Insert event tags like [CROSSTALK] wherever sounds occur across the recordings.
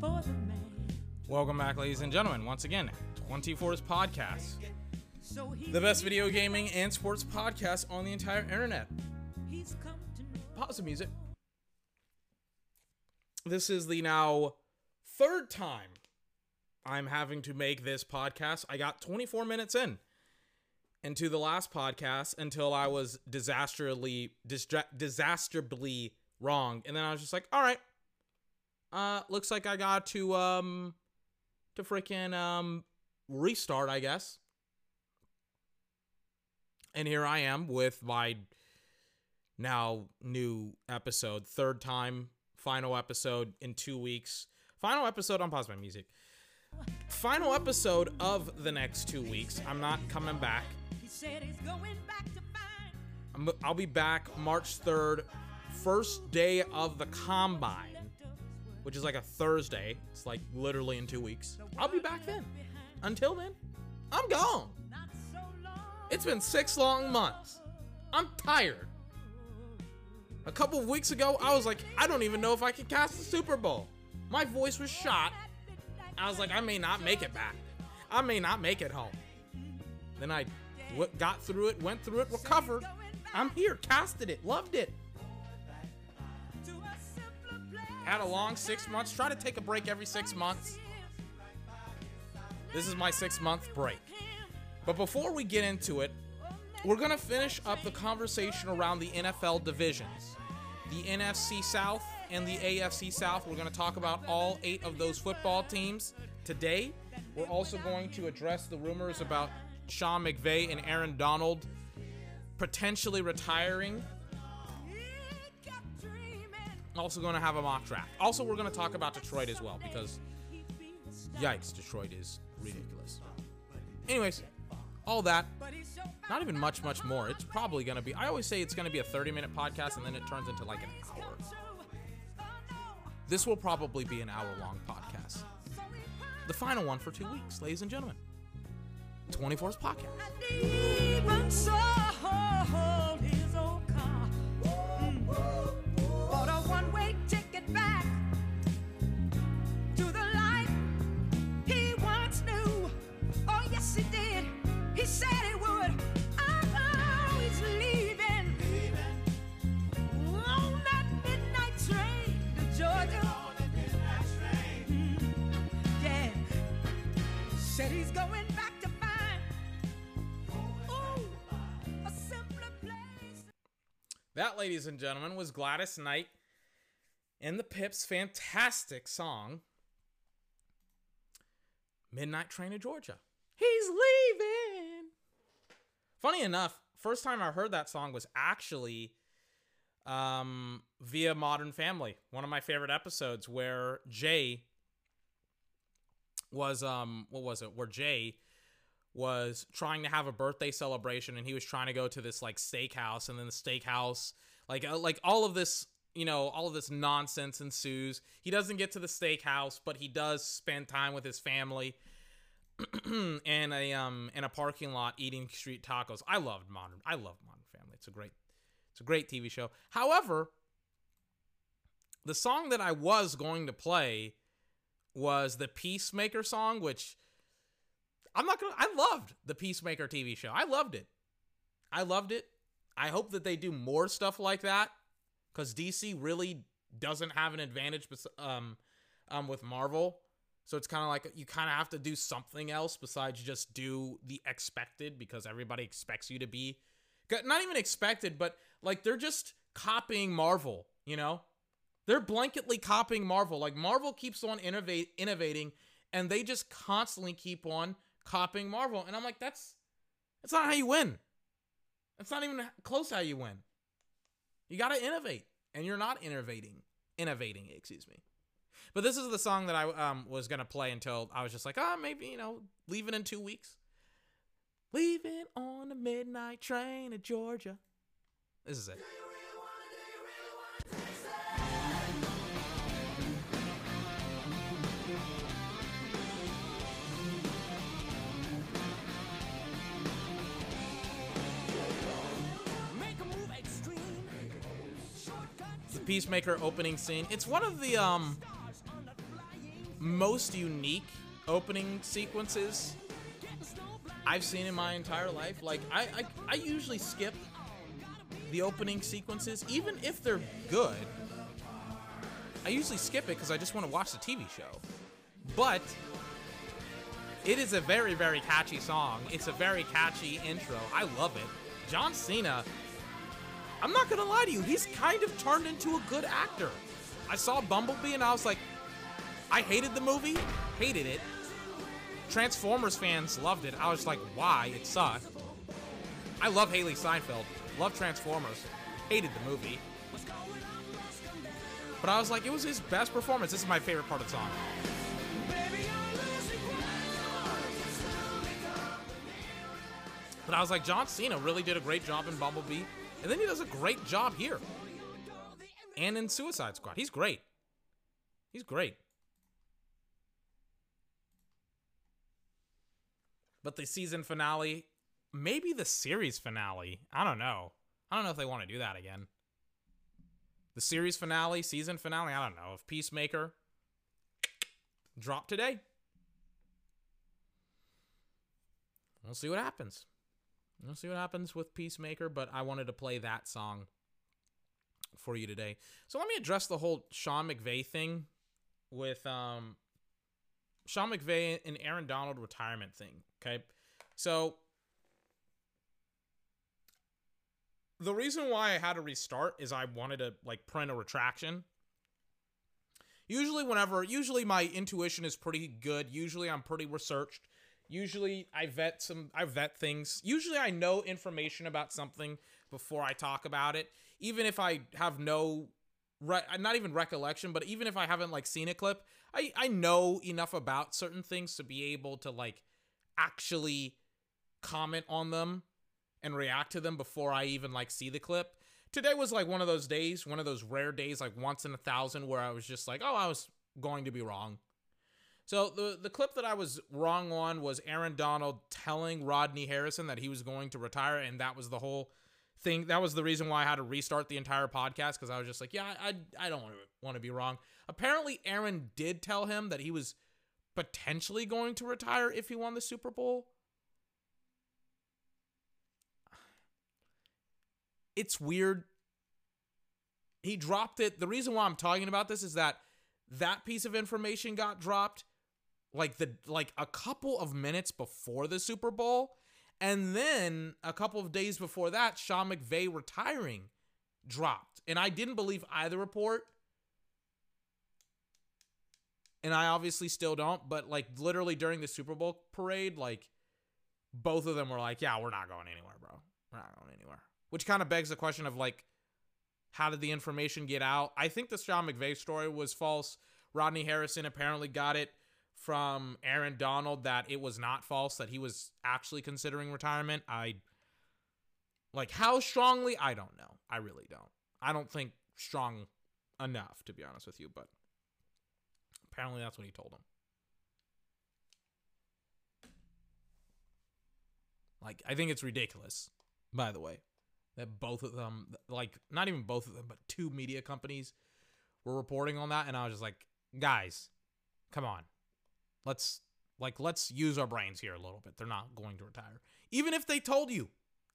for the man. Welcome back, ladies and gentlemen. Once again, 24's podcast, the best video gaming and sports podcast on the entire internet. he's come to know. Pause the music. This is the now third time I'm having to make this podcast. I got 24 minutes in into the last podcast until I was disastrously distra- disastrously wrong, and then I was just like, all right, uh, looks like I got to um to freaking um restart, I guess. And here I am with my now new episode, third time, final episode in two weeks. Final episode on Pause My Music. Final episode of the next two weeks. I'm not coming back. He said he's going back to find. I'm, I'll be back March 3rd, first day of the combine, which is like a Thursday. It's like literally in two weeks. I'll be back then. Until then, I'm gone. It's been six long months. I'm tired. A couple of weeks ago, I was like, I don't even know if I can cast the Super Bowl. My voice was shot. I was like, I may not make it back. I may not make it home. Then I got through it, went through it, recovered. I'm here, casted it, loved it. Had a long six months. Try to take a break every six months. This is my six month break. But before we get into it, we're going to finish up the conversation around the NFL divisions. The NFC South and the AFC South. We're going to talk about all eight of those football teams today. We're also going to address the rumors about Sean McVay and Aaron Donald potentially retiring. Also, going to have a mock draft. Also, we're going to talk about Detroit as well because yikes, Detroit is ridiculous. Anyways, all that not even much, much more. It's probably going to be, I always say it's going to be a 30 minute podcast and then it turns into like an hour. This will probably be an hour long podcast. The final one for two weeks, ladies and gentlemen. 24's podcast. That, ladies and gentlemen, was Gladys Knight and the Pips' fantastic song, Midnight Train to Georgia. He's leaving. Funny enough, first time I heard that song was actually um, via Modern Family, one of my favorite episodes where Jay was um what was it? Where Jay was trying to have a birthday celebration and he was trying to go to this like steakhouse and then the steakhouse like uh, like all of this you know all of this nonsense ensues. He doesn't get to the steakhouse but he does spend time with his family [CLEARS THROAT] and a um in a parking lot eating street tacos. I loved modern i love modern family. It's a great it's a great tv show. However the song that i was going to play was the peacemaker song which I'm not gonna. I loved the Peacemaker TV show. I loved it. I loved it. I hope that they do more stuff like that because DC really doesn't have an advantage um, um, with Marvel. So it's kind of like you kind of have to do something else besides just do the expected because everybody expects you to be not even expected, but like they're just copying Marvel. You know, they're blanketly copying Marvel. Like Marvel keeps on innovate innovating, and they just constantly keep on copying Marvel. And I'm like, that's that's not how you win. That's not even close how you win. You got to innovate, and you're not innovating. Innovating, excuse me. But this is the song that I um, was gonna play until I was just like, ah, maybe you know, leaving in two weeks. Leaving on the midnight train to Georgia. This is it. The Peacemaker opening scene. It's one of the um most unique opening sequences I've seen in my entire life. Like I, I, I usually skip the opening sequences, even if they're good. I usually skip it because I just want to watch the TV show. But it is a very, very catchy song. It's a very catchy intro. I love it. John Cena, I'm not gonna lie to you, he's kind of turned into a good actor. I saw Bumblebee and I was like, I hated the movie, hated it. Transformers fans loved it. I was like, why? It sucked. I love Hailee Steinfeld, Love Transformers. Hated the movie. But I was like, it was his best performance. This is my favorite part of the song. But I was like, John Cena really did a great job in Bumblebee. And then he does a great job here. And in Suicide Squad. He's great. He's great. But the season finale, maybe the series finale. I don't know. I don't know if they want to do that again. The series finale, season finale, I don't know. If Peacemaker drop today, we'll see what happens. We'll see what happens with Peacemaker, but I wanted to play that song for you today. So let me address the whole Sean McVay thing with um Sean McVay and Aaron Donald retirement thing. Okay. So the reason why I had to restart is I wanted to like print a retraction. Usually, whenever, usually my intuition is pretty good. Usually, I'm pretty researched. Usually, I vet some, I vet things. Usually, I know information about something before I talk about it, even if I have no, re- not even recollection, but even if I haven't like seen a clip, I I know enough about certain things to be able to like actually comment on them and react to them before I even like see the clip. Today was like one of those days, one of those rare days, like once in a thousand, where I was just like, oh, I was going to be wrong. So the the clip that I was wrong on was Aaron Donald telling Rodney Harrison that he was going to retire, and that was the whole thing. That was the reason why I had to restart the entire podcast because I was just like, yeah, I I don't want to be wrong. Apparently, Aaron did tell him that he was potentially going to retire if he won the Super Bowl. it's weird. He dropped it. The reason why I'm talking about this is that that piece of information got dropped like the like a couple of minutes before the Super Bowl. And then a couple of days before that, Sean McVay retiring dropped. And I didn't believe either report. And I obviously still don't, but like literally during the Super Bowl parade, like both of them were like, yeah, we're not going anywhere, bro. We're not going anywhere which kind of begs the question of like, how did the information get out? I think the Sean McVay story was false. Rodney Harrison apparently got it from Aaron Donald that it was not false, that he was actually considering retirement. I like how strongly, I don't know. I really don't. I don't think strong enough, to be honest with you, but apparently that's what he told him. Like, I think it's ridiculous, by the way that both of them, like not even both of them, but two media companies were reporting on that, and I was just like, guys, come on, let's like let's use our brains here a little bit. They're not going to retire, even if they told you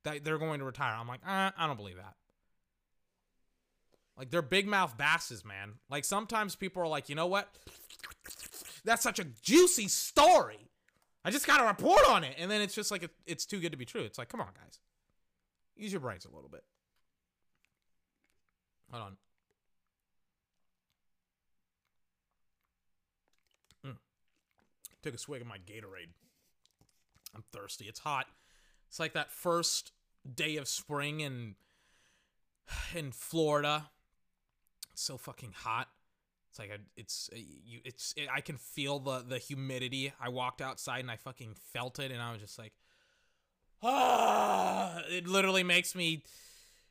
that they're going to retire. I'm like, eh, I don't believe that. Like they're big mouth basses, man. Like sometimes people are like, you know what? That's such a juicy story. I just got to report on it, and then it's just like it's too good to be true. It's like, come on, guys. Use your brains a little bit. Hold on. Took a swig of my Gatorade. I'm thirsty. It's hot. It's like that first day of spring in in Florida. It's so fucking hot. It's like a, it's a, you it's it, I can feel the the humidity. I walked outside and I fucking felt it and I was just like ah, it literally makes me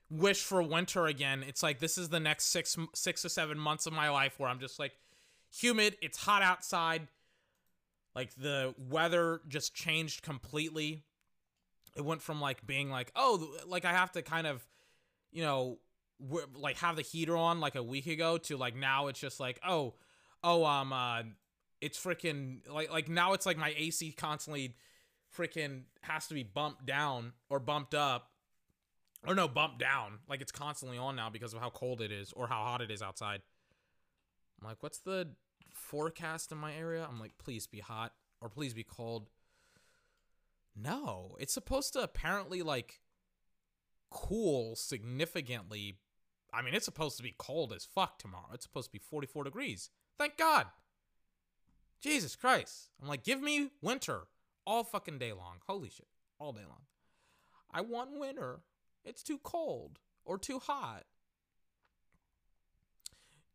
wish for winter again. It's like this is the next six six to seven months of my life where I'm just like humid. It's hot outside. Like the weather just changed completely. It went from like being like oh like I have to kind of you know like have the heater on like a week ago to like now it's just like oh oh um uh it's freaking like like now it's like my AC constantly freaking has to be bumped down or bumped up. Or no bumped down. Like it's constantly on now because of how cold it is or how hot it is outside. I'm like what's the forecast in my area i'm like please be hot or please be cold. No it's supposed to apparently like cool significantly. I mean it's supposed to be cold as fuck tomorrow. It's supposed to be 44 degrees. Thank god. Jesus christ. I'm like give me winter all fucking day long. Holy shit. All day long. I want winter. It's too cold or too hot.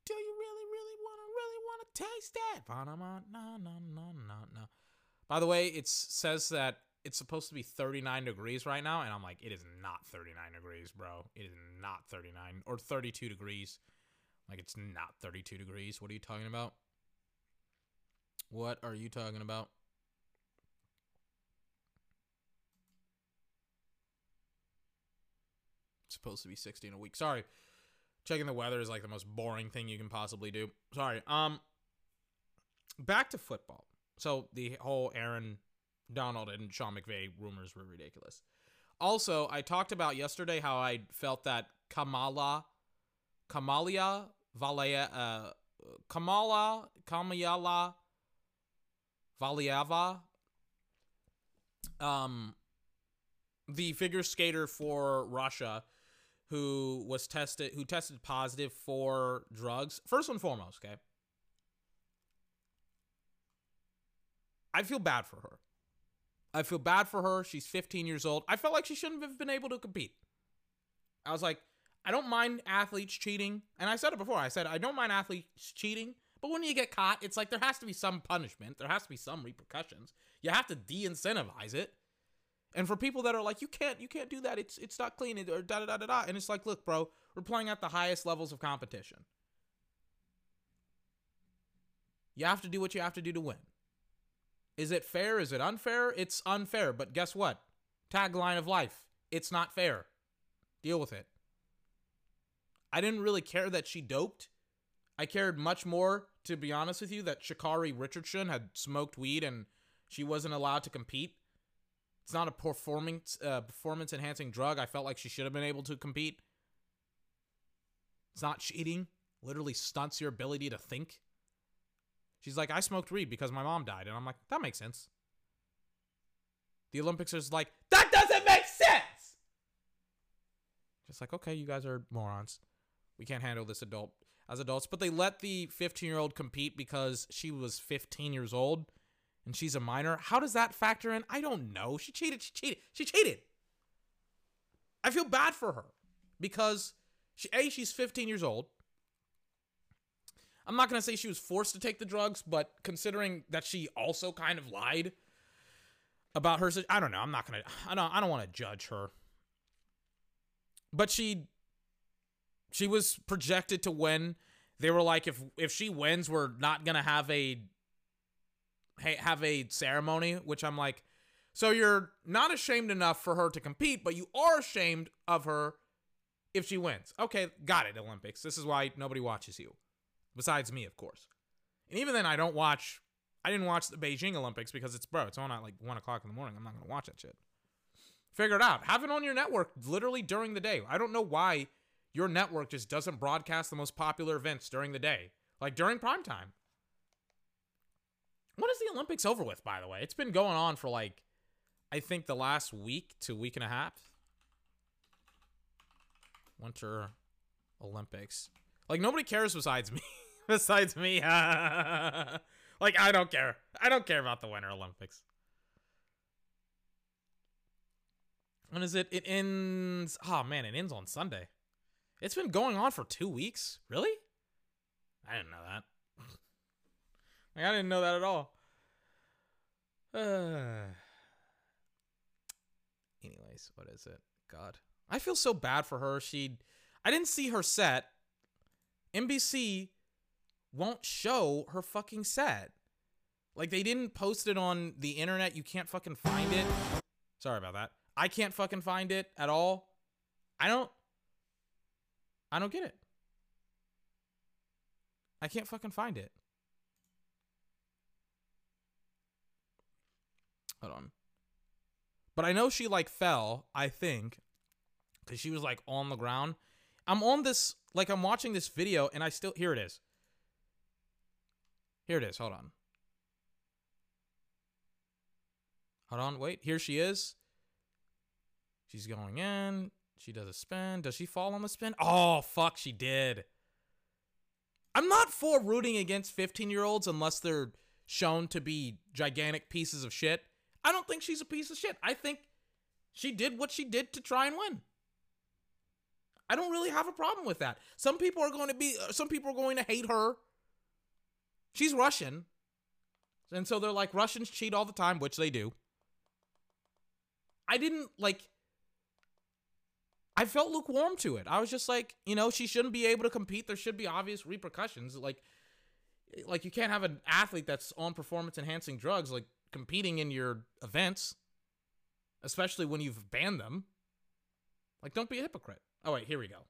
Do you really, really want to, really want to taste no. By the way, it says that it's supposed to be 39 degrees right now, and I'm like, it is not 39 degrees, bro. It is not 39 or 32 degrees. Like, it's not 32 degrees. What are you talking about? What are you talking about? supposed to be 60 in a week. Sorry. Checking the weather is like the most boring thing you can possibly do. Sorry. Um back to football. So the whole Aaron Donald and Sean McVay rumors were ridiculous. Also, I talked about yesterday how I felt that Kamala Kamalia Valea uh Kamala Kamala Valiava um the figure skater for Russia who was tested who tested positive for drugs. First and foremost, okay? I feel bad for her. I feel bad for her. She's 15 years old. I felt like she shouldn't have been able to compete. I was like, I don't mind athletes cheating. And I said it before. I said, I don't mind athletes cheating. But when you get caught, it's like there has to be some punishment. There has to be some repercussions. You have to de incentivize it. And for people that are like, you can't, you can't do that. It's it's not clean or da da da da da. And it's like, look, bro, we're playing at the highest levels of competition. You have to do what you have to do to win. Is it fair? Is it unfair? It's unfair. But guess what? Tagline of life. It's not fair. Deal with it. I didn't really care that she doped. I cared much more, to be honest with you, that Sha'Carri Richardson had smoked weed and she wasn't allowed to compete. It's not a performance uh, performance enhancing drug. I felt like she should have been able to compete. It's not cheating. Literally stunts your ability to think. She's like, I smoked weed because my mom died, and I'm like, that makes sense. The Olympics is like, that doesn't make sense. Just like, okay, you guys are morons. We can't handle this adult as adults. But they let the 15 year old compete because she was 15 years old and she's a minor. How does that factor in? I don't know. She cheated. She cheated. She cheated. I feel bad for her because she a she's 15 years old. I'm not gonna say she was forced to take the drugs, but considering that she also kind of lied about her, I don't know. I'm not gonna. I don't. I don't want to judge her, but she she was projected to win. They were like, if if she wins, we're not gonna have a have a ceremony, which I'm like, so you're not ashamed enough for her to compete, but you are ashamed of her if she wins. Okay, got it, Olympics. This is why nobody watches you. Besides me, of course. And even then, I don't watch. I didn't watch the Beijing Olympics because it's, bro, it's on at like 1 o'clock in the morning. I'm not to watch that shit. Figure it out. Have it on your network literally during the day. I don't know why your network just doesn't broadcast the most popular events during the day, like during prime time. When is the Olympics over with, by the way? It's been going on for like, I think the last week to week and a half. Winter Olympics. Like, nobody cares besides me. [LAUGHS] [LAUGHS] besides me. [LAUGHS] like, I don't care. I don't care about the Winter Olympics. When is it? It ends. Oh, man, it ends on Sunday. It's been going on for two weeks? Really? I didn't know that. [LAUGHS] Like, I didn't know that at all. Uh. [SIGHS] Anyways, what is it? God. I feel so bad for her. She I didn't see her set. NBC won't show her fucking set. Like they didn't post it on the internet. You can't fucking find it. Sorry about that. I can't fucking find it at all. I don't I don't get it. I can't fucking find it. Hold on. But I know she like fell, I think, because she was like on the ground. I'm on this, like, I'm watching this video and I still, here it is. Here it is. Hold on. Hold on. Wait. Here she is. She's going in. She does a spin. Does she fall on the spin? Oh, fuck, she did. I'm not for rooting against 15 year olds unless they're shown to be gigantic pieces of shit. I don't think she's a piece of shit. I think she did what she did to try and win. I don't really have a problem with that. Some people are going to be, uh, some people are going to hate her. She's Russian. And so they're like, Russians cheat all the time, which they do. I didn't like, I felt lukewarm to it. I was just like, you know, she shouldn't be able to compete. There should be obvious repercussions. Like, like you can't have an athlete that's on performance enhancing drugs like competing in your events, especially when you've banned them. Like, don't be a hypocrite. Oh wait, here we go.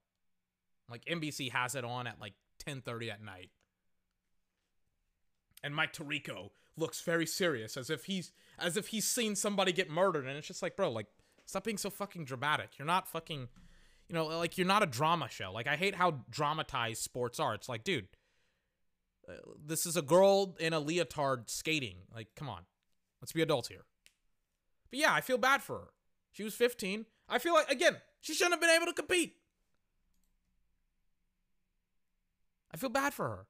Like NBC has it on at like 10:30 at night. And Mike Tirico looks very serious as if he's as if he's seen somebody get murdered and it's just like, bro, like stop being so fucking dramatic. You're not fucking you know, like you're not a drama show. Like I hate how dramatized sports are. It's like, dude, uh, this is a girl in a leotard skating. Like, come on. Let's be adults here. But yeah, I feel bad for her. She was 15. I feel like again, she shouldn't have been able to compete. I feel bad for her.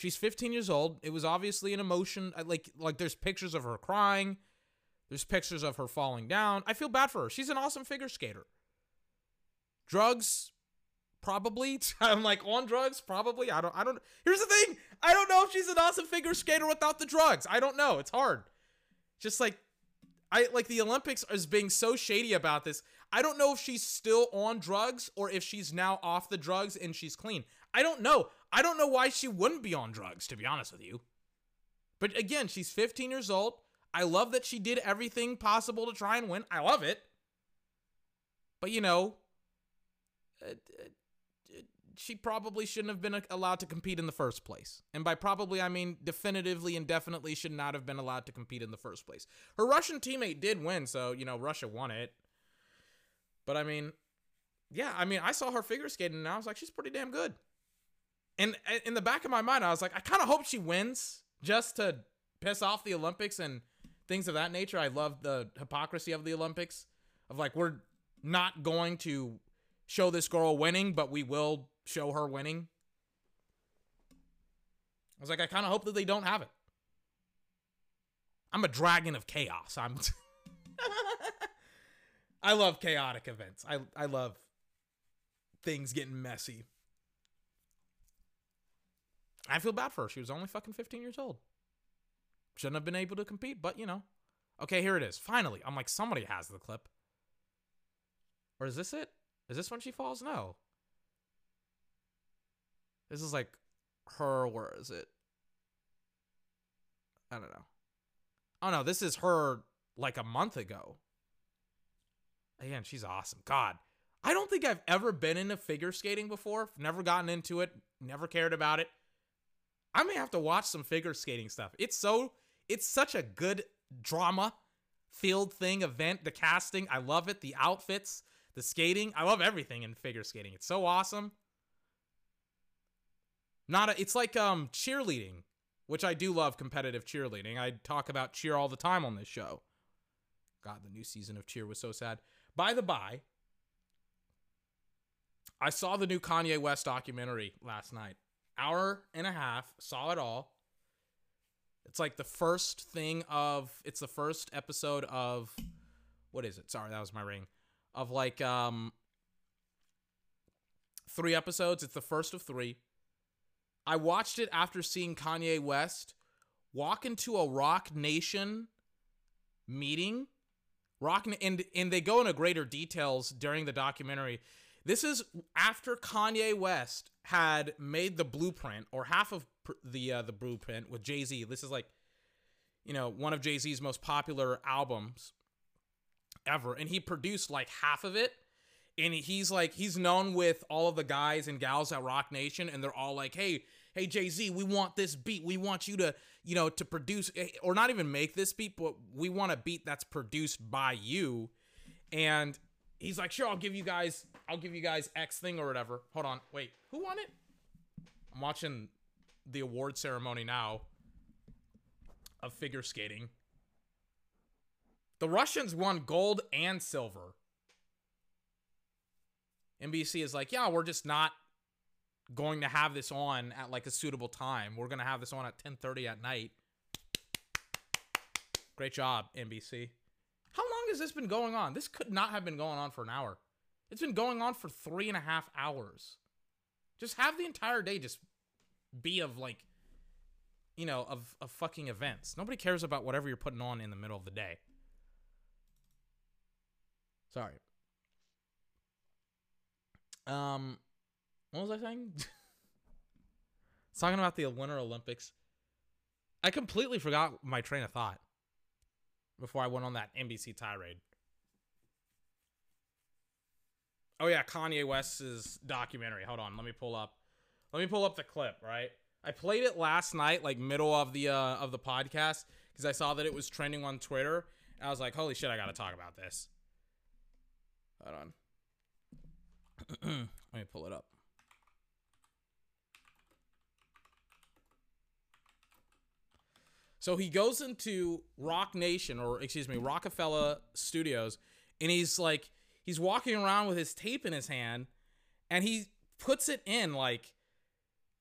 She's 15 years old. It was obviously an emotion. Uh, like like there's pictures of her crying. There's pictures of her falling down. I feel bad for her. She's an awesome figure skater. Drugs probably. [LAUGHS] I'm like on drugs probably. I don't I don't Here's the thing. I don't know if she's an awesome figure skater without the drugs. I don't know. It's hard. Just like I like the Olympics is being so shady about this. I don't know if she's still on drugs or if she's now off the drugs and she's clean. I don't know. I don't know why she wouldn't be on drugs, to be honest with you. But again, she's 15 years old. I love that she did everything possible to try and win. I love it. But you know, uh, uh, she probably shouldn't have been allowed to compete in the first place. And by probably, I mean definitively and definitely should not have been allowed to compete in the first place. Her Russian teammate did win, so, you know, Russia won it. But I mean, yeah, I mean, I saw her figure skating and I was like, she's pretty damn good. And in the back of my mind, I was like, I kind of hope she wins just to piss off the Olympics and things of that nature. I love the hypocrisy of the Olympics of like, we're not going to show this girl winning, but we will show her winning. I was like, I kind of hope that they don't have it. I'm a dragon of chaos. I'm. [LAUGHS] I love chaotic events. I I love things getting messy. I feel bad for her. She was only fucking 15 years old. Shouldn't have been able to compete, but you know. Okay, here it is. Finally. I'm like, somebody has the clip. Or is this it? Is this when she falls? No. This is like her, where is it? I don't know. Oh no, this is her like a month ago. Again, she's awesome. God, I don't think I've ever been into figure skating before. Never gotten into it. Never cared about it. I may have to watch some figure skating stuff. It's so it's such a good drama field thing event. The casting, I love it. The outfits, the skating, I love everything in figure skating. It's so awesome. Not a, it's like um cheerleading, which I do love competitive cheerleading. I talk about cheer all the time on this show. God, the new season of Cheer was so sad. By the by, I saw the new Kanye West documentary last night hour and a half, saw it all. It's like the first thing of it's the first episode of what is it? Sorry, that was my ring. Of like um three episodes. It's the first of three. I watched it after seeing Kanye West walk into a Roc Nation meeting. Rock and and they go into greater details during the documentary. This is after Kanye West had made the blueprint or half of the uh, the blueprint with Jay Z. This is like, you know, one of Jay Z's most popular albums ever, and he produced like half of it. And he's like, he's known with all of the guys and gals at Roc Nation, and they're all like, "Hey, hey Jay-Z, we want this beat. We want you to, you know, to produce eh, or not even make this beat, but we want a beat that's produced by you. And he's like, "Sure, I'll give you guys I'll give you guys X thing or whatever." Hold on. Wait. Who won it? I'm watching the award ceremony now of figure skating. The Russians won gold and silver. NBC is like, yeah, we're just not going to have this on at like a suitable time. We're gonna have this on at 10:30 at night. Great job, NBC. Has this been going on? This could not have been going on for an hour. It's been going on for three and a half hours. Just have the entire day just be of like, you know, of, of fucking events. Nobody cares about whatever you're putting on in the middle of the day. Sorry. Um, what was I saying? [LAUGHS] Talking about the Winter Olympics. I completely forgot my train of thought before I went on that NBC tirade. Oh yeah, Kanye West's documentary. Hold on, let me pull up. Let me pull up the clip, right? I played it last night, like middle of the uh of the podcast, because I saw that it was trending on Twitter. I was like, holy shit, I gotta talk about this. Hold on. [CLEARS THROAT] let me pull it up. So he goes into Roc Nation, or excuse me, Roc-A-Fella Studios, and he's like, he's walking around with his tape in his hand, and he puts it in like,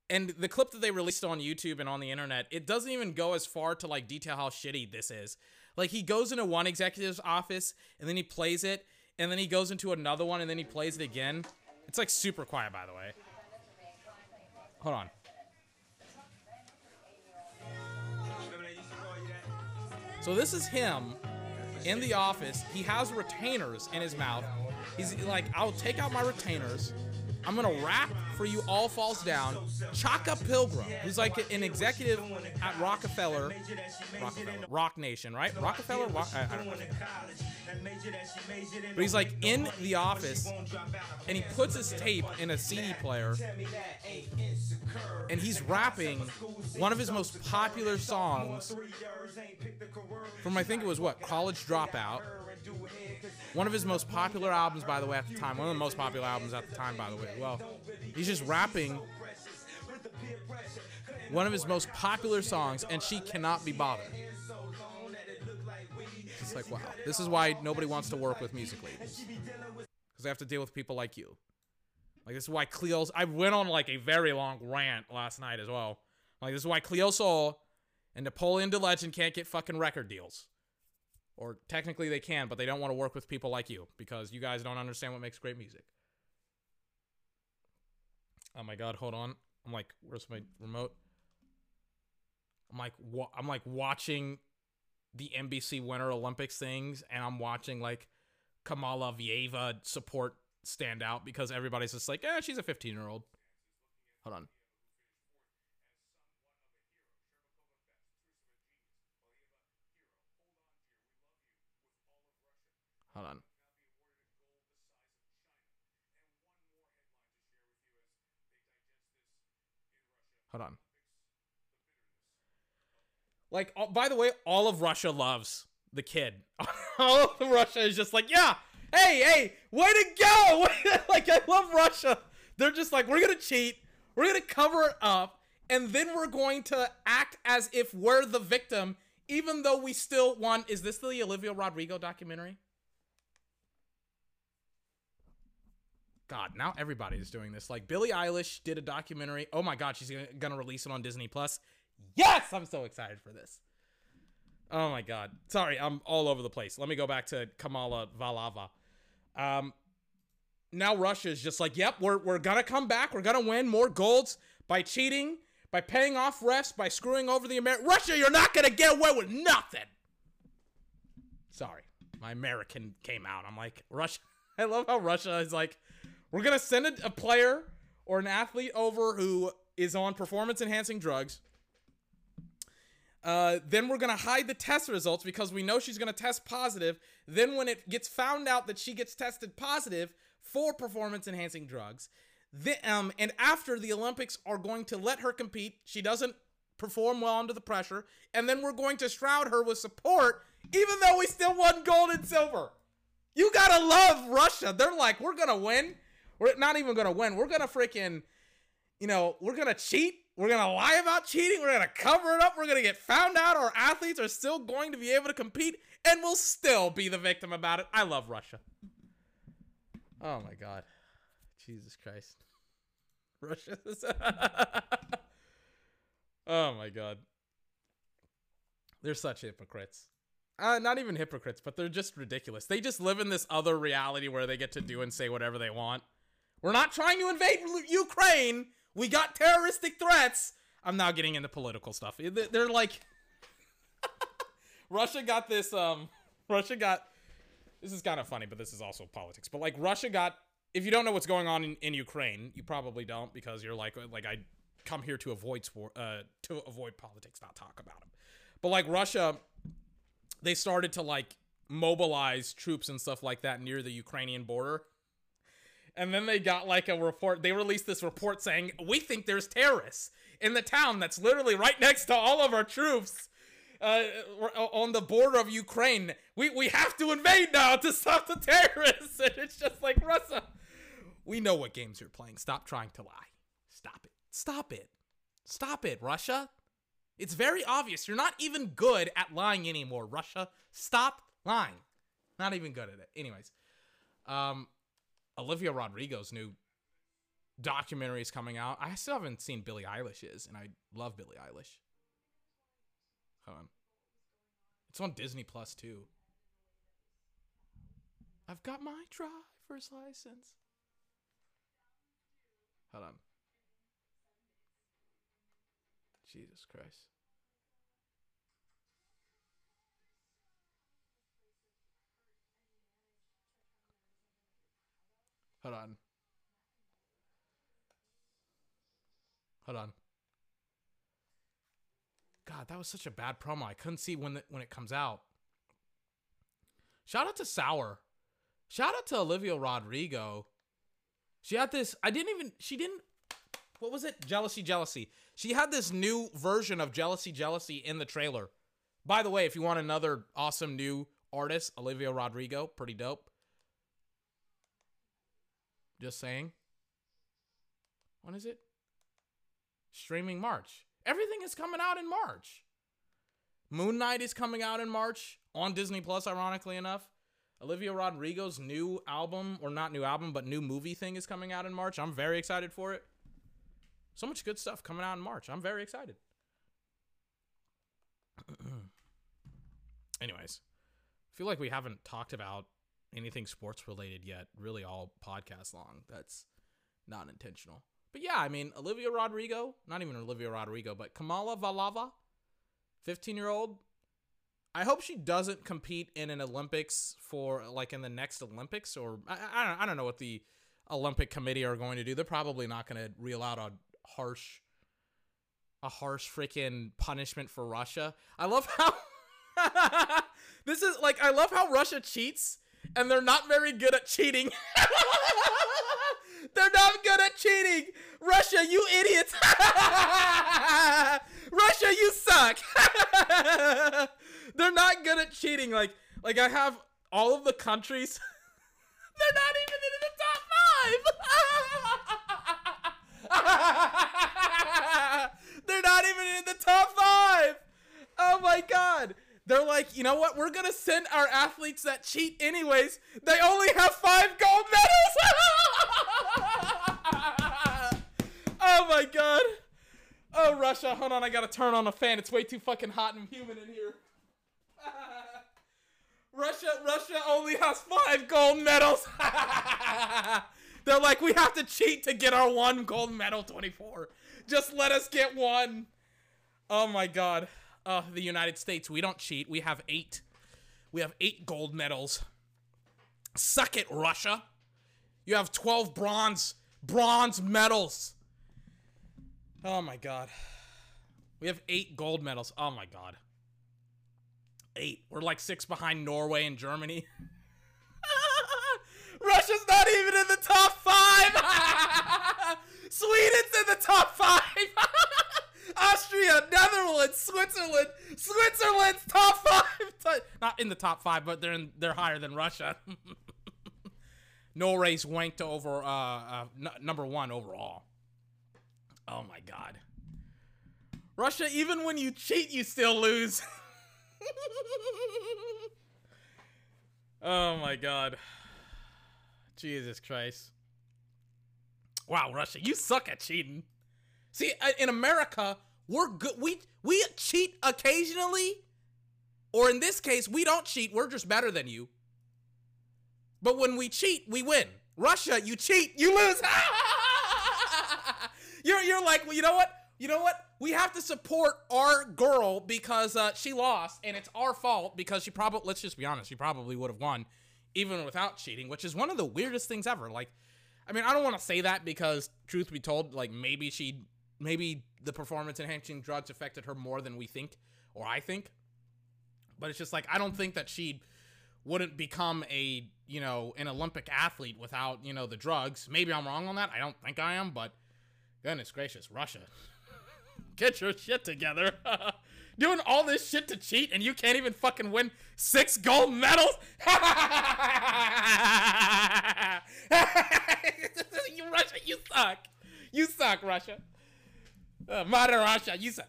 and the clip that they released on YouTube and on the internet, it doesn't even go as far to like detail how shitty this is. Like he goes into one executive's office, and then he plays it, and then he goes into another one, and then he plays it again. It's like super quiet, by the way. Hold on. So this is him in the office. He has retainers in his mouth. He's like, I'll take out my retainers. I'm gonna rap for you. All falls down. Chaka Pilgrim, who's like an executive at Roc-A-Fella, Roc-A-Fella, Roc Nation, right? Roc-A-Fella. Rock, I, I don't know. But he's like in the office, and he puts his tape in a CD player, and he's rapping one of his most popular songs from I think it was what College Dropout. One of his most popular albums, by the way, at the time. One of the most popular albums at the time, by the way. Well, he's just rapping one of his most popular songs, and she cannot be bothered. It's like, wow, this is why nobody wants to work with music because they have to deal with people like you. Like this is why Cleo's. I went on like a very long rant last night as well. Like this is why Cleo Sol and Napoleon the Legend can't get fucking record deals. Or technically they can, but they don't want to work with people like you because you guys don't understand what makes great music. Oh my god, hold on. I'm like, where's my remote? I'm like, wa- I'm like watching the NBC Winter Olympics things, and I'm watching like Kamala Vieva support stand out because everybody's just like, eh, she's a 15 year old. Hold on. Hold on. Hold on. Like, oh, by the way, all of Russia loves the kid. [LAUGHS] all of Russia is just like, yeah, hey, hey, way to go! [LAUGHS] like, I love Russia. They're just like, we're gonna cheat, we're gonna cover it up, and then we're going to act as if we're the victim, even though we still won. Is this the Olivia Rodrigo documentary? God, now everybody's doing this. Like Billie Eilish did a documentary. Oh my God, she's gonna, gonna release it on Disney Plus. Yes, I'm so excited for this. Oh my God. Sorry, I'm all over the place. Let me go back to Kamala Valava. Um, now Russia is just like, yep, we're, we're gonna come back. We're gonna win more golds by cheating, by paying off refs, by screwing over the American. Russia, you're not gonna get away with nothing. Sorry, my American came out. I'm like, Russia. [LAUGHS] I love how Russia is like, we're gonna send a, a player or an athlete over who is on performance enhancing drugs. Uh, then we're gonna hide the test results because we know she's gonna test positive. Then when it gets found out that she gets tested positive for performance enhancing drugs, The, um, and after the Olympics are going to let her compete. She doesn't perform well under the pressure, and then we're going to shroud her with support, even though we still won gold and silver. You gotta love Russia. They're like, we're gonna win. We're not even gonna win. We're gonna freaking, you know, we're gonna cheat. We're gonna lie about cheating. We're gonna cover it up. We're gonna get found out. Our athletes are still going to be able to compete, and we'll still be the victim about it. I love Russia. Oh my god, Jesus Christ, [LAUGHS] Russia. oh my god, they're such hypocrites. Uh, not even hypocrites, but they're just ridiculous. They just live in this other reality where they get to do and say whatever they want. We're not trying to invade Ukraine. We got terroristic threats. I'm now getting into political stuff. They- They're like [LAUGHS] Russia got this um [LAUGHS] Russia got this is kind of funny, but this is also politics. But like Russia got if you don't know what's going on in, in Ukraine, you probably don't because you're like like I come here to avoid sport uh to avoid politics, not talk about them. But like Russia they started to like mobilize troops and stuff like that near the Ukrainian border. And then they got like a report. They released this report saying, We think there's terrorists in the town that's literally right next to all of our troops uh, on the border of Ukraine. We, we have to invade now to stop the terrorists. [LAUGHS] And it's just like, Russia, we know what games you're playing. Stop trying to lie. Stop it. Stop it. Stop it, Russia. It's very obvious. You're not even good at lying anymore, Russia. Stop lying. Not even good at it. Anyways, um, Olivia Rodrigo's new documentary is coming out. I still haven't seen Billie Eilish's, and I love Billie Eilish. Hold on. It's on Disney Plus too. I've got my driver's license. Hold on. Jesus Christ. Hold on. Hold on. God, that was such a bad promo. I couldn't see when the, when it comes out. Shout out to Sour. Shout out to Olivia Rodrigo. She had this. I didn't even. She didn't. What was it? Jealousy, jealousy. She had this new version of Jealousy, jealousy in the trailer. By the way, if you want another awesome new artist, Olivia Rodrigo, pretty dope. Just saying. When is it? Streaming March. Everything is coming out in March. Moon Knight is coming out in March on Disney Plus, ironically enough. Olivia Rodrigo's new album, or not new album, but new movie thing is coming out in March. I'm very excited for it. So much good stuff coming out in March. I'm very excited. [CLEARS THROAT] Anyways, I feel like we haven't talked about anything sports related yet, really all podcast long. That's not intentional. But yeah, I mean, Olivia Rodrigo, not even Olivia Rodrigo, but Kamala Valava, 15 year old. I hope she doesn't compete in an Olympics for like in the next Olympics, or I, I, don't, I don't know what the Olympic Committee are going to do. They're probably not going to reel out a harsh, a harsh freaking punishment for Russia. I love how [LAUGHS] this is like I love how Russia cheats and they're not very good at cheating. [LAUGHS] they're not good at cheating. Russia, you idiots. [LAUGHS] Russia, you suck. [LAUGHS] they're not good at cheating. Like like I have all of the countries. they're not even in the top five. they're not even in the top five. Oh my god. They're like, you know what? We're gonna send our athletes that cheat anyways. They only have five gold medals. [LAUGHS] oh my god. Oh Russia, hold on, I gotta turn on a fan. It's way too fucking hot and humid in here. [LAUGHS] Russia, Russia only has five gold medals. [LAUGHS] They're like, we have to cheat to get our one gold medal 24. Just let us get one. Oh my god. Uh, the United States, we don't cheat. We have eight. We have eight gold medals. Suck it, Russia. You have 12 bronze bronze medals. Oh my god. We have eight gold medals. Oh my god. Eight. We're like six behind Norway and Germany. [LAUGHS] Russia's not even in the top [LAUGHS] [LAUGHS] Austria, Netherlands, Switzerland. Switzerland's top five. [LAUGHS] Not in the top five, but they're in, they're higher than Russia. [LAUGHS] no race wanked over uh, uh number one overall. Oh my god. Russia, even when you cheat, you still lose. [LAUGHS] oh my god. Jesus Christ. Wow, Russia, you suck at cheating. See, in America, we're good. We we cheat occasionally, or in this case, we don't cheat. We're just better than you. But when we cheat, we win. Russia, you cheat, you lose. [LAUGHS] you're you're like, well, you know what? You know what? We have to support our girl because uh, she lost, and it's our fault because she probably. Let's just be honest. She probably would have won, even without cheating, which is one of the weirdest things ever. Like, I mean, I don't want to say that because, truth be told, like maybe she, maybe the performance enhancing drugs affected her more than we think or I think. But it's just like I don't think that she wouldn't become a you know an Olympic athlete without you know the drugs. Maybe I'm wrong on that. I don't think I am, but goodness gracious, Russia, [LAUGHS] get your shit together. [LAUGHS] Doing all this shit to cheat and you can't even fucking win six gold medals? [LAUGHS] you Russia, you suck. You suck, Russia. Uh, you suck.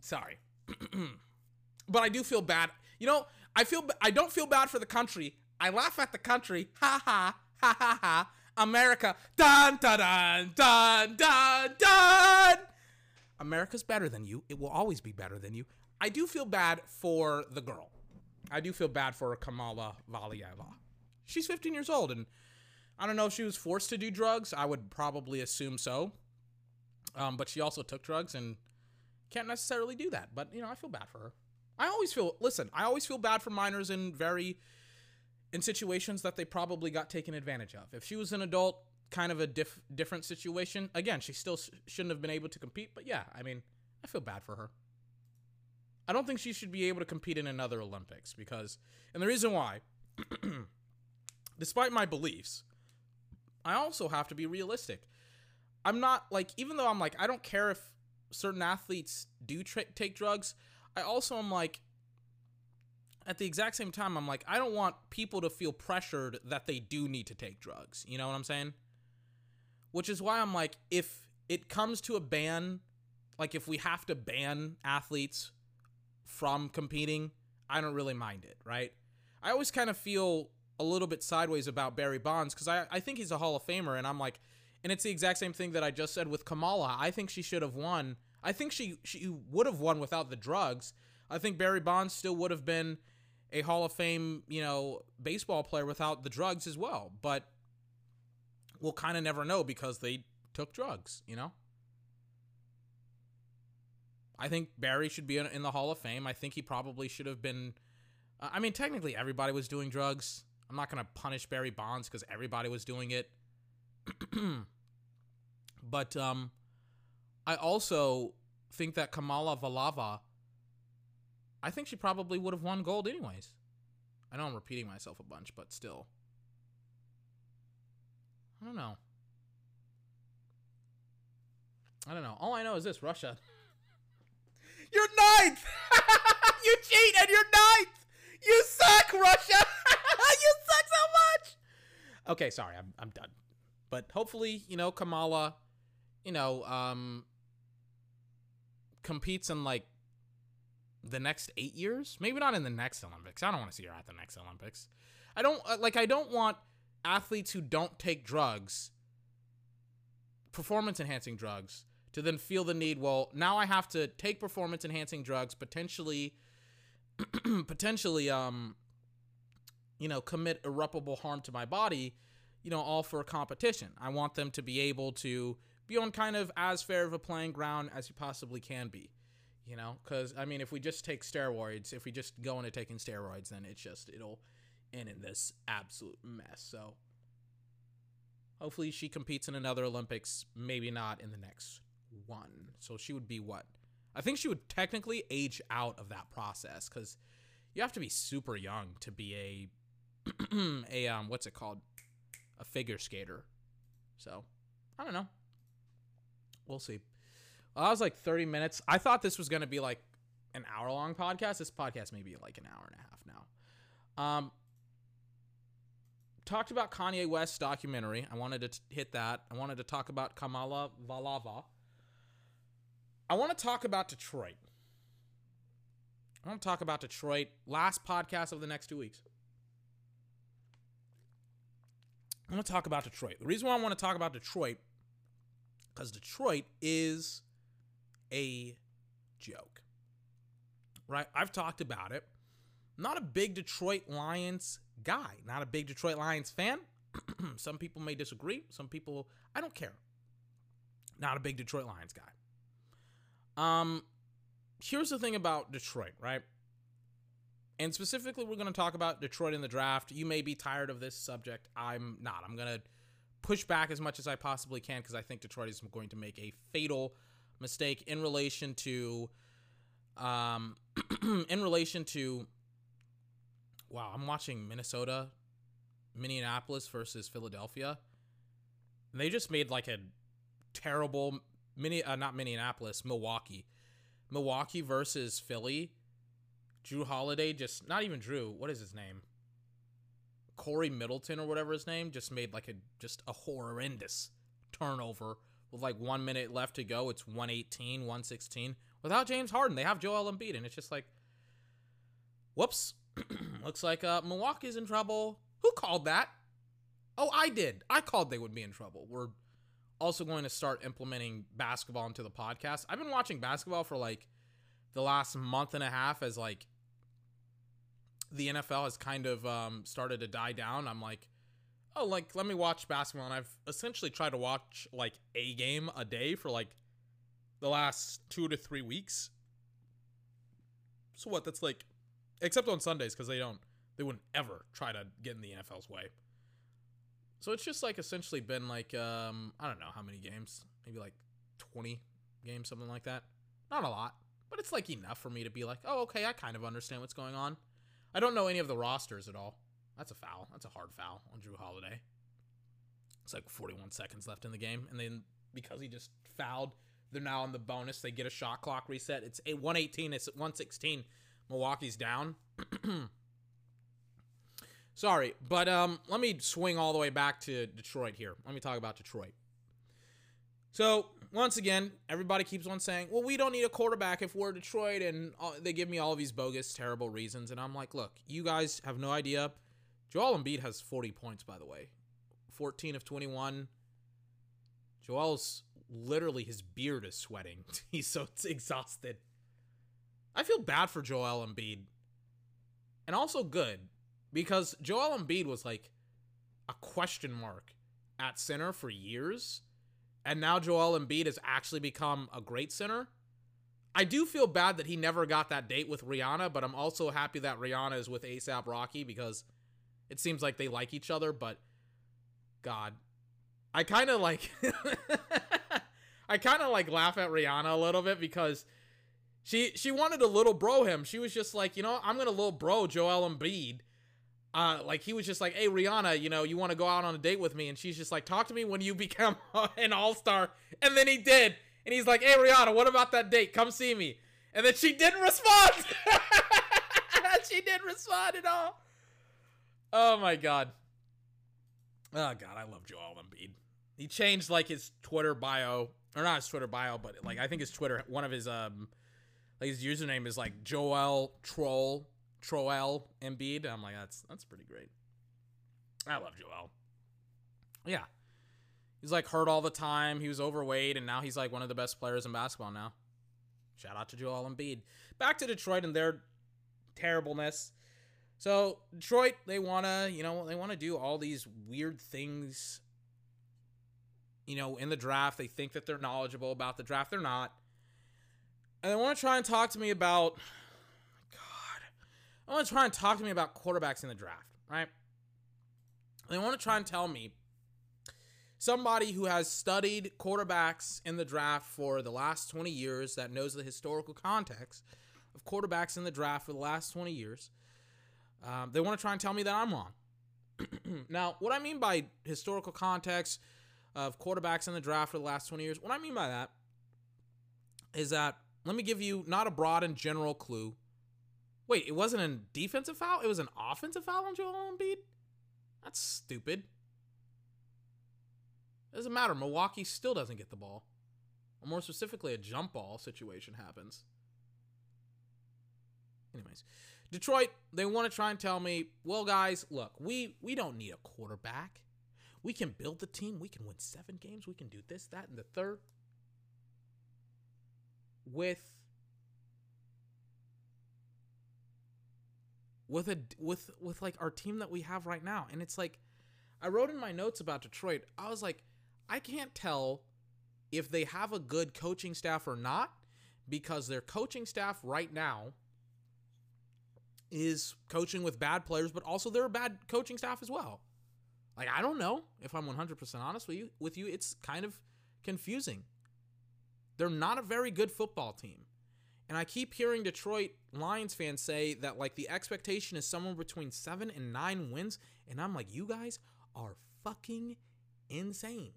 Sorry. [CLEARS THROAT] but I do feel bad. You know, I feel I don't feel bad for the country. I laugh at the country. Ha ha ha ha ha. America. Dun dun dun dun dun dun. America's better than you. It will always be better than you. I do feel bad for the girl. I do feel bad for Kamala Valieva. She's 15 years old, and I don't know if she was forced to do drugs. I would probably assume so. Um, but she also took drugs and can't necessarily do that. But you know, I feel bad for her. I always feel listen, I always feel bad for minors in very in situations that they probably got taken advantage of. If she was an adult, kind of a diff, different situation. Again, she still sh- shouldn't have been able to compete, but yeah, I mean, I feel bad for her. I don't think she should be able to compete in another Olympics because and the reason why [CLEARS THROAT] despite my beliefs, I also have to be realistic. I'm not like even though I'm like I don't care if certain athletes do tra- take drugs, I also am like at the exact same time I'm like I don't want people to feel pressured that they do need to take drugs. You know what I'm saying? Which is why I'm like if it comes to a ban, like if we have to ban athletes from competing, I don't really mind it, right? I always kind of feel a little bit sideways about Barry Bonds because I, I think he's a Hall of Famer, and I'm like, and it's the exact same thing that I just said with Kamala. I think she should have won. I think she she would have won without the drugs. I think Barry Bonds still would have been a Hall of Fame, you know, baseball player without the drugs as well. But we'll kind of never know because they took drugs, you know? I think Barry should be in the Hall of Fame. I think he probably should have been. Uh, I mean, technically, everybody was doing drugs. I'm not going to punish Barry Bonds because everybody was doing it. [CLEARS THROAT] but um, I also think that Kamala Valieva, I think she probably would have won gold anyways. I know I'm repeating myself a bunch, but still. I don't know. I don't know. All I know is this Russia. [LAUGHS] you're ninth! [LAUGHS] you cheat and you're ninth! You suck, Russia! [LAUGHS] you suck so much! Okay, sorry, I'm, I'm done. But hopefully, you know, Kamala, you know, um, competes in like the next eight years. Maybe not in the next Olympics. I don't want to see her at the next Olympics. I don't uh, like. I don't want athletes who don't take drugs, performance enhancing drugs, to then feel the need. Well, now I have to take performance enhancing drugs, potentially, [CLEARS THROAT] potentially, um, you know, commit irreparable harm to my body. You know, all for a competition. I want them to be able to be on kind of as fair of a playing ground as you possibly can be you know? Because i mean if we just take steroids if we just go into taking steroids then it's just it'll end in this absolute mess. So hopefully she competes in another olympics maybe not in the next one. So she would be what? I think she would technically age out of that process because you have to be super young to be a [CLEARS THROAT] a um what's it called? A figure skater. So i don't know we'll see well, that was like 30 minutes. I thought this was going to be like an hour long podcast. This podcast may be like an hour and a half now. Um, talked about Kanye West's documentary. I wanted to t- hit that. I wanted to talk about Kamala Valieva. I want to talk about Detroit. I want to talk about Detroit. Last podcast of the next two weeks. I want to talk about Detroit. The reason why I want to talk about Detroit, because Detroit is a joke. Right? I've talked about it. not a big Detroit Lions guy, not a big Detroit Lions fan. [CLEARS THROAT] some people may disagree. Some people, I don't care. Not a big Detroit Lions guy. Um, here's the thing about Detroit, right? And specifically, we're going to talk about Detroit in the draft. You may be tired of this subject. I'm not. I'm going to push back as much as I possibly can because I think Detroit is going to make a fatal mistake in relation to, um, [CLEARS THROAT] in relation to. Wow, I'm watching Minnesota, Minneapolis versus Philadelphia. And they just made like a terrible mini, uh, not Minneapolis, Milwaukee, Milwaukee versus Philly Jrue Holiday just not even Jrue, What is his name? Khris Middleton or whatever his name just made like a just a horrendous turnover with like one minute left to go. It's 118, 116. Without James Harden, they have Joel Embiid, and it's just like, whoops. [CLEARS THROAT] Looks like uh, Milwaukee's in trouble. Who called that? Oh, I did. I called they would be in trouble. We're also going to start implementing basketball into the podcast. I've been watching basketball for like the last month and a half as like the NFL has kind of um, started to die down, I'm like, oh, like let me watch basketball, and I've essentially tried to watch like a game a day for like the last two to three weeks. So what? That's like, except on Sundays because they don't, they wouldn't ever try to get in the NFL's way. So it's just like essentially been like, um, I don't know how many games, maybe like 20 games, something like that. Not a lot, but it's like enough for me to be like, oh, okay, I kind of understand what's going on. I don't know any of the rosters at all. That's a foul. That's a hard foul on Jrue Holiday. It's like 41 seconds left in the game, and then because he just fouled, they're now on the bonus. They get a shot clock reset. It's a 118. It's 116. Milwaukee's down. [CLEARS THROAT] Sorry, but um, let me swing all the way back to Detroit here. Let me talk about Detroit. So once again, everybody keeps on saying, "Well, we don't need a quarterback if we're Detroit," and they give me all these bogus, terrible reasons, and I'm like, "Look, you guys have no idea." Joel Embiid has 40 points, by the way, 14 of 21. Joel's literally his beard is sweating. [LAUGHS] He's so exhausted. I feel bad for Joel Embiid, and also good because Joel Embiid was like a question mark at center for years and now Joel Embiid has actually become a great center. I do feel bad that he never got that date with Rihanna, but I'm also happy that Rihanna is with ASAP Rocky because it seems like they like each other, but God. I kind of like [LAUGHS] I kind of like laugh at Rihanna a little bit because she she wanted to little bro him. She was just like, you know, I'm gonna little bro Joel Embiid uh, like he was just like, "Hey Rihanna, you know, you want to go out on a date with me?" And she's just like, "Talk to me when you [LAUGHS] become [LAUGHS] an all star." And then he did, and he's like, "Hey Rihanna, what about that date? Come see me." And then she didn't respond. [LAUGHS] she didn't respond at all. Oh my god. Oh god, I love Joel Embiid. He changed like his Twitter bio, or not his Twitter bio, but like I think his Twitter, one of his um, like his username is like Joel Troll Troel Embiid. I'm like, that's that's pretty great. I love Joel. Yeah. He's like hurt all the time. He was overweight, and now he's like one of the best players in basketball now. Shout out to Joel Embiid. Back to Detroit and their terribleness. So Detroit, they wanna, you know, they wanna do all these weird things. You know, in the draft, they think that they're knowledgeable about the draft. They're not. And they want to try and talk to me about I want to try and talk to me about quarterbacks in the draft, right? They want to try and tell me somebody who has studied quarterbacks in the draft for the last 20 years that knows the historical context of quarterbacks in the draft for the last 20 years. Um, they want to try and tell me that I'm wrong. [CLEARS THROAT] now, what I mean by historical context of quarterbacks in the draft for the last 20 years, what I mean by that is that let me give you not a broad and general clue. Wait, it wasn't a defensive foul? It was an offensive foul on Joel Embiid? That's stupid. Doesn't matter. Milwaukee still doesn't get the ball. Or more specifically, a jump ball situation happens. Anyways, Detroit, they want to try and tell me, well, guys, look, we we don't need a quarterback. We can build the team. We can win seven games. We can do this, that, and the third. With with a with with like our team that we have right now, and it's like, I wrote in my notes about Detroit. I was like, I can't tell if they have a good coaching staff or not because their coaching staff right now is coaching with bad players, but also they're a bad coaching staff as well. Like I don't know if I'm 100% honest with you. With you, it's kind of confusing. They're not a very good football team. And I keep hearing Detroit Lions fans say that like the expectation is somewhere between 7 and 9 wins and I'm like you guys are fucking insane.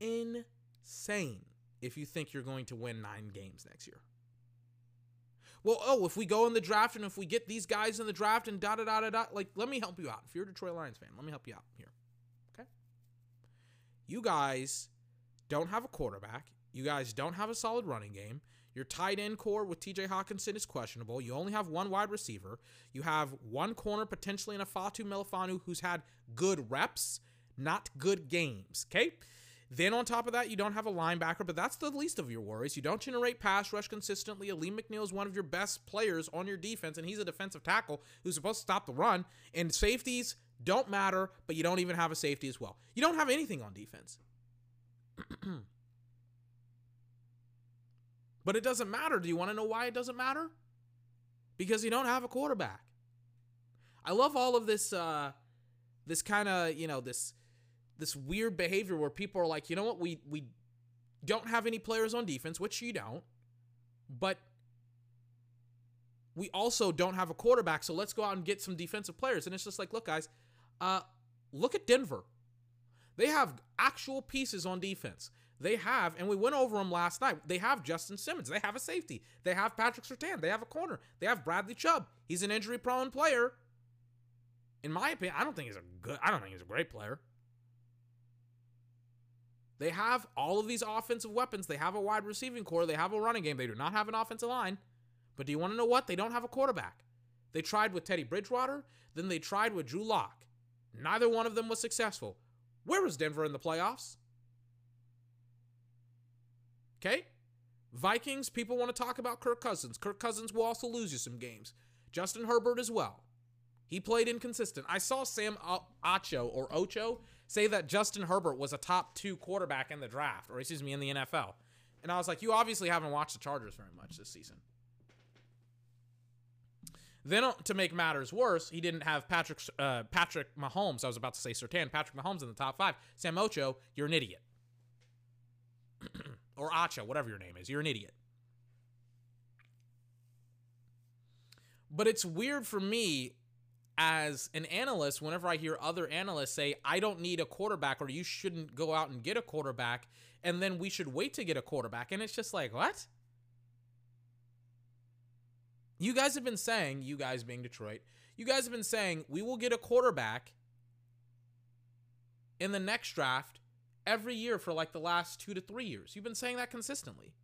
Insane if you think you're going to win 9 games next year well, oh, if we go in the draft and if we get these guys in the draft and da da da da da, like, let me help you out. If you're a Detroit Lions fan, let me help you out here. Okay? You guys don't have a quarterback. You guys don't have a solid running game. Your tight end core with TJ Hockenson is questionable. You only have one wide receiver. You have one corner potentially in Ifeatu Melifonwu who's had good reps, not good games. Okay? Then on top of that, you don't have a linebacker, but that's the least of your worries. You don't generate pass rush consistently. Alim McNeill is one of your best players on your defense, and he's a defensive tackle who's supposed to stop the run. And safeties don't matter, but you don't even have a safety as well. You don't have anything on defense. [CLEARS THROAT] but it doesn't matter. Do you want to know why it doesn't matter? Because you don't have a quarterback. I love all of this uh this kind of, you know, this this weird behavior where people are like, you know what, we we don't have any players on defense, which you don't, but we also don't have a quarterback, so let's go out and get some defensive players. And it's just like, look, guys, uh, look at Denver. They have actual pieces on defense. They have, and we went over them last night. They have Justin Simmons. They have a safety. They have Patrick Surtain. They have a corner. They have Bradley Chubb. He's an injury-prone player. In my opinion, I don't think he's a good. I don't think he's a great player. They have all of these offensive weapons. They have a wide receiving core. They have a running game. They do not have an offensive line. But do you want to know what? They don't have a quarterback. They tried with Teddy Bridgewater, then they tried with Drew Lock. Neither one of them was successful. Where was Denver in the playoffs? Okay? Vikings, people want to talk about Kirk Cousins. Kirk Cousins will also lose you some games. Justin Herbert as well. He played inconsistent. I saw Sam Ocho or Ocho say that Justin Herbert was a top two quarterback in the draft, or excuse me, in the NFL. And I was like, you obviously haven't watched the Chargers very much this season. Then uh, to make matters worse, he didn't have Patrick uh, Patrick Mahomes. I was about to say Surtain. Patrick Mahomes in the top five. Sam Ocho, you're an idiot. [CLEARS THROAT] or Acha, whatever your name is, you're an idiot. But it's weird for me as an analyst, whenever I hear other analysts say, I don't need a quarterback or you shouldn't go out and get a quarterback, and then we should wait to get a quarterback. And it's just like, what? You guys have been saying, you guys being Detroit, you guys have been saying, we will get a quarterback in the next draft every year for like the last two to three years. You've been saying that consistently.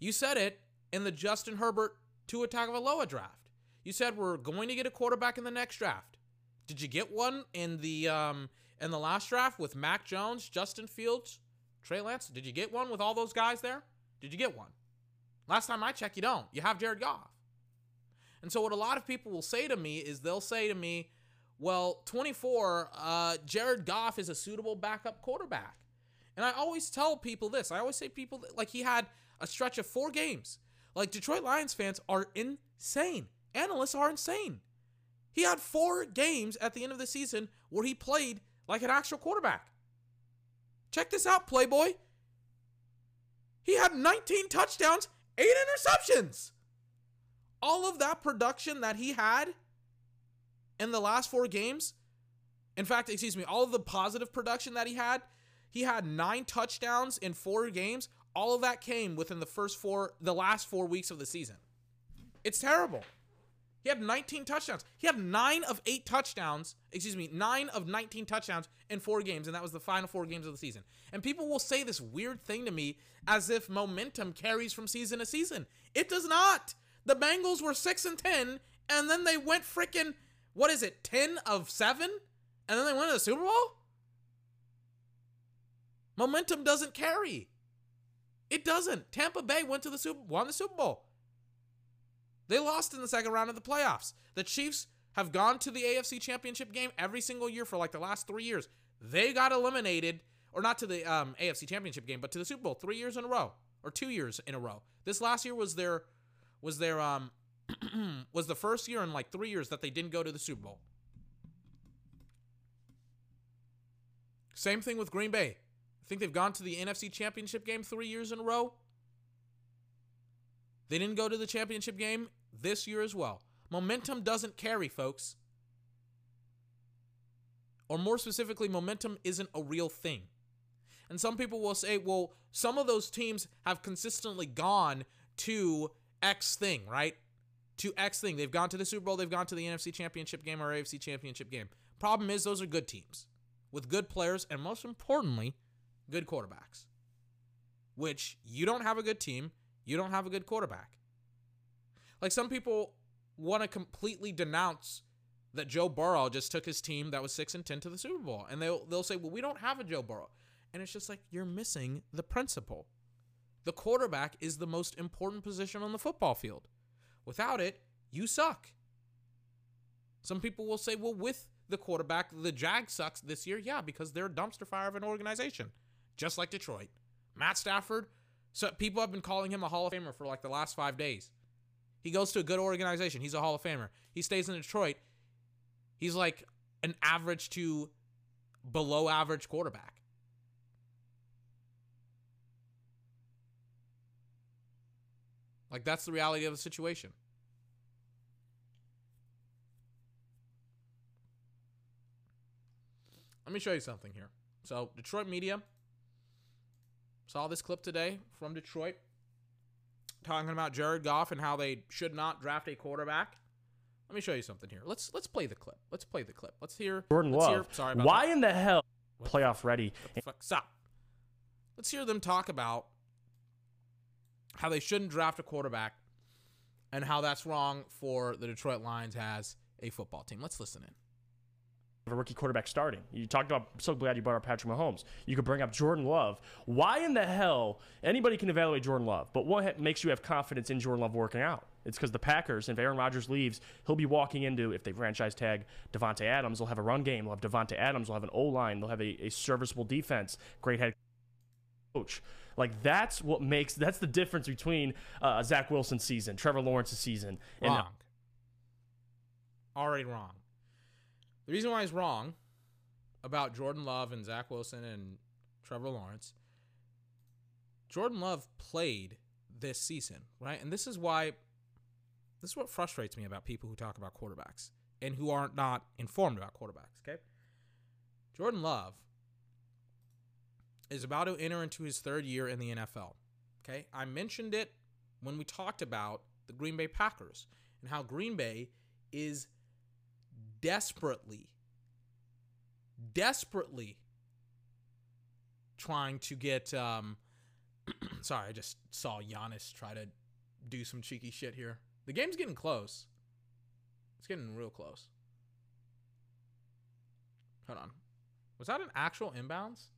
You said it in the Justin Herbert Tua Tagovailoa draft. You said we're going to get a quarterback in the next draft. Did you get one in the um in the last draft with Mac Jones, Justin Fields, Trey Lance? Did you get one with all those guys there? Did you get one? Last time I checked, you don't. You have Jared Goff. And so what a lot of people will say to me is they'll say to me, "Well, 24, uh, Jared Goff is a suitable backup quarterback." And I always tell people this. I always say people like he had a stretch of four games. Like Detroit Lions fans are insane analysts are insane. He had four games at the end of the season where he played like an actual quarterback. Check this out, Playboy. He had 19 touchdowns, eight interceptions. All of that production that he had in the last four games, in fact, excuse me, all of the positive production that he had, he had nine touchdowns in four games. All of that came within the first four, the last four weeks of the season. It's terrible. He had 19 touchdowns. He had nine of eight touchdowns, excuse me, nine of 19 touchdowns in four games, and that was the final four games of the season. And people will say this weird thing to me as if momentum carries from season to season. It does not. The Bengals were 6 and 10, and then they went freaking, what is it, 10 of 7? And then they went to the Super Bowl? Momentum doesn't carry. It doesn't. Tampa Bay went to the Super won the Super Bowl. They lost in the second round of the playoffs. The Chiefs have gone to the AFC Championship game every single year for like the last three years. They got eliminated, or not to the um, AFC Championship game, but to the Super Bowl three years in a row, or two years in a row. This last year was their was their um [CLEARS THROAT] was the first year in like three years that they didn't go to the Super Bowl. Same thing with Green Bay. I think they've gone to the NFC Championship game three years in a row. They didn't go to the championship game this year as well. Momentum doesn't carry, folks. Or more specifically, momentum isn't a real thing. And some people will say, well, some of those teams have consistently gone to X thing, right? To X thing. They've gone to the Super Bowl, they've gone to the NFC Championship game or AFC Championship game. Problem is, those are good teams with good players and most importantly, good quarterbacks. Which you don't have a good team, you don't have a good quarterback. Like some people want to completely denounce that Joe Burrow just took his team that was 6 and 10 to the Super Bowl and they'll they'll say, "Well, we don't have a Joe Burrow." And it's just like you're missing the principle. The quarterback is the most important position on the football field. Without it, you suck. Some people will say, "Well, with the quarterback, the Jag sucks this year." Yeah, because they're a dumpster fire of an organization, just like Detroit. Matt Stafford, so people have been calling him a Hall of Famer for like the last 5 days. He goes to a good organization. He's a Hall of Famer. He stays in Detroit. He's like an average to below average quarterback. Like that's the reality of the situation. Let me show you something here. So, Detroit media saw this clip today from Detroit talking about Jared Goff and how they should not draft a quarterback. Let me show you something here. Let's let's play the clip. Let's play the clip. Let's hear Jordan let's Love. Hear, sorry about Why that. in the hell What playoff ready? Fuck, stop. Let's hear them talk about how they shouldn't draft a quarterback and how that's wrong for the Detroit Lions as a football team. Let's listen in. Of a rookie quarterback starting. You talked about. So glad you brought up Patrick Mahomes. You could bring up Jordan Love. Why in the hell anybody can evaluate Jordan Love? But what ha- makes you have confidence in Jordan Love working out? It's because the Packers, if Aaron Rodgers leaves, he'll be walking into if they franchise tag Davante Adams, they'll have a run game. They'll have Davante Adams. They'll have an O line. They'll have a, a serviceable defense. Great head coach. Like that's what makes that's the difference between uh, Zach Wilson's season, Trevor Lawrence's season, and Wrong. Already wrong. The reason why he's wrong about Jordan Love and Zach Wilson and Trevor Lawrence, Jordan Love played this season, right? And this is why this is what frustrates me about people who talk about quarterbacks and who aren't not informed about quarterbacks, okay? Jordan Love is about to enter into his third year in the NFL. Okay? I mentioned it when we talked about the Green Bay Packers and how Green Bay is desperately, desperately trying to get. Um, [CLEARS THROAT] sorry, I just saw Giannis try to do some cheeky shit here. The game's getting close. It's getting real close. Hold on. Was that an actual inbounds?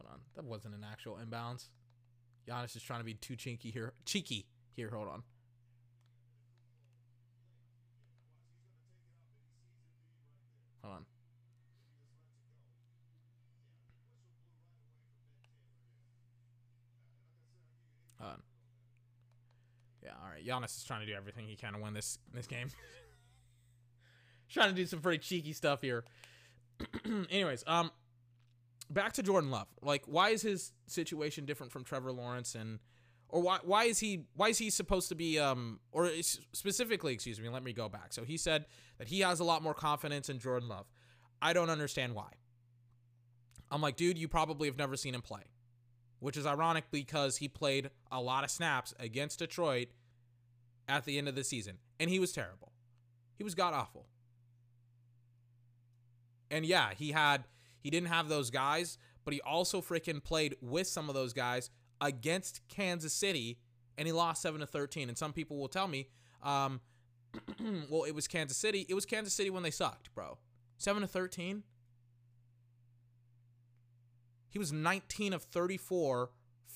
Hold on. That wasn't an actual inbounds. Giannis is trying to be too cheeky here. Cheeky here. Hold on. Hold on. Hold on. Yeah, all right. Giannis is trying to do everything he can to win this this game. [LAUGHS] trying to do some pretty cheeky stuff here. [CLEARS THROAT] Anyways, um, back to Jordan Love. Like, why is his situation different from Trevor Lawrence and or why why is he why is he supposed to be um or specifically excuse me let me go back so he said that he has a lot more confidence in jordan love i don't understand why i'm like dude you probably have never seen him play which is ironic because he played a lot of snaps against Detroit at the end of the season, and he was terrible. He was god awful. And yeah, he had he didn't have those guys, but he also freaking played with some of those guys against Kansas City, and he lost seven to thirteen. And some people will tell me, um, [CLEARS THROAT] well, it was Kansas City. It was Kansas City when they sucked, bro. Seven to thirteen. He was 19 of 34,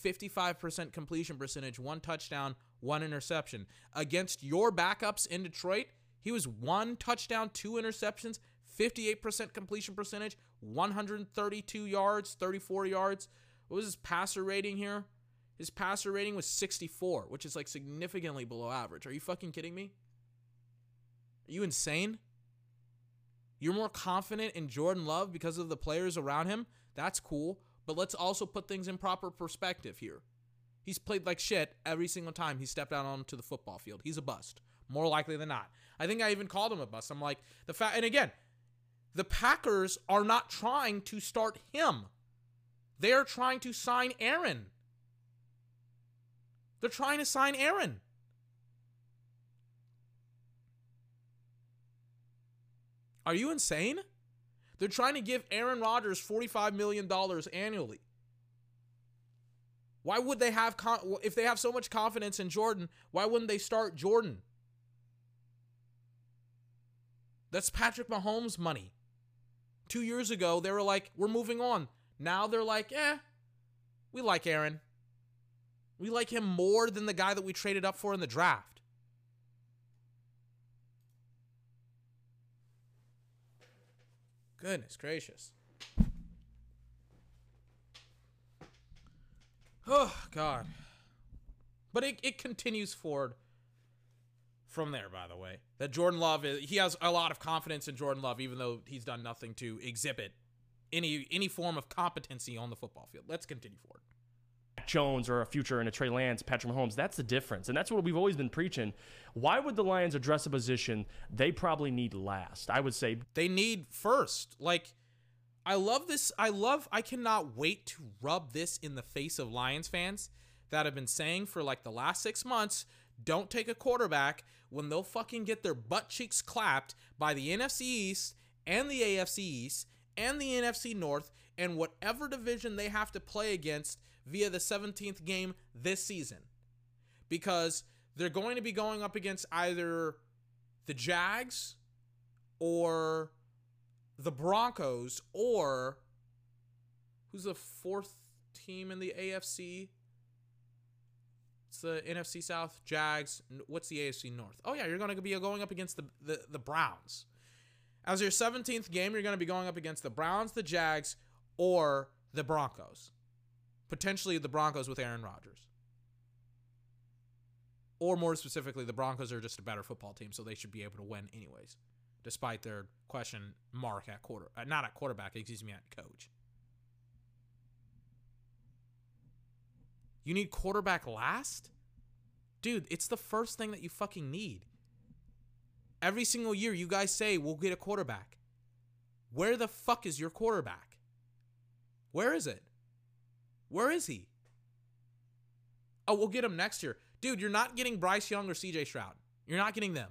55% completion percentage, one touchdown, one interception. Against your backups in Detroit, he was one touchdown, two interceptions, 58% completion percentage, 132 yards, 34 yards. What was his passer rating here? His passer rating was 64, which is like significantly below average. Are you fucking kidding me? Are you insane? You're more confident in Jordan Love because of the players around him? That's cool. But let's also put things in proper perspective here. He's played like shit every single time he stepped out onto the football field. He's a bust, more likely than not. I think I even called him a bust. I'm like, the fact, and again, the Packers are not trying to start him. They are trying to sign Aaron. They're trying to sign Aaron. Are you insane? They're trying to give Aaron Rodgers $45 million annually. Why would they have, con- if they have so much confidence in Jordan, why wouldn't they start Jordan? That's Patrick Mahomes' money. Two years ago, they were like, we're moving on. Now they're like, eh, we like Aaron. We like him more than the guy that we traded up for in the draft. Goodness gracious. Oh, God. But it, it continues forward from there, by the way. That Jordan Love, is, he has a lot of confidence in Jordan Love, even though he's done nothing to exhibit any any form of competency on the football field. Let's continue forward. Jones or a future in a Trey Lance, Patrick Mahomes. That's the difference. And that's what we've always been preaching. Why would the Lions address a position they probably need last? I would say they need first. Like, I love this. I love, I cannot wait to rub this in the face of Lions fans that have been saying for like the last six months don't take a quarterback when they'll fucking get their butt cheeks clapped by the NFC East and the AFC East and the NFC North and whatever division they have to play against via the 17th game this season. Because they're going to be going up against either the Jags or the Broncos or who's the fourth team in the AFC? It's the NFC South, Jags. What's the AFC North? Oh yeah, you're going to be going up against the the, the Browns. As your 17th game, you're going to be going up against the Browns, the Jags, or the Broncos potentially the Broncos with Aaron Rodgers. Or more specifically, the Broncos are just a better football team, so they should be able to win anyways, despite their question mark at quarter, uh, not at quarterback, excuse me, at coach. You need quarterback last? Dude, it's the first thing that you fucking need. Every single year, you guys say, we'll get a quarterback. Where the fuck is your quarterback? Where is it? Where is he? Oh, we'll get him next year. Dude, you're not getting Bryce Young or CJ Stroud. You're not getting them.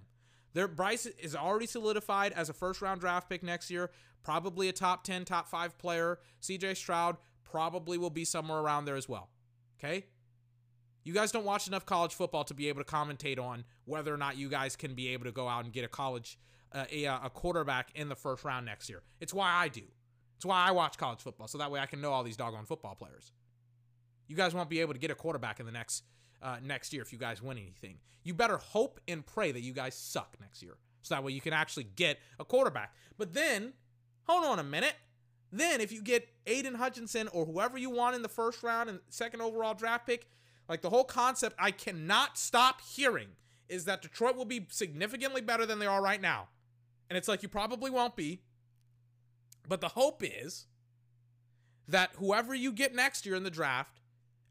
Their Bryce is already solidified as a first round draft pick next year, probably a top 10, top 5 player. CJ Stroud probably will be somewhere around there as well. Okay? You guys don't watch enough college football to be able to commentate on whether or not you guys can be able to go out and get a college uh, a, a quarterback in the first round next year. It's why I do. It's why I watch college football so that way I can know all these doggone football players. You guys won't be able to get a quarterback in the next uh, next year if you guys win anything. You better hope and pray that you guys suck next year, so that way you can actually get a quarterback. But then, hold on a minute. Then, if you get Aidan Hutchinson or whoever you want in the first round and second overall draft pick, like the whole concept, I cannot stop hearing is that Detroit will be significantly better than they are right now. And it's like you probably won't be. But the hope is that whoever you get next year in the draft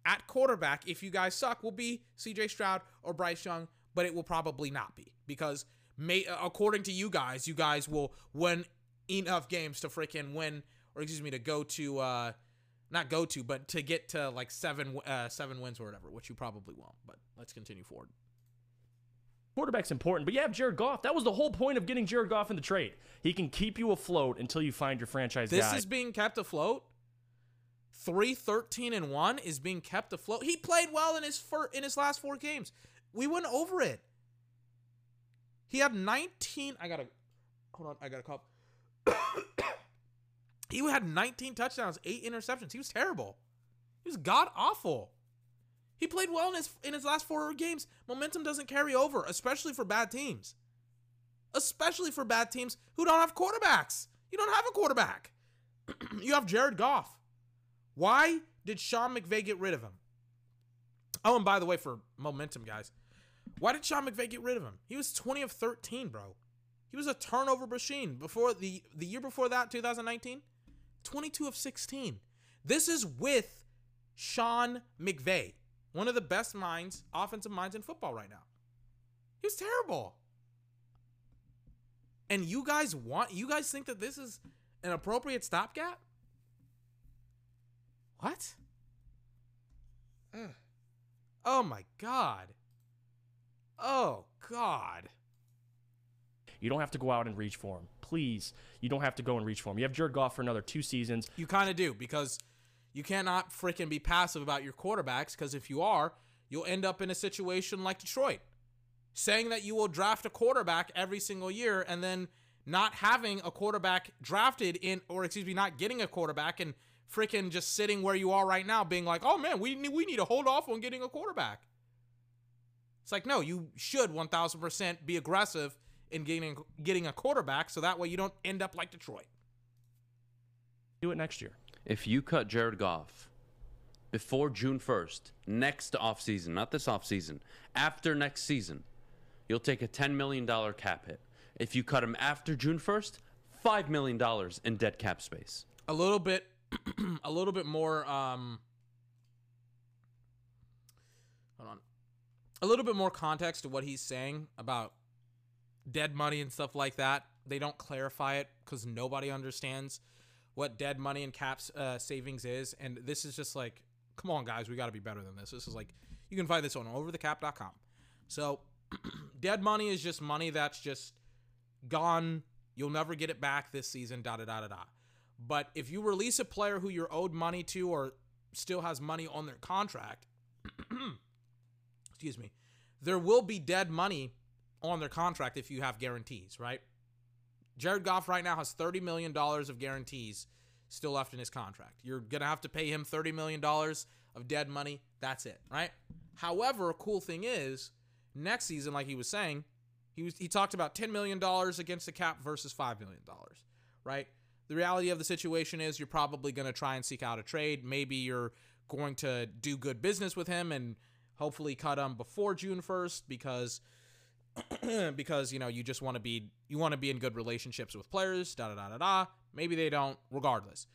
at quarterback, if you guys suck, will be CJ Stroud or Bryce Young, but it will probably not be because, may, according to you guys, you guys will win enough games to freaking win, or excuse me, to go to uh, not go to, but to get to like seven uh, seven wins or whatever, which you probably won't. But let's continue forward. Quarterback's important, but you have Jared Goff. That was the whole point of getting Jared Goff in the trade. He can keep you afloat until you find your franchise This guy. is being kept afloat. 3 13 and 1 is being kept afloat. He played well in his fir- in his last 4 games. We went over it. He had 19 I got to Hold on, I got to cough. [COUGHS] he had 19 touchdowns, 8 interceptions. He was terrible. He was god awful. He played well in his in his last 4 games. Momentum doesn't carry over, especially for bad teams. Especially for bad teams who don't have quarterbacks. You don't have a quarterback. [COUGHS] you have Jared Goff. Why did Sean McVay get rid of him? Oh, and by the way, for momentum, guys, why did Sean McVay get rid of him? He was 20 of 13, bro. He was a turnover machine before the the year before that, 2019, 22 of 16. This is with Sean McVay, one of the best minds, offensive minds in football right now. He was terrible. And you guys want you guys think that this is an appropriate stopgap? What? Ugh. Oh my god. Oh god. you don't have to go out and reach for him. Please, you don't have to go and reach for him. You have Jared Goff for another two seasons. You kind of do because you cannot freaking be passive about your quarterbacks because if you are, you'll end up in a situation like Detroit, saying that you will draft a quarterback every single year and then not having a quarterback drafted in, or excuse me, not getting a quarterback and freaking just sitting where you are right now, being like, oh man, we need, we need to hold off on getting a quarterback. It's like, no, you should 1000% be aggressive in getting, getting a quarterback so that way you don't end up like Detroit. Do it next year. If you cut Jared Goff before June 1st, next offseason, not this offseason, after next season, you'll take a $10 million cap hit. If you cut him after June 1st, $5 million in dead cap space. a little bit [CLEARS THROAT] a little bit more um hold on. A little bit more context to what he's saying about dead money and stuff like that. They don't clarify it because nobody understands what dead money and caps uh, savings is. And this is just like come on guys we got to be better than this. This is like you can find this on overthecap.com so [CLEARS THROAT] dead money is just money that's just gone. You'll never get it back this season da da da da da but if you release a player who you're owed money to or still has money on their contract, [CLEARS THROAT] excuse me, there will be dead money on their contract if you have guarantees, right? Jared Goff right now has $30 million of guarantees still left in his contract. You're going to have to pay him $30 million of dead money. That's it, right? However, a cool thing is, next season, like he was saying, he was he talked about $10 million against the cap versus $5 million, right? The reality of the situation is you're probably going to try and seek out a trade. Maybe you're going to do good business with him and hopefully cut him before June 1st because [CLEARS THROAT] because you know you just want to be you want to be in good relationships with players, da da da da da. Maybe they don't regardless.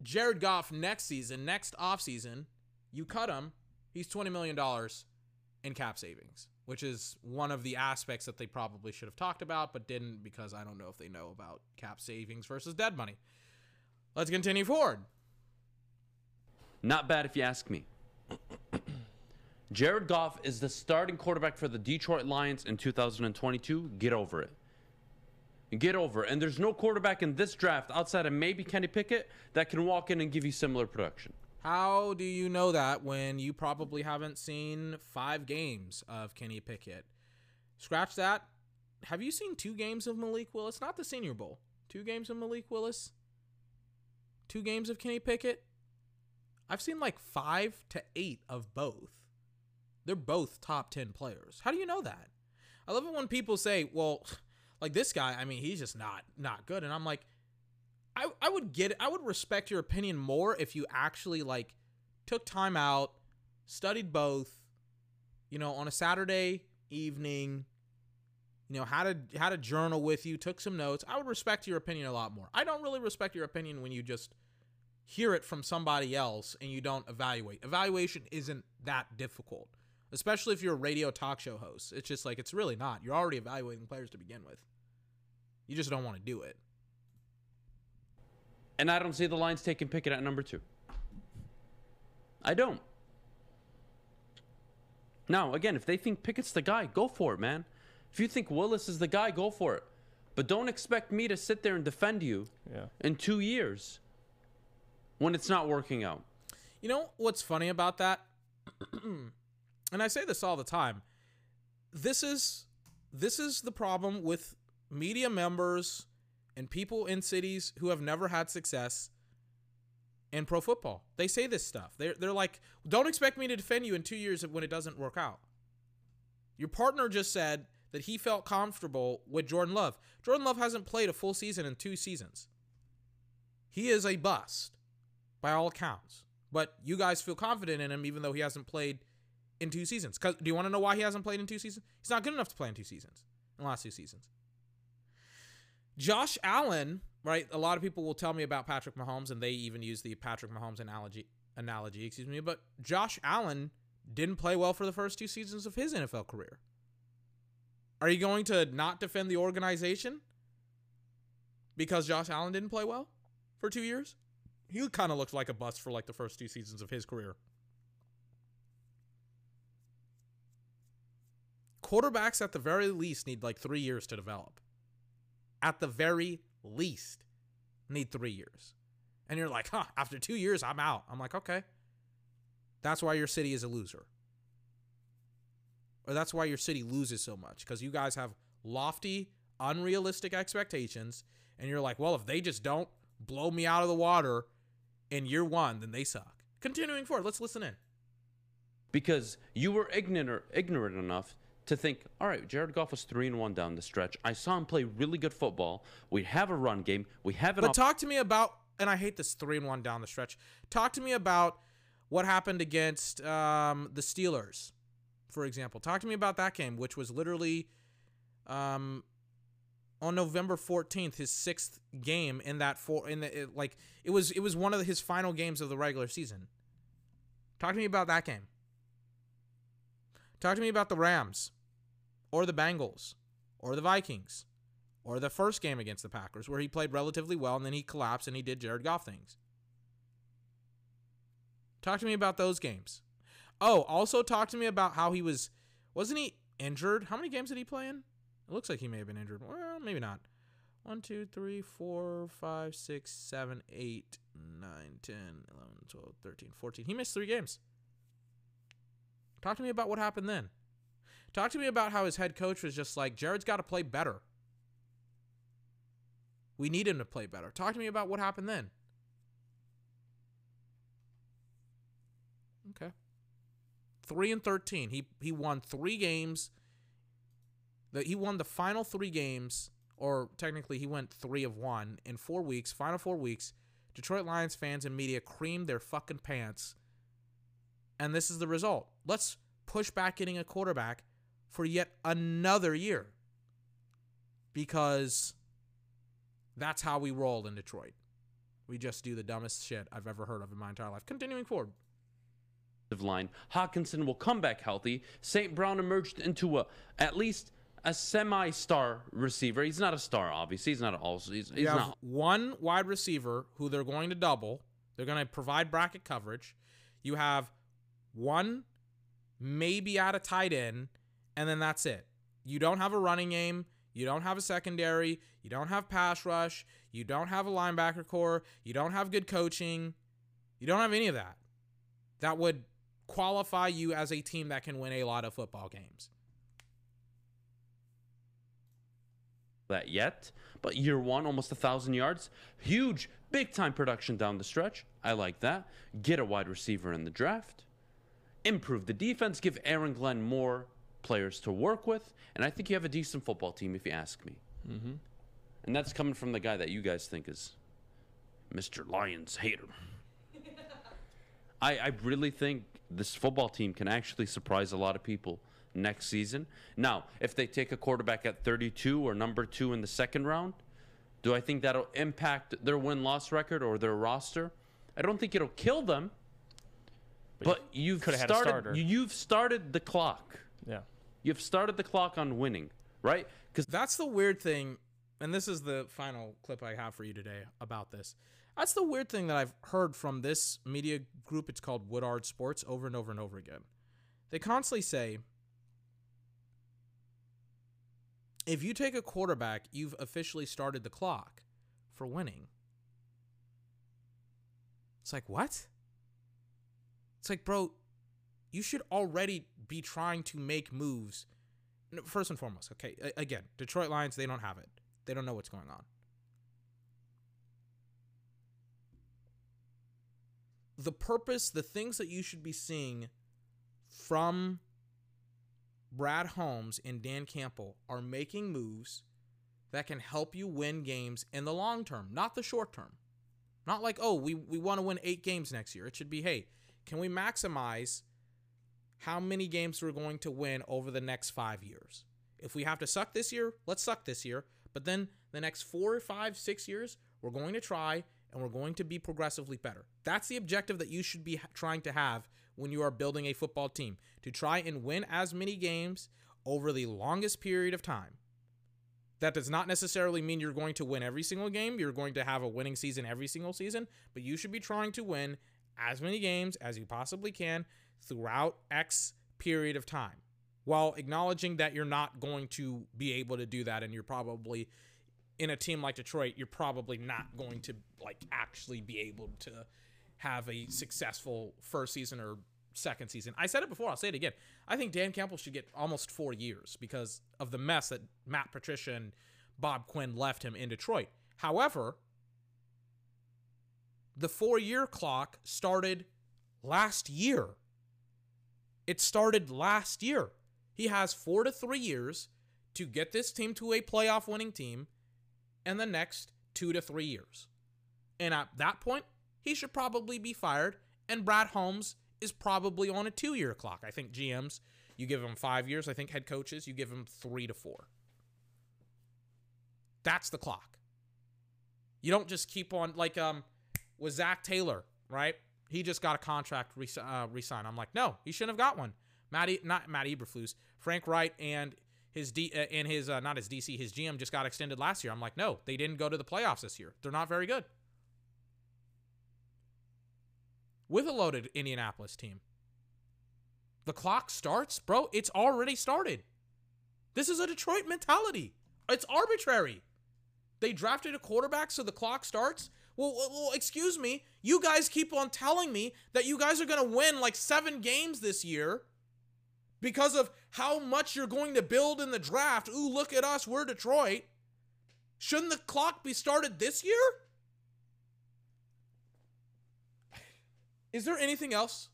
Jared Goff next season, next offseason, you cut him, he's 20 million dollars in cap savings, which is one of the aspects that they probably should have talked about, but didn't because I don't know if they know about cap savings versus dead money. Let's continue forward. Not bad if you ask me. Jared Goff is the starting quarterback for the Detroit Lions in 2022. Get over it. Get over it. And there's no quarterback in this draft outside of maybe Kenny Pickett that can walk in and give you similar production. How do you know that when you probably haven't seen five games of Kenny Pickett? Scratch that. Have you seen two games of Malik Willis? Not the Senior Bowl. Two games of Malik Willis? Two games of Kenny Pickett? I've seen like five to eight of both. They're both top 10 players. How do you know that? I love it when people say, well, like this guy, I mean, he's just not not good. And I'm like, I, I would get it. I would respect your opinion more if you actually like took time out, studied both, you know, on a Saturday evening, you know, had a had a journal with you, took some notes. I would respect your opinion a lot more. I don't really respect your opinion when you just hear it from somebody else and you don't evaluate. Evaluation isn't that difficult, especially if you're a radio talk show host. It's just like it's really not. You're already evaluating players to begin with. You just don't want to do it. And I don't see the Lions taking Pickett at number two. I don't. Now, again, if they think Pickett's the guy, go for it, man. If you think Willis is the guy, go for it. But don't expect me to sit there and defend you Yeah. in two years when it's not working out. You know what's funny about that? [CLEARS THROAT] and I say this all the time. This is this is the problem with media members and people in cities who have never had success in pro football. They say this stuff. They're they're like, don't expect me to defend you in two years when it doesn't work out. Your partner just said that he felt comfortable with Jordan Love. Jordan Love hasn't played a full season in two seasons. He is a bust by all accounts. But you guys feel confident in him even though he hasn't played in two seasons. Do you want to know why he hasn't played in two seasons? He's not good enough to play in two seasons. In the last two seasons. Josh Allen, right? A lot of people will tell me about Patrick Mahomes, and they even use the Patrick Mahomes analogy analogy, excuse me. But Josh Allen didn't play well for the first two seasons of his NFL career. Are you going to not defend the organization because Josh Allen didn't play well for two years? He kind of looked like a bust for like the first two seasons of his career. Quarterbacks, at the very least, need like three years to develop. At the very least, need three years. And you're like, huh, after two years, I'm out. I'm like, okay. That's why your city is a loser. Or that's why your city loses so much because you guys have lofty, unrealistic expectations. And you're like, well, if they just don't blow me out of the water in year one, then they suck. Continuing forward, let's listen in. because you were ignorant ignorant enough to think, all right, Jared Goff was three and one down the stretch. I saw him play really good football. We have a run game. We have an But talk to me about, and I hate this three and one down the stretch. Talk to me about what happened against um, the Steelers, for example. Talk to me about that game, which was literally um, on November fourteenth, his sixth game in that four in the it, like it was it was one of his final games of the regular season. Talk to me about that game. Talk to me about the Rams, or the Bengals, or the Vikings or the first game against the Packers where he played relatively well and then he collapsed and he did Jared Goff things. Talk to me about those games. Oh, also talk to me about how he was wasn't he injured? How many games did he play in? It looks like he may have been injured. Well, maybe not. 1, 2, 3, 4, 5, 6, 7, 8, 9, 10, 11, 12, 13, 14. He missed three games. Talk to me about what happened then. Talk to me about how his head coach was just like, Jared's got to play better. We need him to play better. Talk to me about what happened then. Okay. 3 and 13. He he won 3 games. That he won the final 3 games or technically he went 3 of 1 in 4 weeks, final 4 weeks. Detroit Lions fans and media creamed their fucking pants. And this is the result. Let's push back getting a quarterback for yet another year. Because that's how we roll in Detroit. We just do the dumbest shit I've ever heard of in my entire life. Continuing forward. line. Hockenson will come back healthy. St. Brown emerged into a at least a semi-star receiver. He's not a star, obviously. He's not an all. He's, he's not. one wide receiver who they're going to double. They're going to provide bracket coverage. You have one, maybe at a tight end, and then that's it. You don't have a running game. You don't have a secondary. You don't have pass rush. You don't have a linebacker core. You don't have good coaching. You don't have any of that. That would qualify you as a team that can win a lot of football games. that yet, but year one, almost a thousand yards, huge, big time production down the stretch. I like that. Get a wide receiver in the draft, improve the defense, give Aaron Glenn more players to work with, and I think you have a decent football team, if you ask me. Mm-hmm. And that's coming from the guy that you guys think is Mr. Lions hater. [LAUGHS] I, I really think this football team can actually surprise a lot of people next season. Now, if they take a quarterback at 32 or number two in the second round, do I think that'll impact their win loss record or their roster? I don't think it'll kill them. But, you've had a started. starter. You've started the clock. Yeah. You've started the clock on winning, right? Because That's the weird thing, and this is the final clip I have for you today about this. That's the weird thing that I've heard from this media group. It's called Woodward Sports over and over and over again. They constantly say if you take a quarterback, you've officially started the clock for winning. It's like, what? It's like, bro, you should already be trying to make moves. First and foremost, okay, again, Detroit Lions, they don't have it. They don't know what's going on. The purpose, the things that you should be seeing from Brad Holmes and Dan Campbell are making moves that can help you win games in the long term, not the short term. Not like, oh, we, we want to win eight games next year. It should be, hey, can we maximize how many games we're going to win over the next five years? If we have to suck this year, let's suck this year. But then the next four, five, six years, we're going to try and we're going to be progressively better. That's the objective that you should be trying to have when you are building a football team to try and win as many games over the longest period of time. That does not necessarily mean you're going to win every single game. You're going to have a winning season every single season, but you should be trying to win as many games as you possibly can throughout X period of time while acknowledging that you're not going to be able to do that and you're probably in a team like Detroit, you're probably not going to like actually be able to have a successful first season or second season. I said it before, I'll say it again. I think Dan Campbell should get almost 4 years because of the mess that Matt Patricia and Bob Quinn left him in Detroit. However, the 4-year clock started last year. It started last year. He has 4 to 3 years to get this team to a playoff winning team in the next two to three years. And at that point, he should probably be fired. And Brad Holmes is probably on a two year clock. I think GMs, you give him five years. I think head coaches, you give him three to four. That's the clock. You don't just keep on, like, um, with Zac Taylor, right? He just got a contract re- uh, re-signed. I'm like, no, he shouldn't have got one. Matt, e- not Matt Eberflus, Frank Reich and his D uh, and his uh, not his DC, his GM just got extended last year. I'm like, no, they didn't go to the playoffs this year. They're not very good. With a loaded Indianapolis team, the clock starts, bro. It's already started. This is a Detroit mentality. It's arbitrary. They drafted a quarterback, so the clock starts. Well, well, excuse me. You guys keep on telling me that you guys are going to win like seven games this year because of how much you're going to build in the draft. Ooh, look at us. We're Detroit. Shouldn't the clock be started this year? Is there anything else?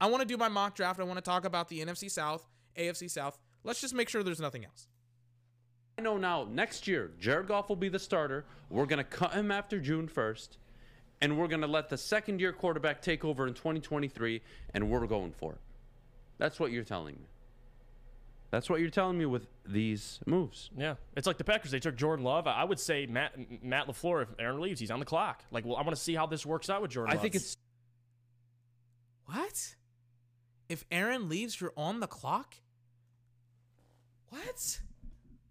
I want to do my mock draft. I want to talk about the NFC South, AFC South. Let's just make sure there's nothing else. I know now next year, Jared Goff will be the starter. We're going to cut him after June 1st, and we're going to let the second year quarterback take over in 2023, and we're going for it. That's what you're telling me. That's what you're telling me with these moves. Yeah, it's like the Packers. They took Jordan Love. I would say Matt Matt LaFleur. If Aaron leaves, he's on the clock. Like, well, I want to see how this works out with Jordan. I Love. think it's What? If Aaron leaves, you're on the clock? What?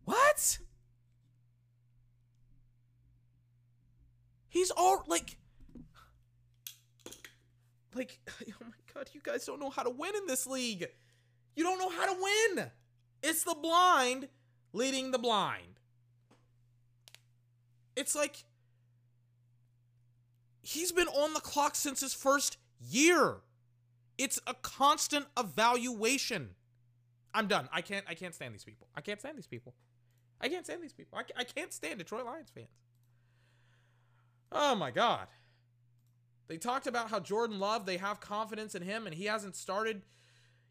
What? He's all like like [LAUGHS] oh my god, you guys don't know how to win in this league. You don't know how to win. It's the blind leading the blind. It's like he's been on the clock since his first year. It's a constant evaluation. I'm done. I can't. I can't stand these people. I can't stand these people. I can't stand these people. I, I can't stand Detroit Lions fans. Oh my god. They talked about how Jordan Love. They have confidence in him, and he hasn't started,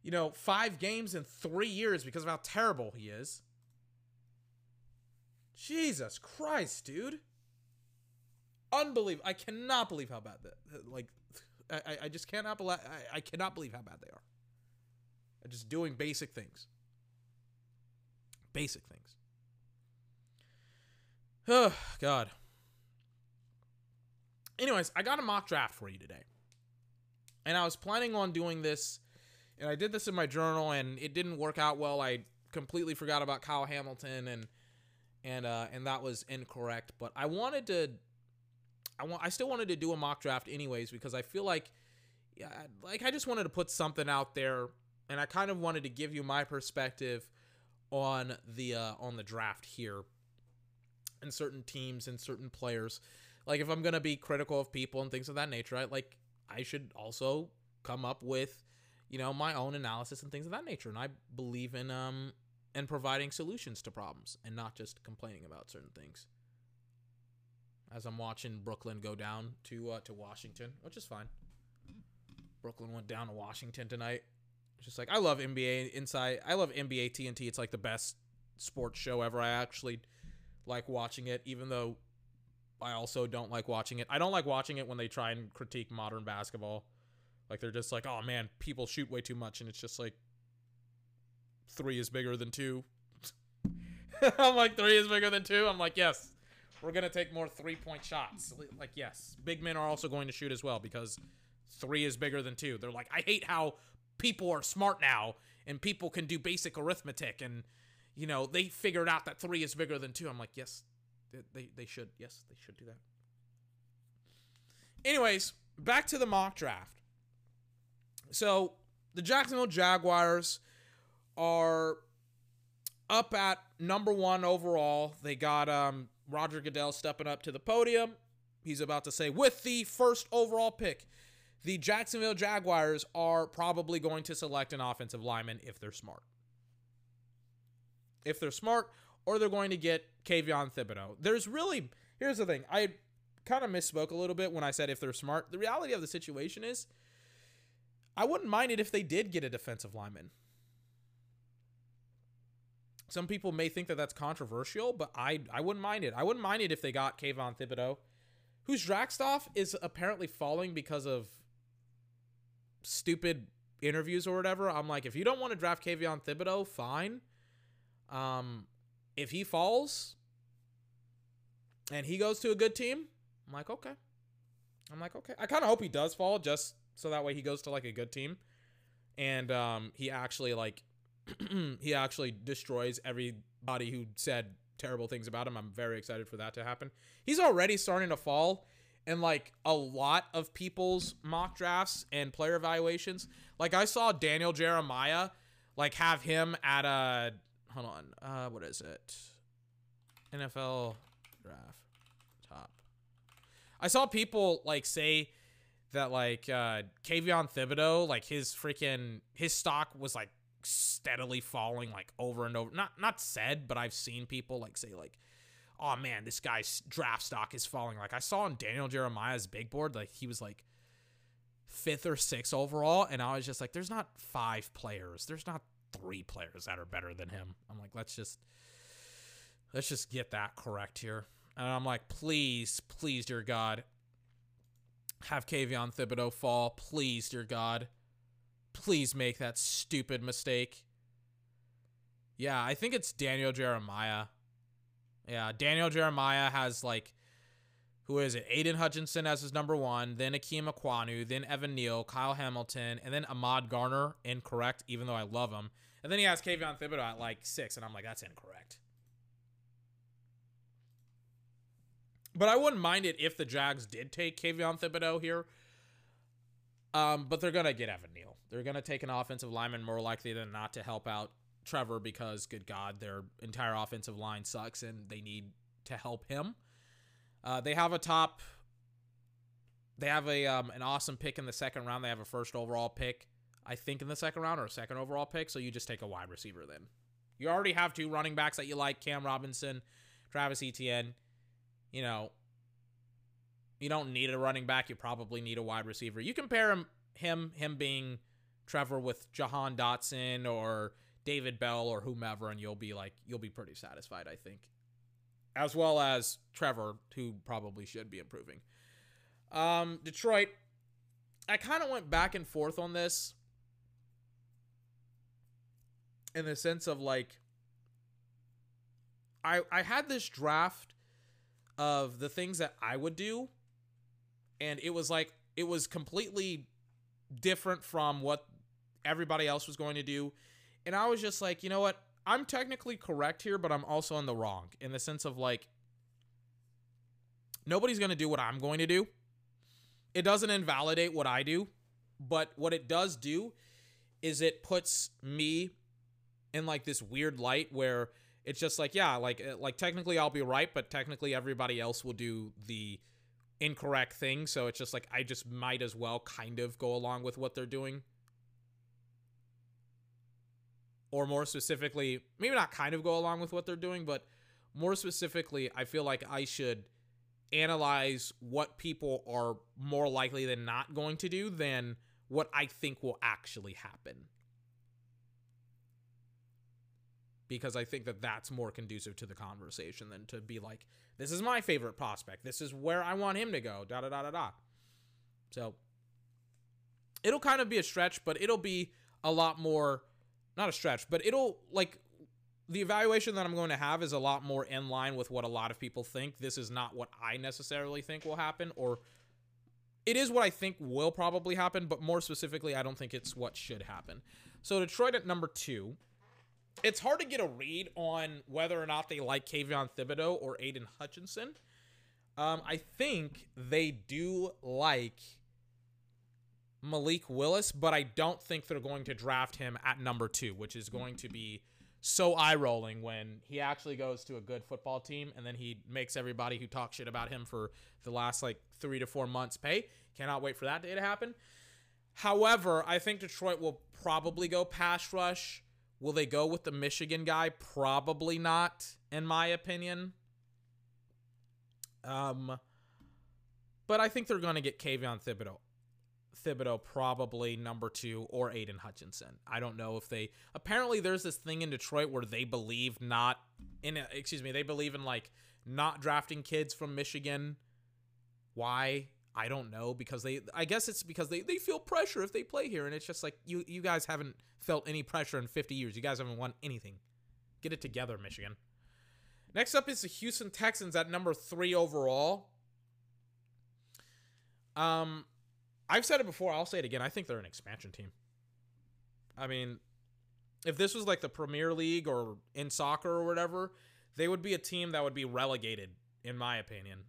you know, five games in three years because of how terrible he is. Jesus Christ, dude. Unbelievable. I cannot believe how bad that. Like, I, I- just cannot believe. I, I cannot believe how bad they are. They're just doing basic things. Basic things. Oh God. Anyways, I got a mock draft for you today, and I was planning on doing this, and I did this in my journal, and it didn't work out well. I completely forgot about Kyle Hamilton, and and uh, and that was incorrect. But I wanted to I want I still wanted to do a mock draft anyways because I feel like yeah, like I just wanted to put something out there and I kind of wanted to give you my perspective on the uh on the draft here and certain teams and certain players. Like if I'm to be critical of people and things of that nature, I like I should also come up with you know my own analysis and things of that nature and I believe in um and providing solutions to problems and not just complaining about certain things as I'm watching Brooklyn go down to uh, to Washington, which is fine. Brooklyn went down to Washington tonight. Just like I love NBA Inside. I love NBA TNT. It's like the best sports show ever. I actually like watching it, even though I also don't like watching it. I don't like watching it when they try and critique modern basketball. Like they're just like, oh man, people shoot way too much, and it's just like three is bigger than two. [LAUGHS] I'm like three is bigger than two. I'm like yes, we're gonna take more three point shots. Like yes, big men are also going to shoot as well because three is bigger than two. They're like I hate how people are smart now and people can do basic arithmetic and you know they figured out that three is bigger than two. I'm like yes, they they, should yes they should do that. Anyways, back to the mock draft. So the Jacksonville Jaguars are up at number one overall. They got um, Roger Goodell stepping up to the podium. He's about to say, with the first overall pick, the Jacksonville Jaguars are probably going to select an offensive lineman if they're smart. If they're smart, or they're going to get Kayvon Thibodeaux. There's really, here's the thing. I kind of misspoke a little bit when I said if they're smart. The reality of the situation is, I wouldn't mind it if they did get a defensive lineman. Some people may think that that's controversial, but I I wouldn't mind it. I wouldn't mind it if they got Kayvon Thibodeaux, whose draft stock is apparently falling because of stupid interviews or whatever. I'm like, if you don't want to draft Kayvon Thibodeaux, fine. Um, if he falls and he goes to a good team, I'm like, okay. I'm like, okay. I kind of hope he does fall just so that way he goes to like a good team and um he actually like [CLEARS THROAT] he actually destroys everybody who said terrible things about him. I'm very excited for that to happen. He's already starting to fall in like a lot of people's mock drafts and player evaluations. Like I saw Daniel Jeremiah like have him at a hold on, uh what is it? NFL draft top. I saw people like say that like uh Kayvon Thibodeaux, like his freaking his stock was like steadily falling like over and over. Not not said, but I've seen people like say like, "Oh man, this guy's draft stock is falling." Like I saw on Daniel Jeremiah's big board, like he was like fifth or sixth overall, and I was just like, "There's not five players. There's not three players that are better than him." I'm like, "Let's just let's just get that correct here." And I'm like, "Please, please, dear God." Have Kayvon Thibodeaux fall, please, dear God please make that stupid mistake. Yeah, I think it's Daniel Jeremiah. Yeah, Daniel Jeremiah has like who is it? Aidan Hutchinson as his number one, then Ikem Ekwonu, then Evan Neal, Kyle Hamilton, and then Ahmad Gardner. Incorrect, even though I love him. And then he has Kayvon Thibodeaux at like six, and I'm like, that's incorrect. But I wouldn't mind it if the Jags did take Kayvon Thibodeaux here. Um, but they're gonna get Evan Neal. They're gonna take an offensive lineman more likely than not to help out Trevor because, good God, their entire offensive line sucks and they need to help him. Uh, they have a top. They have a um, an awesome pick in the second round. They have a first overall pick, I think, in the second round or a second overall pick. So you just take a wide receiver then. You already have two running backs that you like: Cam Robinson, Travis Etienne. You know, you don't need a running back. You probably need a wide receiver. You compare him, him, him being Trevor with Jahan Dotson or David Bell or whomever, and you'll be like, you'll be pretty satisfied, I think. As well as Trevor, who probably should be improving. Um, Detroit, I kind of went back and forth on this in the sense of like, I I had this draft of the things that I would do and it was like it was completely different from what everybody else was going to do and i was just like you know what i'm technically correct here but i'm also in the wrong in the sense of like nobody's going to do what I'm going to do. It doesn't invalidate what I do, but what it does do is it puts me in like this weird light where it's just like yeah, like uh, like technically I'll be right, but technically everybody else will do the incorrect thing, so it's just like I just might as well kind of go along with what they're doing. Or more specifically, maybe not kind of go along with what they're doing, but more specifically, I feel like I should analyze what people are more likely than not going to do than what I think will actually happen. Because I think that that's more conducive to the conversation than to be like, this is my favorite prospect. This is where I want him to go. Da da da da da. So it'll kind of be a stretch, but it'll be a lot more, not a stretch, but it'll like the evaluation that I'm going to have is a lot more in line with what a lot of people think. This is not what I necessarily think will happen, or it is what I think will probably happen, but more specifically, I don't think it's what should happen. So Detroit at number two. It's hard to get a read on whether or not they like Kayvon Thibodeaux or Aidan Hutchinson. Um, I think they do like Malik Willis, but I don't think they're going to draft him at number two, which is going to be so eye rolling when he actually goes to a good football team and then he makes everybody who talks shit about him for the last like three to four months pay. Cannot wait for that day to happen. However, I think Detroit will probably go pass rush. Will they go with the Michigan guy? Probably not, in my opinion. Um, but I think they're going to get Kayvon Thibodeaux. Thibodeaux probably number two or Aidan Hutchinson. I don't know if they. Apparently, there's this thing in Detroit where they believe not in. Excuse me, they believe in like not drafting kids from Michigan. Why? I don't know because they. I guess it's because they they feel pressure if they play here, and it's just like you you guys haven't felt any pressure in 50 years. You guys haven't won anything. Get it together, Michigan. Next up is the Houston Texans at number three overall. Um, I've said it before. I'll say it again. I think they're an expansion team. I mean, if this was like the Premier League or in soccer or whatever, they would be a team that would be relegated, in my opinion.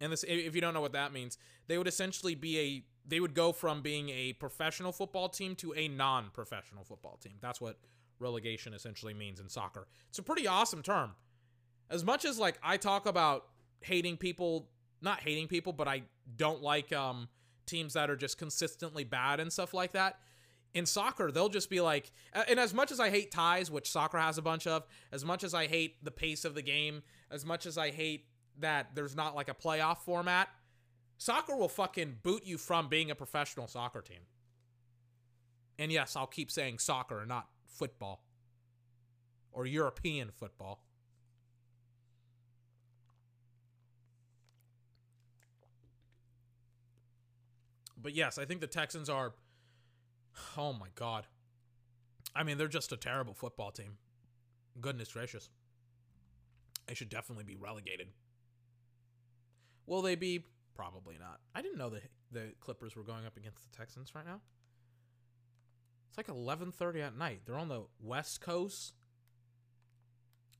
And this, if you don't know what that means, they would essentially be a. They would go from being a professional football team to a non-professional football team. That's what relegation essentially means in soccer. It's a pretty awesome term. As much as like I talk about hating people, not hating people, but I don't like um teams that are just consistently bad and stuff like that. In soccer, they'll just be like, and as much as I hate ties, which soccer has a bunch of, as much as I hate the pace of the game, as much as I hate that there's not like a playoff format, soccer will fucking boot you from being a professional soccer team. And yes, I'll keep saying soccer and not football or European football. But yes, I think the Texans are. Oh my God. I mean, they're just a terrible football team. Goodness gracious. They should definitely be relegated. Will they be? Probably not. I didn't know the the Clippers were going up against the Texans right now. It's like 11:30 at night. They're on the West Coast.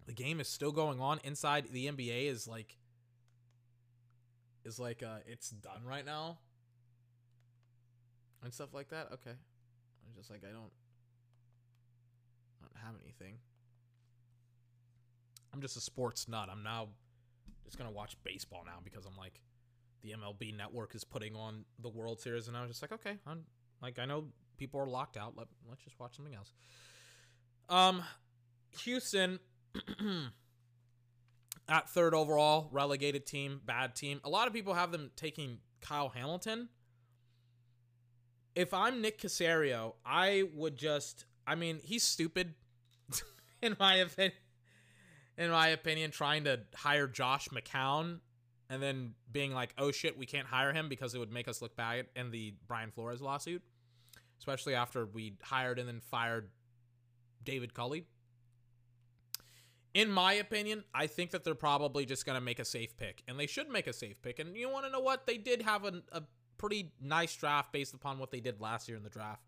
The game is still going on inside the NBA is like is like uh it's done right now and stuff like that. Okay, I'm just like I don't, I don't have anything. I'm just a sports nut. I'm now just gonna watch baseball now because I'm like, the MLB Network is putting on the World Series, and I was just like, okay, I'm like I know people are locked out. Let let's just watch something else. Um, Houston. [CLEARS THROAT] at third overall, relegated team, bad team. A lot of people have them taking Kyle Hamilton if I'm Nick Caserio, I would just I mean, he's stupid [LAUGHS] in my opinion. In my opinion, trying to hire Josh McCown and then being like, "Oh shit, we can't hire him because it would make us look bad in the Brian Flores lawsuit." Especially after we hired and then fired David Culley. In my opinion, I think that they're probably just going to make a safe pick, and they should make a safe pick. And you want to know what? They did have a, a pretty nice draft based upon what they did last year in the draft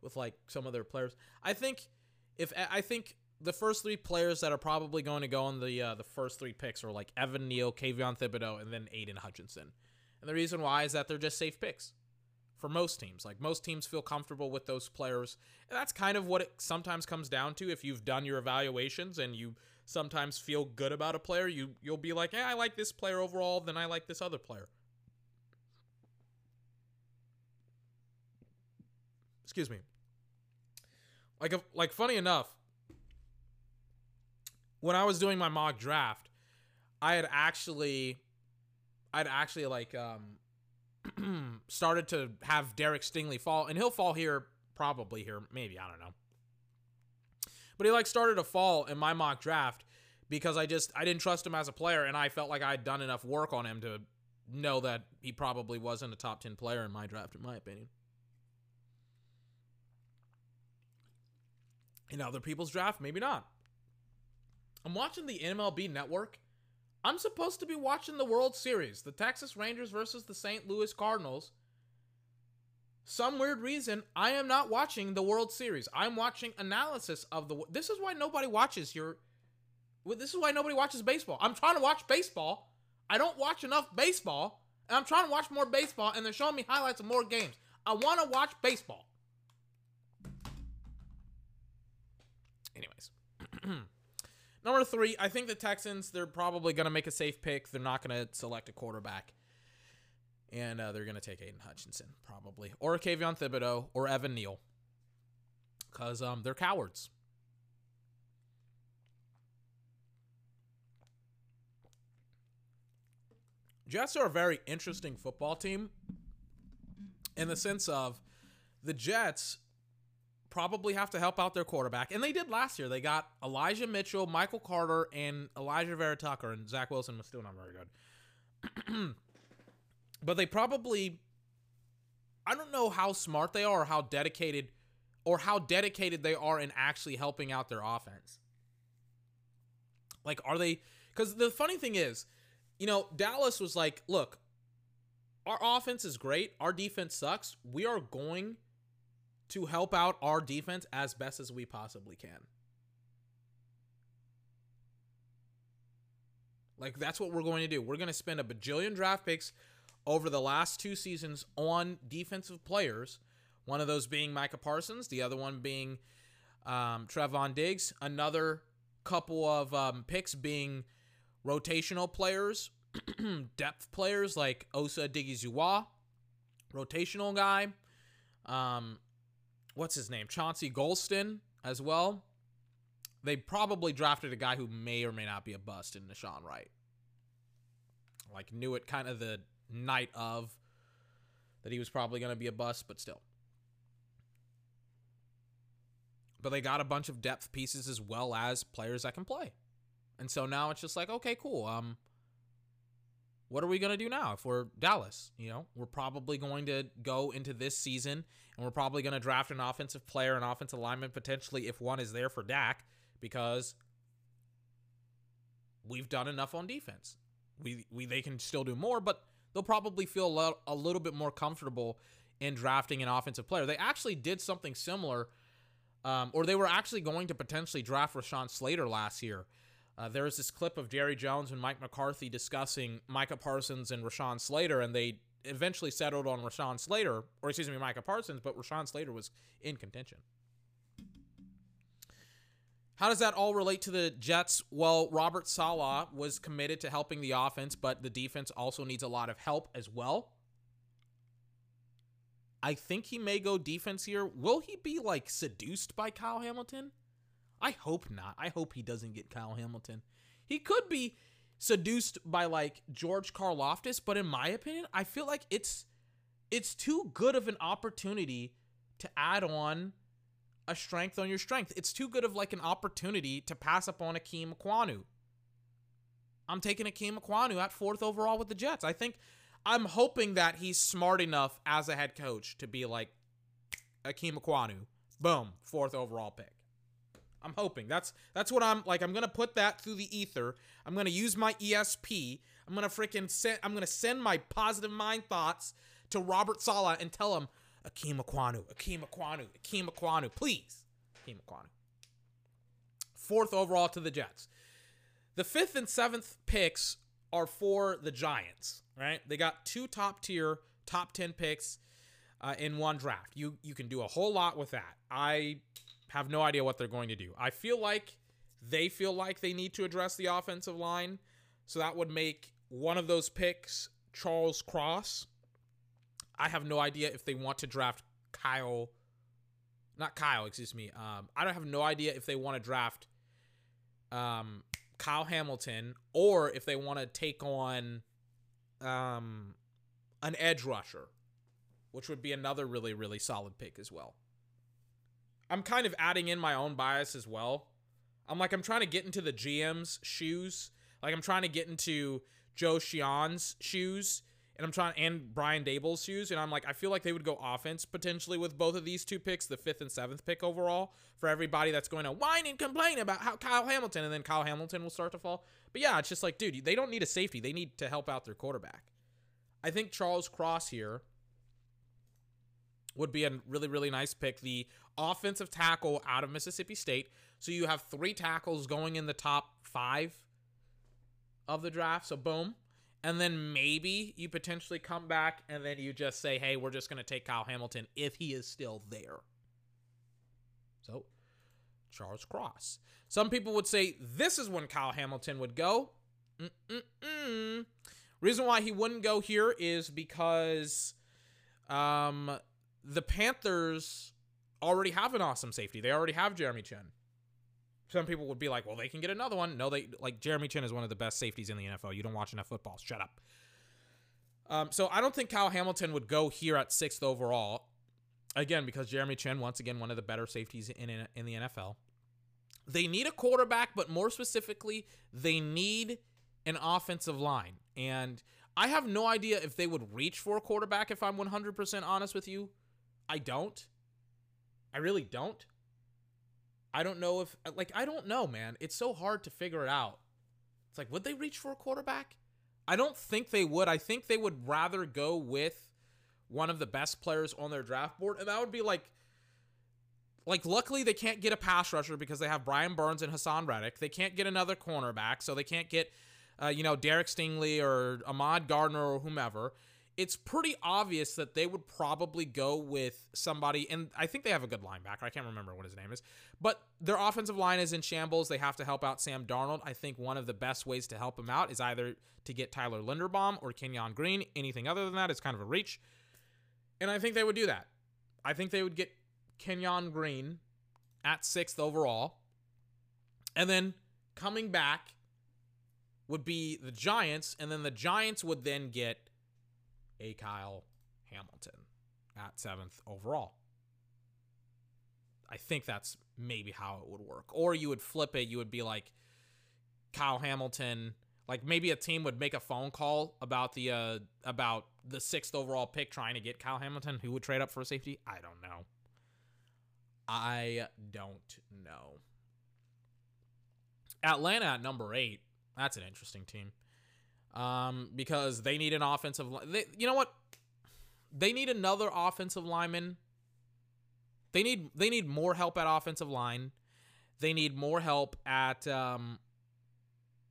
with like some of their players. I think if I think the first three players that are probably going to go on the uh, the first three picks are like Evan Neal, Kayvon Thibodeaux, and then Aidan Hutchinson. And the reason why is that they're just safe picks for most teams. Like most teams feel comfortable with those players. And that's kind of what it sometimes comes down to. If you've done your evaluations and you sometimes feel good about a player, you you'll be like, "Yeah, I like this player overall, then I like this other player." Excuse me. Like like funny enough, when I was doing my mock draft, I had actually I'd actually like um [CLEARS THROAT] started to have Derek Stingley fall, and he'll fall here probably here, maybe I don't know. But he like started to fall in my mock draft because I just I didn't trust him as a player, and I felt like I'd done enough work on him to know that he probably wasn't a top ten player in my draft, in my opinion. In other people's draft, maybe not. I'm watching the MLB network. I'm supposed to be watching the World Series, the Texas Rangers versus the St. Louis Cardinals. Some weird reason, I am not watching the World Series. I'm watching analysis of the. This is why nobody watches your. This is why nobody watches baseball. I'm trying to watch baseball. I don't watch enough baseball, and I'm trying to watch more baseball, and they're showing me highlights of more games. I want to watch baseball. Anyways. [CLEARS THROAT] Number three, I think the Texans, they're probably going to make a safe pick. They're not going to select a quarterback. And uh, they're going to take Aidan Hutchinson, probably. Or Kayvon Thibodeaux or Evan Neal. Because um, they're cowards. Jets are a very interesting football team in the sense of the Jets probably have to help out their quarterback. And they did last year. They got Elijah Mitchell, Michael Carter, and Alijah Vera-Tucker, and Zach Wilson was still not very good. [CLEARS THROAT] but they probably I don't know how smart they are or how dedicated or how dedicated they are in actually helping out their offense. Like are they cuz the funny thing is, you know, Dallas was like, "Look, our offense is great, our defense sucks. We are going to help out our defense as best as we possibly can. Like that's what we're going to do. We're going to spend a bajillion draft picks over the last two seasons on defensive players. One of those being Micah Parsons, the other one being um, Trevon Diggs. Another couple of um, picks being rotational players, [CLEARS THROAT] depth players like Osa Odighizuwa, rotational guy. Um, what's his name? Chauncey Golston as well. They probably drafted a guy who may or may not be a bust in Nahshon Wright. Like knew it kind of the night of that he was probably going to be a bust, but still. But they got a bunch of depth pieces as well as players that can play. And so now it's just like, okay, cool. Um what are we going to do now if we're Dallas? You know, we're probably going to go into this season and we're probably going to draft an offensive player, an offensive lineman, potentially if one is there for Dak, because we've done enough on defense. We, we they can still do more, but they'll probably feel a, lo- a little bit more comfortable in drafting an offensive player. They actually did something similar, um, or they were actually going to potentially draft Rashawn Slater last year. Uh, this clip of Jerry Jones and Mike McCarthy discussing Micah Parsons and Rashawn Slater, and they eventually settled on Rashawn Slater, or excuse me, Micah Parsons, but Rashawn Slater was in contention. How does that all relate to the Jets? Well, Robert Saleh was committed to helping the offense, but the defense also needs a lot of help as well. I think he may go defense here. Will he be like seduced by Kyle Hamilton? I hope not. I hope he doesn't get Kyle Hamilton. He could be seduced by like George Karlaftis, but in my opinion, I feel like it's it's too good of an opportunity to add on a strength on your strength. It's too good of like an opportunity to pass up on Ikem Ekwonu. I'm taking Ikem Ekwonu at fourth overall with the Jets. I think I'm hoping that he's smart enough as a head coach to be like Ikem Ekwonu. Boom, fourth overall pick. I'm hoping. That's that's what I'm like. I'm gonna put that through the ether. I'm gonna use my ESP. I'm gonna freaking send. I'm gonna send my positive mind thoughts to Robert Saleh and tell him, Ikem Ekwonu, Ikem Ekwonu, Ikem Ekwonu, please, Ikem Ekwonu. fourth overall to the Jets. The fifth and seventh picks are for the Giants, right? They got two top tier, top 10 picks uh, in one draft. You you can do a whole lot with that. I have no idea what they're going to do. I feel like they feel like they need to address the offensive line, so that would make one of those picks Charles Cross. I have no idea if they want to draft Kyle, not Kyle, excuse me. Um, I don't have no idea if they want to draft um, Kyle Hamilton or if they want to take on um, an edge rusher, which would be another really, really solid pick as well. I'm kind of adding in my own bias as well. I'm like, I'm trying to get into the GM's shoes. Like, I'm trying to get into Joe Schoen's shoes and I'm trying and Brian Daboll's shoes, and I'm like, I feel like they would go offense potentially with both of these two picks, the fifth and seventh pick overall, for everybody that's going to whine and complain about how Kyle Hamilton, and then Kyle Hamilton will start to fall. But yeah, it's just like, dude, they don't need a safety; they need to help out their quarterback. I think Charles Cross here would be a really, really nice pick. The offensive tackle out of Mississippi State. So you have three tackles going in the top five of the draft. So boom and then maybe you potentially come back and then you just say, hey, we're just going to take Kyle Hamilton if he is still there. So, Charles Cross. Some people would say this is when Kyle Hamilton would go. Mm-mm-mm. Reason why he wouldn't go here is because um, the Panthers already have an awesome safety. They already have Jeremy Chinn some people would be like, well, they can get another one. No, they like Jeremy Chinn is one of the best safeties in the NFL. You don't watch enough football. Shut up. Um, so I don't think Kyle Hamilton would go here at sixth overall. Again, because Jeremy Chinn, once again, one of the better safeties in, in, in the NFL. They need a quarterback, but more specifically, they need an offensive line. And I have no idea if they would reach for a quarterback, if I'm 100% honest with you. I don't. I really don't. I don't know if like I don't know, man. It's so hard to figure it out. It's like would they reach for a quarterback? I don't think they would. I think they would rather go with one of the best players on their draft board and that would be like like luckily they can't get a pass rusher because they have Brian Burns and Haason Reddick. They can't get another cornerback, so they can't get uh, you know Derek Stingley or Ahmad Gardner or whomever it's pretty obvious that they would probably go with somebody, and I think they have a good linebacker. I can't remember what his name is, but their offensive line is in shambles. They have to help out Sam Darnold. I think one of the best ways to help him out is either to get Tyler Linderbaum or Kenyon Green. Anything other than that is kind of a reach. And I think they would do that. I think they would get Kenyon Green at sixth overall. And then coming back would be the Giants, and then the Giants would then get a Kyle Hamilton at seventh overall. I think that's maybe how it would work. Or you would flip it. You would be like Kyle Hamilton. Like maybe a team would make a phone call about the uh, about the sixth overall pick, trying to get Kyle Hamilton. Who would trade up for a safety? I don't know. I don't know. Atlanta at number eight. That's an interesting team um, because they need an offensive. line. they, you know what? They need another offensive lineman. They need they need more help at offensive line. They need more help at. Um,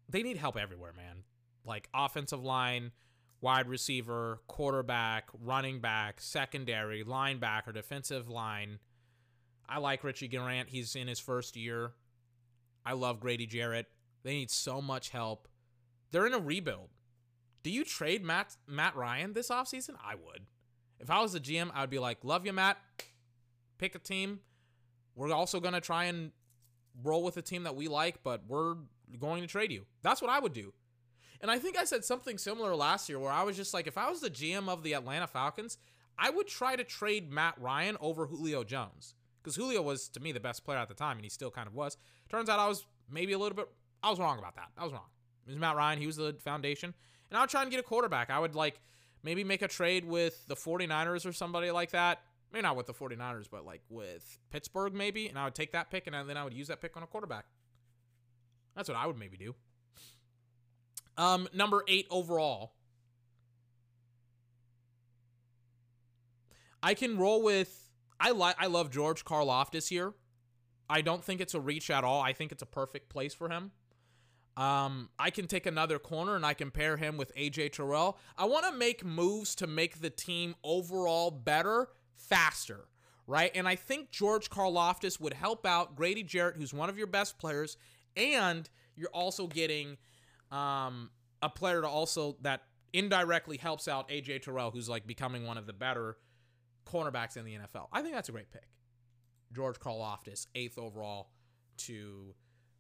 they need help everywhere, man. Like offensive line, wide receiver, quarterback, running back, secondary, linebacker, defensive line. I like Richie Grant. He's in his first year. I love Grady Jarrett. They need so much help. They're in a rebuild. Do you trade Matt Matt Ryan this offseason? I would. If I was the GM, I would be like, love you, Matt. Pick a team. We're also going to try and roll with a team that we like, but we're going to trade you. That's what I would do. And I think I said something similar last year where I was just like, if I was the GM of the Atlanta Falcons, I would try to trade Matt Ryan over Julio Jones. Because Julio was, to me, the best player at the time, and he still kind of was. Turns out I was maybe a little bit, I was wrong about that. I was wrong. It was Matt Ryan. He was the foundation. And I would try and get a quarterback. I would like maybe make a trade with the 49ers or somebody like that. Maybe not with the 49ers, but like with Pittsburgh maybe. And I would take that pick and then I would use that pick on a quarterback. That's what I would maybe do. Um, number eight overall. I can roll with I like I love George Karlaftis here. I don't think it's a reach at all. I think it's a perfect place for him. Um, I can take another corner and I can pair him with AJ Terrell. I want to make moves to make the team overall better, faster, right? And I think George Karlaftis would help out Grady Jarrett, who's one of your best players, and you're also getting um, a player to also that indirectly helps out AJ Terrell, who's like becoming one of the better cornerbacks in the NFL. I think that's a great pick. George Karlaftis, eighth overall to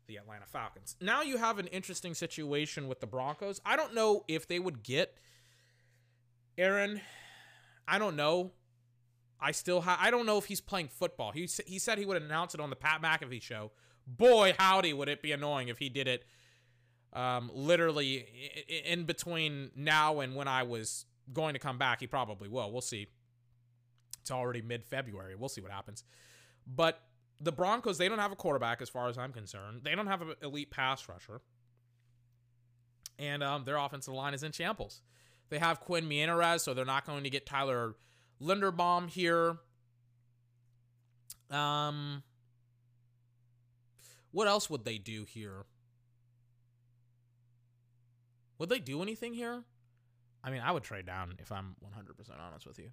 the Atlanta Falcons. Now you have an interesting situation with the Broncos. I don't know if they would get Aaron. I don't know. I still ha- I don't know if he's playing football. He he said he would announce it on the Pat McAfee show. Boy, howdy, would it be annoying if he did it um, literally in between now and when I was going to come back. He probably will. We'll see. It's already mid February. We'll see what happens. But the Broncos, they don't have a quarterback as far as I'm concerned. They don't have an elite pass rusher. And um, their offensive line is in shambles. They have Quinn Meinerz, so they're not going to get Tyler Linderbaum here. Um, what else would they do here? Would they do anything here? I mean, I would trade down if I'm 100% honest with you.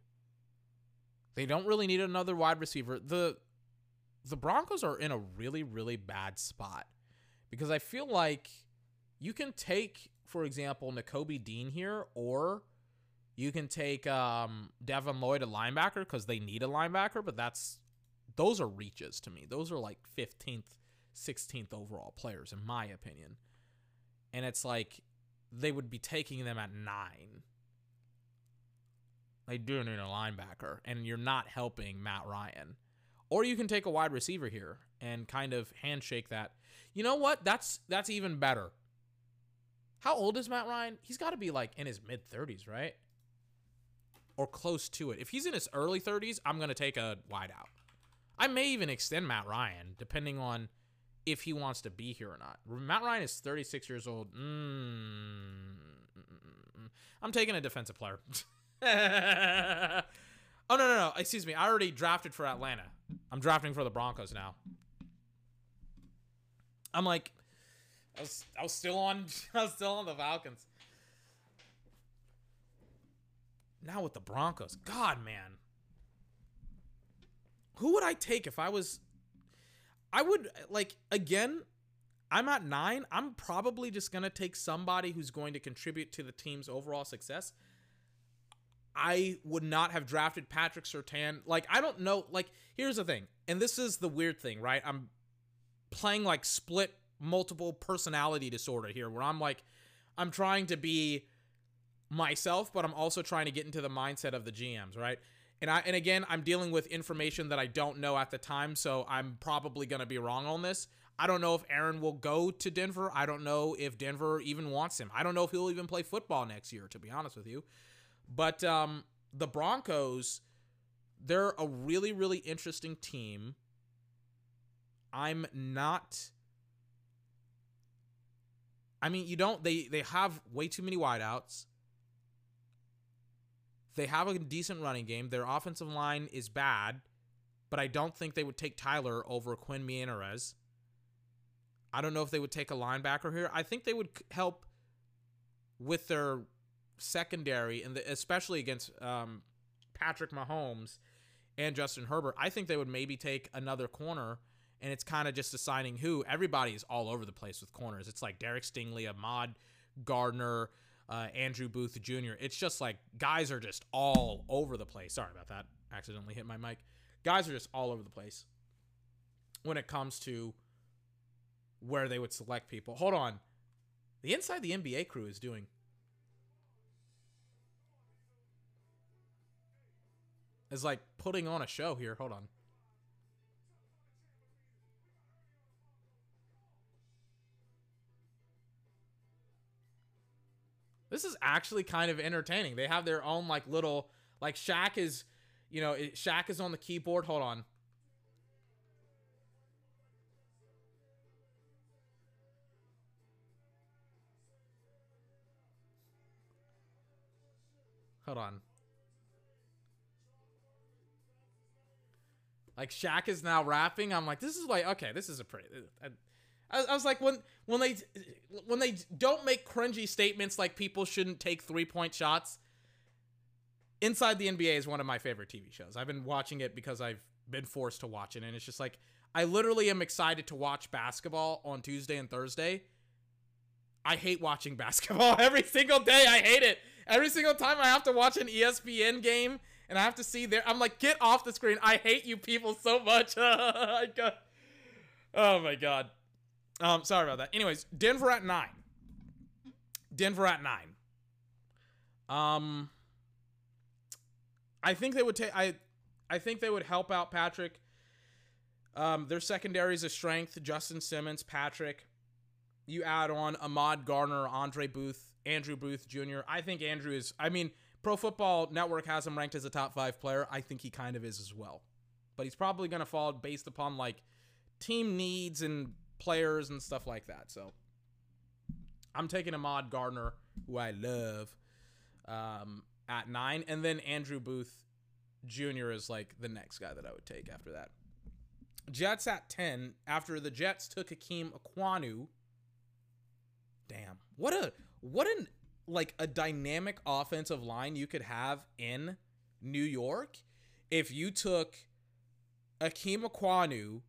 They don't really need another wide receiver. The the Broncos are in a really, really bad spot because I feel like you can take, for example, Nakobe Dean here, or you can take um, Devin Lloyd, a linebacker, because they need a linebacker, but that's those are reaches to me. Those are like 15th, 16th overall players, in my opinion. And it's like they would be taking them at nine. They do need a linebacker, and you're not helping Matt Ryan. Or you can take a wide receiver here and kind of handshake that. You know what? That's that's even better. How old is Matt Ryan? He's got to be like in his mid 30s, right? Or close to it. If he's in his early 30s, I'm going to take a wide out. I may even extend Matt Ryan depending on if he wants to be here or not. Matt Ryan is 36 years old. Mm, mm, mm, mm I'm taking a defensive player. [LAUGHS] oh no no no! Excuse me. I already drafted for Atlanta. I'm drafting for the Broncos now. I'm like, I was I was still on [LAUGHS] I was still on the Falcons. Now with the Broncos, God man, who would I take if I was? I would like again. I'm at nine. I'm probably just gonna take somebody who's going to contribute to the team's overall success. I would not have drafted Patrick Surtain. Like, I don't know. Like, here's the thing, and this is the weird thing, right? I'm playing like split multiple personality disorder here, where I'm like, I'm trying to be myself, but I'm also trying to get into the mindset of the GMs, right? And I and again, I'm dealing with information that I don't know at the time, so I'm probably going to be wrong on this. I don't know if Aaron will go to Denver. I don't know if Denver even wants him. I don't know if he'll even play football next year, to be honest with you. But um, the Broncos, they're a really, really interesting team. I'm not. I mean, you don't. They they have way too many wideouts. They have a decent running game. Their offensive line is bad, but I don't think they would take Tyler over Quinn Meinerz. I don't know if they would take a linebacker here. I think they would help with their secondary, and especially against um, Patrick Mahomes and Justin Herbert, I think they would maybe take another corner. And it's kind of just deciding who. Everybody is all over the place with corners. It's like Derek Stingley, Ahmad Gardner, uh, Andrew Booth Jr. It's just like guys are just all over the place. Sorry about that. Accidentally hit my mic. Guys are just all over the place when it comes to where they would select people. Hold on. The Inside the NBA crew is doing is like putting on a show here. Hold on. This is actually kind of entertaining. They have their own like little like Shaq is, you know, Shaq is on the keyboard. Hold on. Hold on. Like Shaq is now rapping. I'm like, this is like okay, this is a pretty. I, I, was like when when they when they don't make cringy statements like people shouldn't take three point shots. Inside the NBA is one of my favorite TV shows. I've been watching it because I've been forced to watch it, and it's just like I literally am excited to watch basketball on Tuesday and Thursday. I hate watching [LAUGHS] basketball every single day. I hate it. Every single time I have to watch an ESPN game and I have to see there, I'm like, get off the screen. I hate you people so much. [LAUGHS] Oh my god. Um, sorry about that. Anyways, Denver at nine. Denver at nine. Um, I think they would take. I, I think they would help out Patrick. Um, their secondary is a strength. Justin Simmons, Patrick. You add on Ahmad Gardner, Andre Booth, Andrew Booth Jr. I think Andrew is. I mean, Pro Football Network has him ranked as a top five player. I think he kind of is as well, but he's probably going to fall based upon like team needs and players and stuff like that. So I'm taking Ahmad Gardner, who I love, um, at nine, and then Andrew Booth Jr. is like the next guy that I would take after that. Jets at ten. After the Jets took Ikem Ekwonu. Damn, what a what an like a dynamic offensive line you could have in New York if you took Ikem Ekwonu,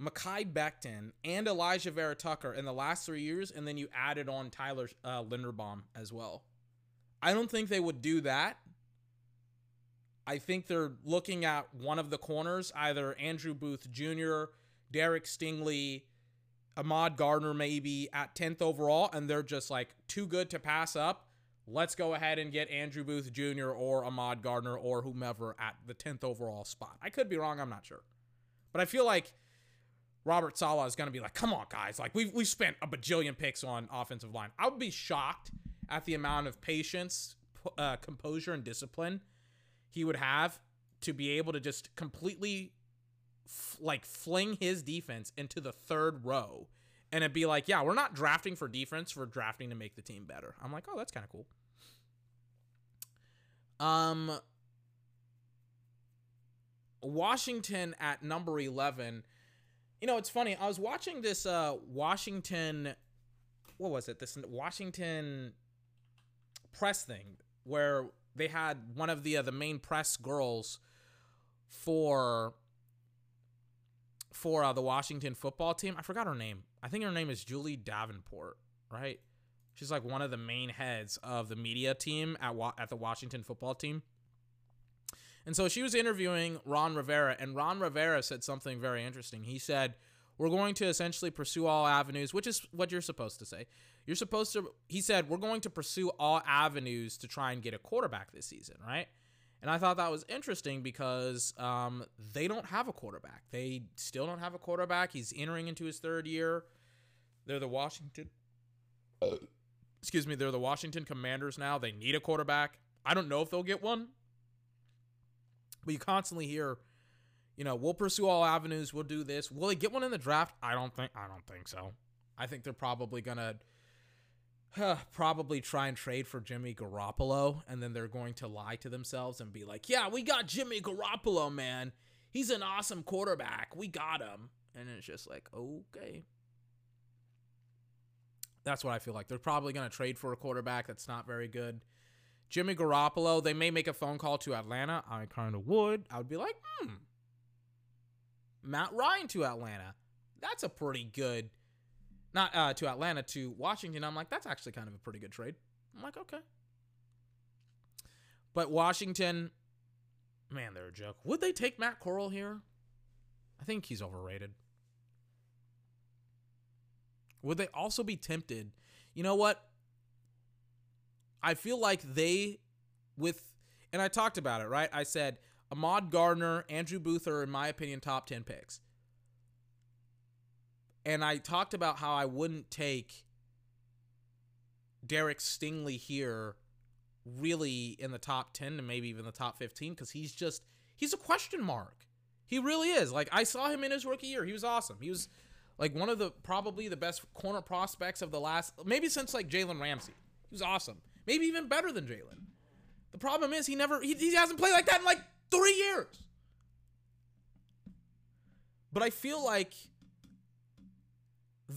Mekhi Becton, and Alijah Vera-Tucker in the last three years, and then you added on Tyler uh, Linderbaum as well. I don't think they would do that. I think they're looking at one of the corners, either Andrew Booth Jr., Derek Stingley, Ahmad Gardner, maybe at 10th overall, and they're just like too good to pass up. Let's go ahead and get Andrew Booth Jr. or Ahmad Gardner or whomever at the 10th overall spot. I could be wrong, I'm not sure. But I feel like Robert Saleh is going to be like, come on, guys. Like, we've, we've spent a bajillion picks on offensive line. I would be shocked at the amount of patience, uh, composure, and discipline he would have to be able to just completely like fling his defense into the third row and it'd be like, yeah, we're not drafting for defense, we're drafting to make the team better. I'm like, oh, that's kind of cool. Um, Washington at number 11. You know, it's funny. I was watching this uh Washington what was it? This Washington press thing where they had one of the uh, the main press girls for for uh, the Washington football team. I forgot her name. I think her name is Julie Davenport, right? She's like one of the main heads of the media team at Wa- at the Washington football team. And so she was interviewing Ron Rivera, and Ron Rivera said something very interesting. He said, We're going to essentially pursue all avenues, which is what you're supposed to say. You're supposed to, he said, We're going to pursue all avenues to try and get a quarterback this season, right? And I thought that was interesting because um, they don't have a quarterback. They still don't have a quarterback. He's entering into his third year. They're the Washington. excuse me. They're the Washington Commanders now. They need a quarterback. I don't know if they'll get one. But you constantly hear, you know, we'll pursue all avenues. We'll do this. Will they get one in the draft? I don't think. I don't think so. I think they're probably gonna probably try and trade for Jimmy Garoppolo, and then they're going to lie to themselves and be like, "Yeah, we got Jimmy Garoppolo, man. He's an awesome quarterback. We got him." And it's just like, okay. That's what I feel like. They're probably going to trade for a quarterback that's not very good. Jimmy Garoppolo, they may make a phone call to Atlanta. I kind of would. I would be like, hmm. Matt Ryan to Atlanta. That's a pretty good. Not uh, to Atlanta, to Washington. I'm like, that's actually kind of a pretty good trade. I'm like, okay. But Washington, man, they're a joke. Would they take Matt Corral here? I think he's overrated. Would they also be tempted? You know what? I feel like they, with, and I talked about it, right? I said Ahmad Gardner, Andrew Booth are, in my opinion, top 10 picks. And I talked about how I wouldn't take Derek Stingley here really in the top 10 to maybe even the top 15 because he's just, he's a question mark. He really is. Like, I saw him in his rookie year. He was awesome. He was like one of the probably the best corner prospects of the last, maybe since like Jalen Ramsey. He was awesome. Maybe even better than Jalen. The problem is he never, he, he hasn't played like that in like three years. but I feel like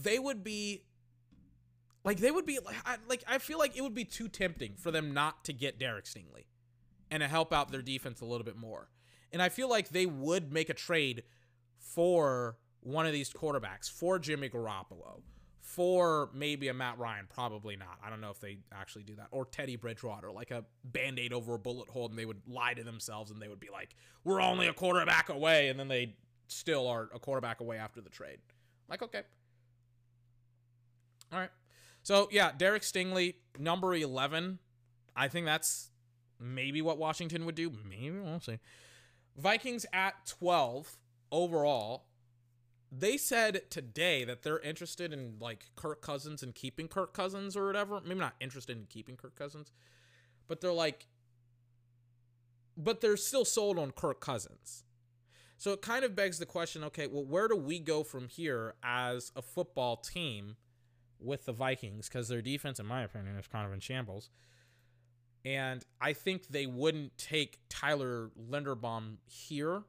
they would be like they would be like I, feel like it would be too tempting for them not to get Derek Stingley and to help out their defense a little bit more. And I feel like they would make a trade for one of these quarterbacks, for Jimmy Garoppolo, for maybe a Matt Ryan, probably not. I don't know if they actually do that. Or Teddy Bridgewater, like a band aid over a bullet hole, and they would lie to themselves and they would be like, we're only a quarterback away. And then they still are a quarterback away after the trade. Like, okay. All right. So, yeah, Derek Stingley, number 11. I think that's maybe what Washington would do. Maybe. We'll see. Vikings at 12 overall they said today that they're interested in like Kirk Cousins and keeping Kirk Cousins or whatever. Maybe not interested in keeping Kirk Cousins, but they're like, but they're still sold on Kirk Cousins. So it kind of begs the question okay, well, where do we go from here as a football team with the Vikings? Because their defense, in my opinion, is kind of in shambles. And I think they wouldn't take Tyler Linderbaum here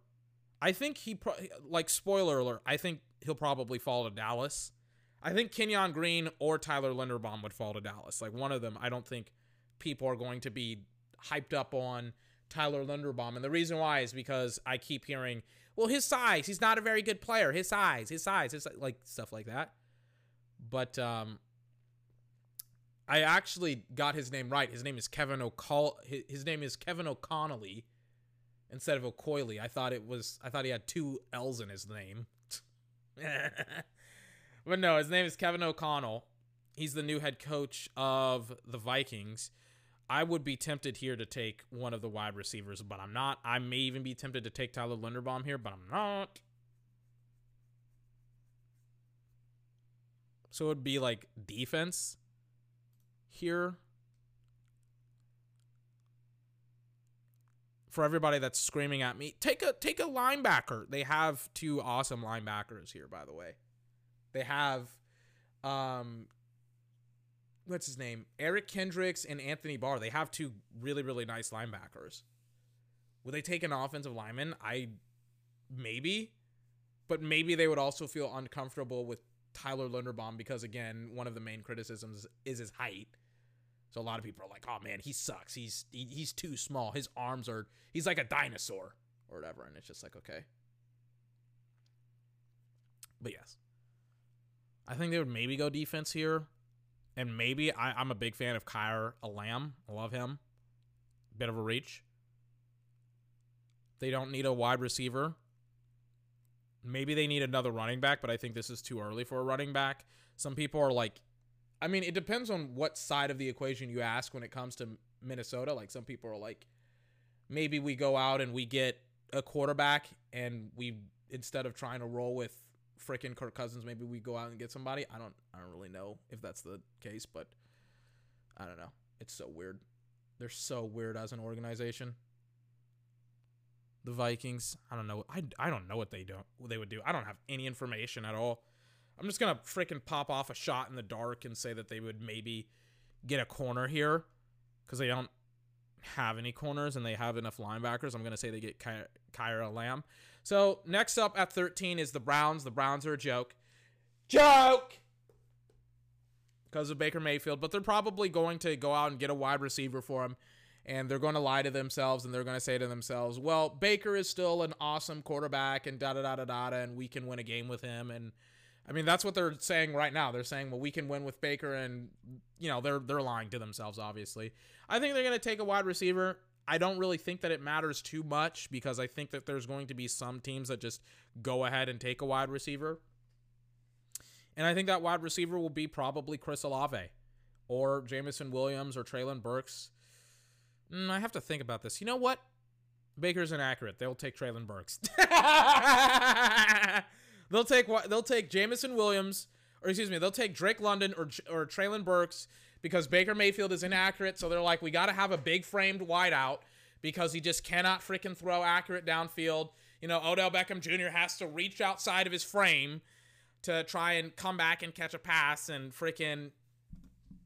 I think he pro- like spoiler alert. I think he'll probably fall to Dallas. I think Kenyon Green or Tyler Linderbaum would fall to Dallas. Like one of them. I don't think people are going to be hyped up on Tyler Linderbaum, and the reason why is because I keep hearing, well, his size. He's not a very good player. His size. His size. His like stuff like that. But um, I actually got his name right. His name is Kevin O'Call. His name is Kevin O'Connelly instead of Okoye. I thought it was I thought he had two L's in his name. [LAUGHS] but no, his name is Kevin O'Connell. He's the new head coach of the Vikings. I would be tempted here to take one of the wide receivers, but I'm not. I may even be tempted to take Tyler Linderbaum here, but I'm not. So it would be like defense here. for everybody that's screaming at me, take a take a linebacker. They have two awesome linebackers here, by the way. They have um what's his name? Eric Kendricks and Anthony Barr. They have two really, really nice linebackers. Would they take an offensive lineman? I maybe. But maybe they would also feel uncomfortable with Tyler Linderbaum because again, one of the main criticisms is his height. So a lot of people are like, "Oh man, he sucks. He's he, he's too small. His arms are he's like a dinosaur or whatever." And it's just like, okay. But yes, I think they would maybe go defense here, and maybe I, am a big fan of Kaiir Elam. I love him. Bit of a reach. They don't need a wide receiver. Maybe they need another running back, but I think this is too early for a running back. Some people are like I mean, it depends on what side of the equation you ask when it comes to Minnesota. Like some people are like, maybe we go out and we get a quarterback and we instead of trying to roll with freaking Kirk Cousins, maybe we go out and get somebody. I don't I don't really know if that's the case, but I don't know. It's so weird. They're so weird as an organization. The Vikings, I don't know. I, I don't know what they do. What they would do. I don't have any information at all. I'm just gonna freaking pop off a shot in the dark and say that they would maybe get a corner here because they don't have any corners and they have enough linebackers. I'm gonna say they get Ky- Kaiir Elam. So next up at 13 is the Browns. The Browns are a joke. Joke. Because of Baker Mayfield, but they're probably going to go out and get a wide receiver for him and they're going to lie to themselves and they're going to say to themselves, well, Baker is still an awesome quarterback and da da da da da, and we can win a game with him. And I mean, that's what they're saying right now. They're saying, well, we can win with Baker, and you know, they're they're lying to themselves. Obviously, I think they're going to take a wide receiver. I don't really think that it matters too much because I think that there's going to be some teams that just go ahead and take a wide receiver. And I think that wide receiver will be probably Chris Olave or Jameson Williams or Treylon Burks. Mm, I have to think about this. You know what? Baker's inaccurate. They'll take Treylon Burks. [LAUGHS] [LAUGHS] They'll take they'll take Jameson Williams, or excuse me, they'll take Drake London or or Treylon Burks because Baker Mayfield is inaccurate. So they're like, we got to have a big framed wideout because he just cannot freaking throw accurate downfield. You know, Odell Beckham Jr. has to reach outside of his frame to try and come back and catch a pass, and freaking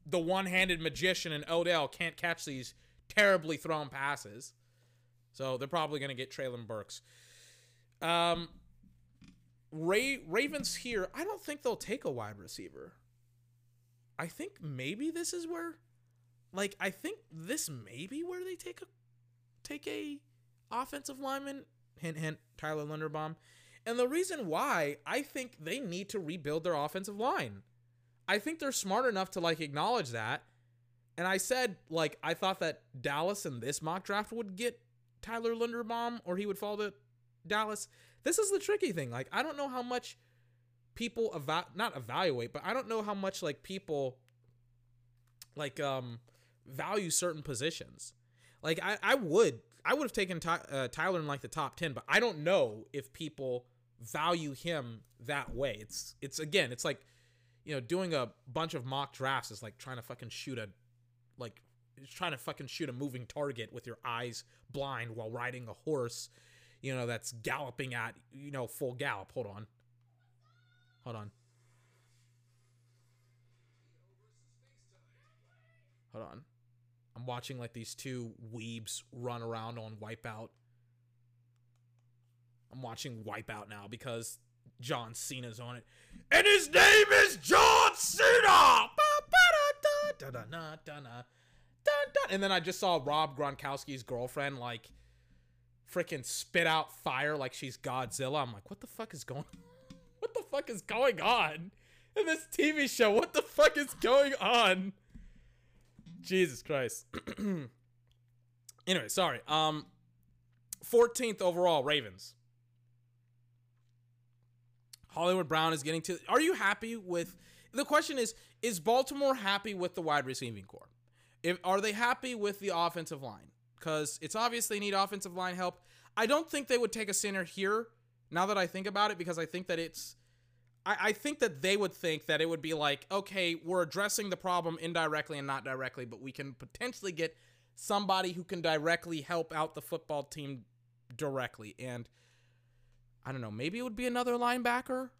the one-handed magician and Odell can't catch these terribly thrown passes. So they're probably going to get Treylon Burks. Um, Ray Ravens here, I don't think they'll take a wide receiver. I think maybe this is where like I think this may be where they take a take a offensive lineman, hint hint, Tyler Linderbaum. And the reason why I think they need to rebuild their offensive line. I think they're smart enough to like acknowledge that. And I said like I thought that Dallas in this mock draft would get Tyler Linderbaum or he would fall to Dallas. This is the tricky thing. Like I don't know how much people eva- not evaluate, but I don't know how much like people like um value certain positions. Like I I would I would have taken Ty- uh, Tyler in like the top 10, but I don't know if people value him that way. It's it's again, it's like you know, doing a bunch of mock drafts is like trying to fucking shoot a like trying to fucking shoot a moving target with your eyes blind while riding a horse, you know, that's galloping at, you know, full gallop. Hold on. Hold on. Hold on. I'm watching like these two weebs run around on Wipeout. I'm watching Wipeout now because John Cena's on it. And his name is John Cena! Ba-ba-da-da-da-da-da-da. Dun, dun. And then I just saw Rob Gronkowski's girlfriend like freaking spit out fire like she's Godzilla. I'm like, what the fuck is going [LAUGHS] What the fuck is going on in this TV show? What the fuck is going on? Jesus Christ. [CLEARS THROAT] anyway, sorry. Um 14th overall Ravens. Hollywood Brown is getting to Are you happy with The question is is Baltimore happy with the wide receiving core? If are they happy with the offensive line? Cuz it's obvious they need offensive line help. I don't think they would take a center here now that I think about it because I think that it's I, I think that they would think that it would be like, okay, we're addressing the problem indirectly and not directly, but we can potentially get somebody who can directly help out the football team directly. And I don't know, maybe it would be another linebacker.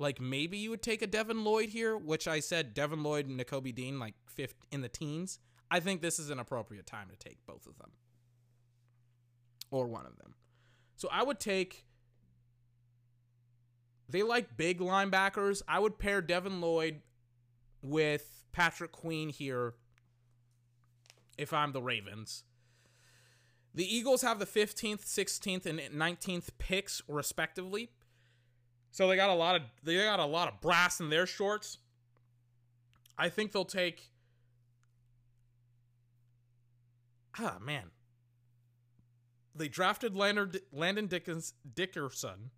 Like maybe you would take a Devin Lloyd here, which I said Devin Lloyd and Nakobe Dean like fifth in the teens. I think this is an appropriate time to take both of them. Or one of them. So I would take they like big linebackers. I would pair Devin Lloyd with Patrick Queen here if I'm the Ravens. The Eagles have the 15th, 16th, and 19th picks respectively. So they got a lot of they got a lot of brass in their shorts. I think they'll take Ah, man. They drafted Landon, Landon Dickens, Dickerson.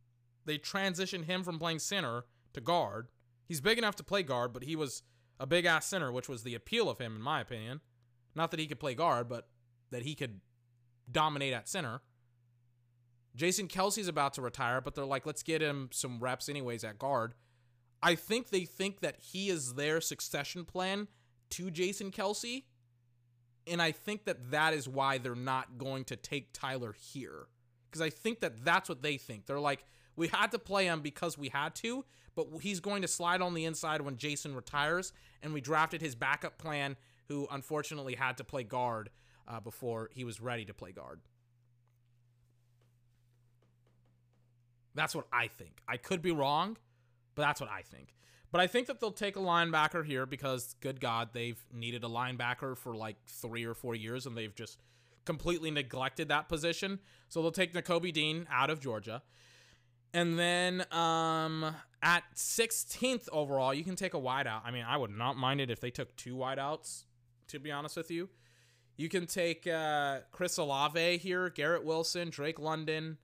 They transitioned him from playing center to guard. He's big enough to play guard, but he was a big ass center, which was the appeal of him, in my opinion. Not that he could play guard, but that he could dominate at center. Jason Kelce's about to retire, but they're like, let's get him some reps anyways at guard. I think they think that he is their succession plan to Jason Kelce. And I think that that is why they're not going to take Tyler here. Because I think that that's what they think. They're like, we had to play him because we had to, but he's going to slide on the inside when Jason retires. And we drafted his backup plan, who unfortunately had to play guard uh, before he was ready to play guard. That's what I think. I could be wrong, but that's what I think. But I think that they'll take a linebacker here because, good God, they've needed a linebacker for like three or four years and they've just completely neglected that position. So they'll take Nakobe Dean out of Georgia. And then um, at 16th overall, you can take a wideout. I mean, I would not mind it if they took two wideouts, to be honest with you. You can take uh, Chris Olave here, Garrett Wilson, Drake London.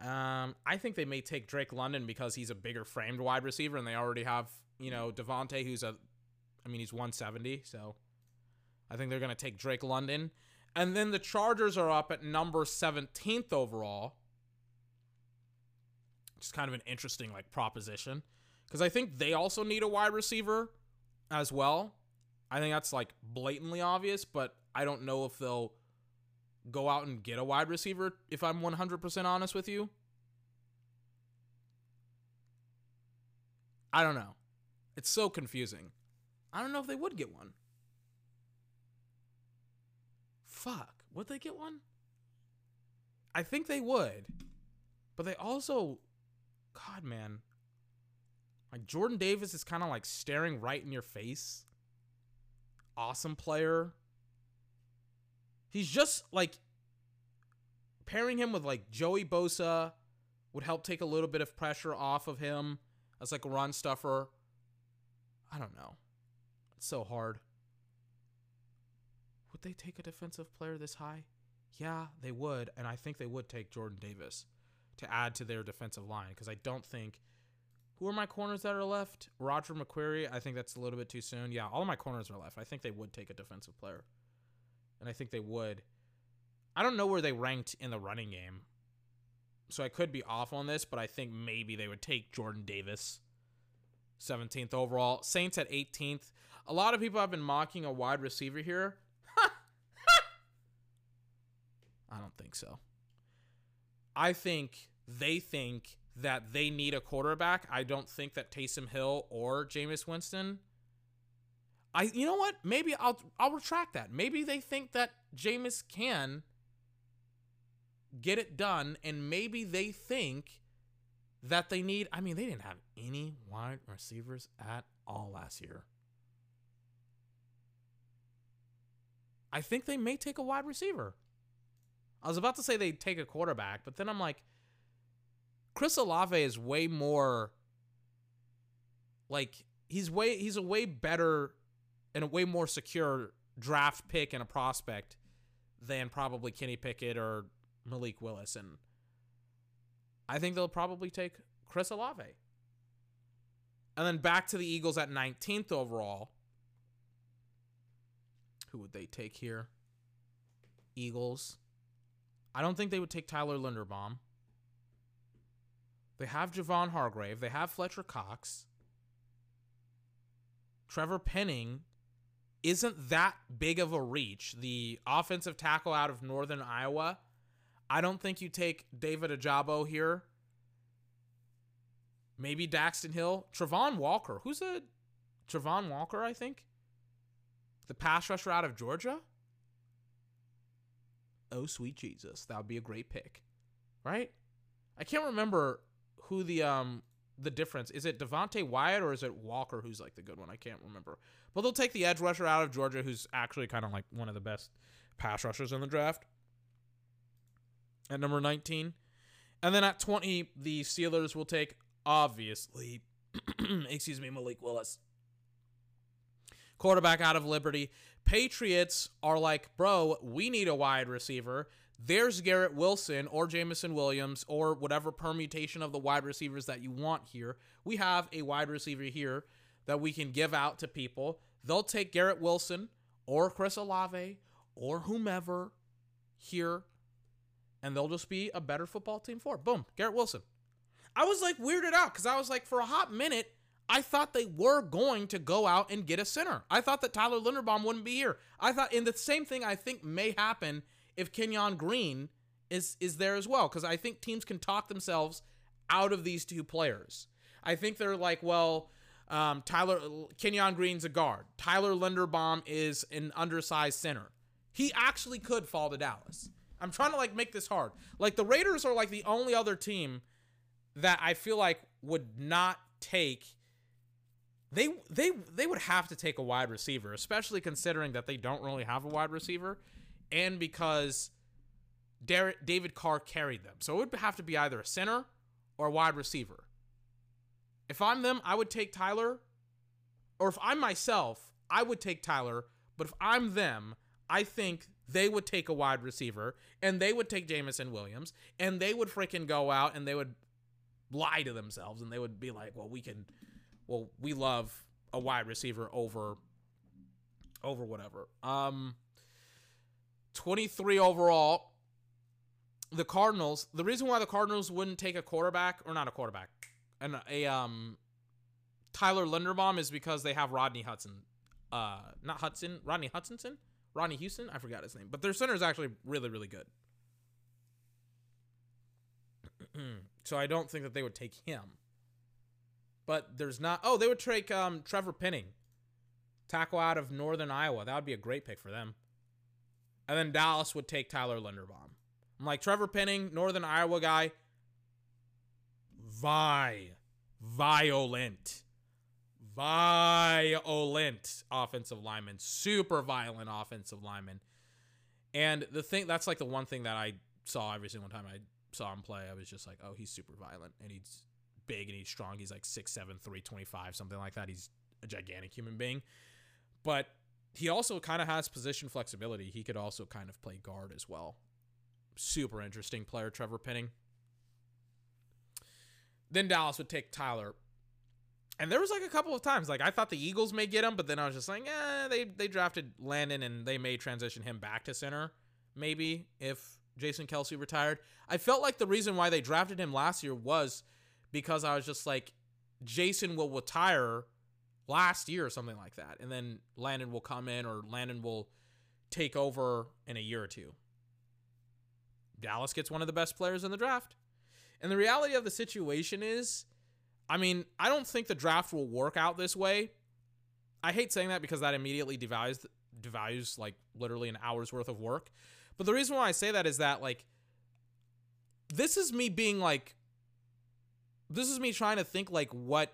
Um, I think they may take Drake London because he's a bigger framed wide receiver, and they already have you know DeVonta, who's a, I mean he's 170, so I think they're gonna take Drake London, and then the Chargers are up at number 17th overall. It's kind of an interesting like proposition because I think they also need a wide receiver as well. I think that's like blatantly obvious, but I don't know if they'll go out and get a wide receiver if I'm 100% honest with you. I don't know. It's so confusing. I don't know if they would get one. Fuck. Would they get one? I think they would. But they also God, man. Like Jordan Davis is kind of like staring right in your face. Awesome player. He's just like pairing him with like Joey Bosa would help take a little bit of pressure off of him as like a run stuffer. I don't know. It's so hard. Would they take a defensive player this high? Yeah, they would, and I think they would take Jordan Davis to add to their defensive line because I don't think. Who are my corners that are left? Roger McCreary. I think that's a little bit too soon. Yeah, all of my corners are left. I think they would take a defensive player, and I think they would. I don't know where they ranked in the running game, so I could be off on this, but I think maybe they would take Jordan Davis, 17th overall. Saints at 18th. A lot of people have been mocking a wide receiver here. [LAUGHS] I don't think so. I think they think that they need a quarterback. I don't think that Taysom Hill or Jameis Winston. I you know what? Maybe I'll I'll retract that. Maybe they think that Jameis can get it done, and maybe they think that they need. I mean, they didn't have any wide receivers at all last year. I think they may take a wide receiver. I was about to say they take a quarterback, but then I'm like, Chris Olave is way more like he's way he's a way better and a way more secure draft pick and a prospect than probably Kenny Pickett or Malik Willis, and I think they'll probably take Chris Olave. And then back to the Eagles at 19th overall. Who would they take here? Eagles. I don't think they would take Tyler Linderbaum. They have Javon Hargrave. They have Fletcher Cox. Trevor Penning isn't that big of a reach. The offensive tackle out of Northern Iowa. I don't think you take David Ojabo here. Maybe Daxton Hill. Travon Walker. Who's a Travon Walker, I think? The pass rusher out of Georgia? Oh, sweet Jesus. That would be a great pick. Right? I can't remember who the um the difference is it Devonte Wyatt or is it Walker who's like the good one? I can't remember. But they'll take the edge rusher out of Georgia, who's actually kind of like one of the best pass rushers in the draft. At number 19. And then at 20, the Steelers will take obviously [CLEARS THROAT] excuse me, Malik Willis. Quarterback out of Liberty. Patriots are like, bro, we need a wide receiver. There's Garrett Wilson or Jameson Williams or whatever permutation of the wide receivers that you want here. We have a wide receiver here that we can give out to people. They'll take Garrett Wilson or Chris Olave or whomever here, and they'll just be a better football team for. Boom, Garrett Wilson. I was like weirded out because I was like, for a hot minute, I thought they were going to go out and get a center. I thought that Tyler Linderbaum wouldn't be here. I thought, and the same thing I think may happen if Kenyon Green is is there as well, because I think teams can talk themselves out of these two players. I think they're like, well, um, Tyler Kenyon Green's a guard. Tyler Linderbaum is an undersized center. He actually could fall to Dallas. I'm trying to like make this hard. Like the Raiders are like the only other team that I feel like would not take they they they would have to take a wide receiver, especially considering that they don't really have a wide receiver, and because David Carr carried them. So it would have to be either a center or a wide receiver. If I'm them, I would take Tyler, or if I'm myself, I would take Tyler. But if I'm them, I think they would take a wide receiver and they would take Jameson Williams and they would freaking go out and they would lie to themselves and they would be like, well, we can well, we love a wide receiver over over whatever. Um 23 overall. The Cardinals, the reason why the Cardinals wouldn't take a quarterback or not a quarterback, and a um Tyler Linderbaum is because they have Rodney Hudson. Uh not Hudson, Rodney Hutchinson? Rodney Houston? I forgot his name. But their center is actually really, really good. [CLEARS THROAT] so I don't think that they would take him. But there's not. Oh, they would take um, Trevor Penning, tackle out of Northern Iowa. That would be a great pick for them. And then Dallas would take Tyler Linderbaum. I'm like Trevor Penning, Northern Iowa guy. Vi, violent, violent offensive lineman, super violent offensive lineman. And the thing that's like the one thing that I saw every single time I saw him play. I was just like, oh, he's super violent and he's big and he's strong. He's like 6'7, 325, something like that. He's a gigantic human being. But he also kind of has position flexibility. He could also kind of play guard as well. Super interesting player, Trevor Penning. Then Dallas would take Tyler. And there was like a couple of times, like I thought the Eagles may get him, but then I was just like, eh, they they drafted Landon and they may transition him back to center, maybe if Jason Kelce retired. I felt like the reason why they drafted him last year was because I was just like, Jason will retire last year or something like that, and then Landon will come in or Landon will take over in a year or two. Dallas gets one of the best players in the draft. And the reality of the situation is, I mean, I don't think the draft will work out this way. I hate saying that because that immediately devalues devalues like literally an hour's worth of work. But the reason why I say that is that like this is me being like this is me trying to think like what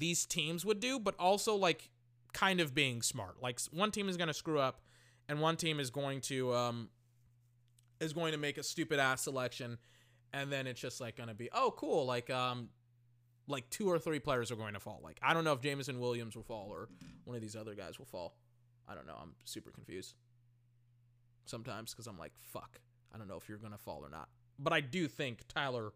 these teams would do, but also like kind of being smart. Like one team is going to screw up and one team is going to um is going to make a stupid ass selection and then it's just like going to be oh cool like um like two or three players are going to fall. Like I don't know if Jameson Williams will fall or one of these other guys will fall. I don't know. I'm super confused sometimes because I'm like, fuck. I don't know if you're going to fall or not. But I do think Tyler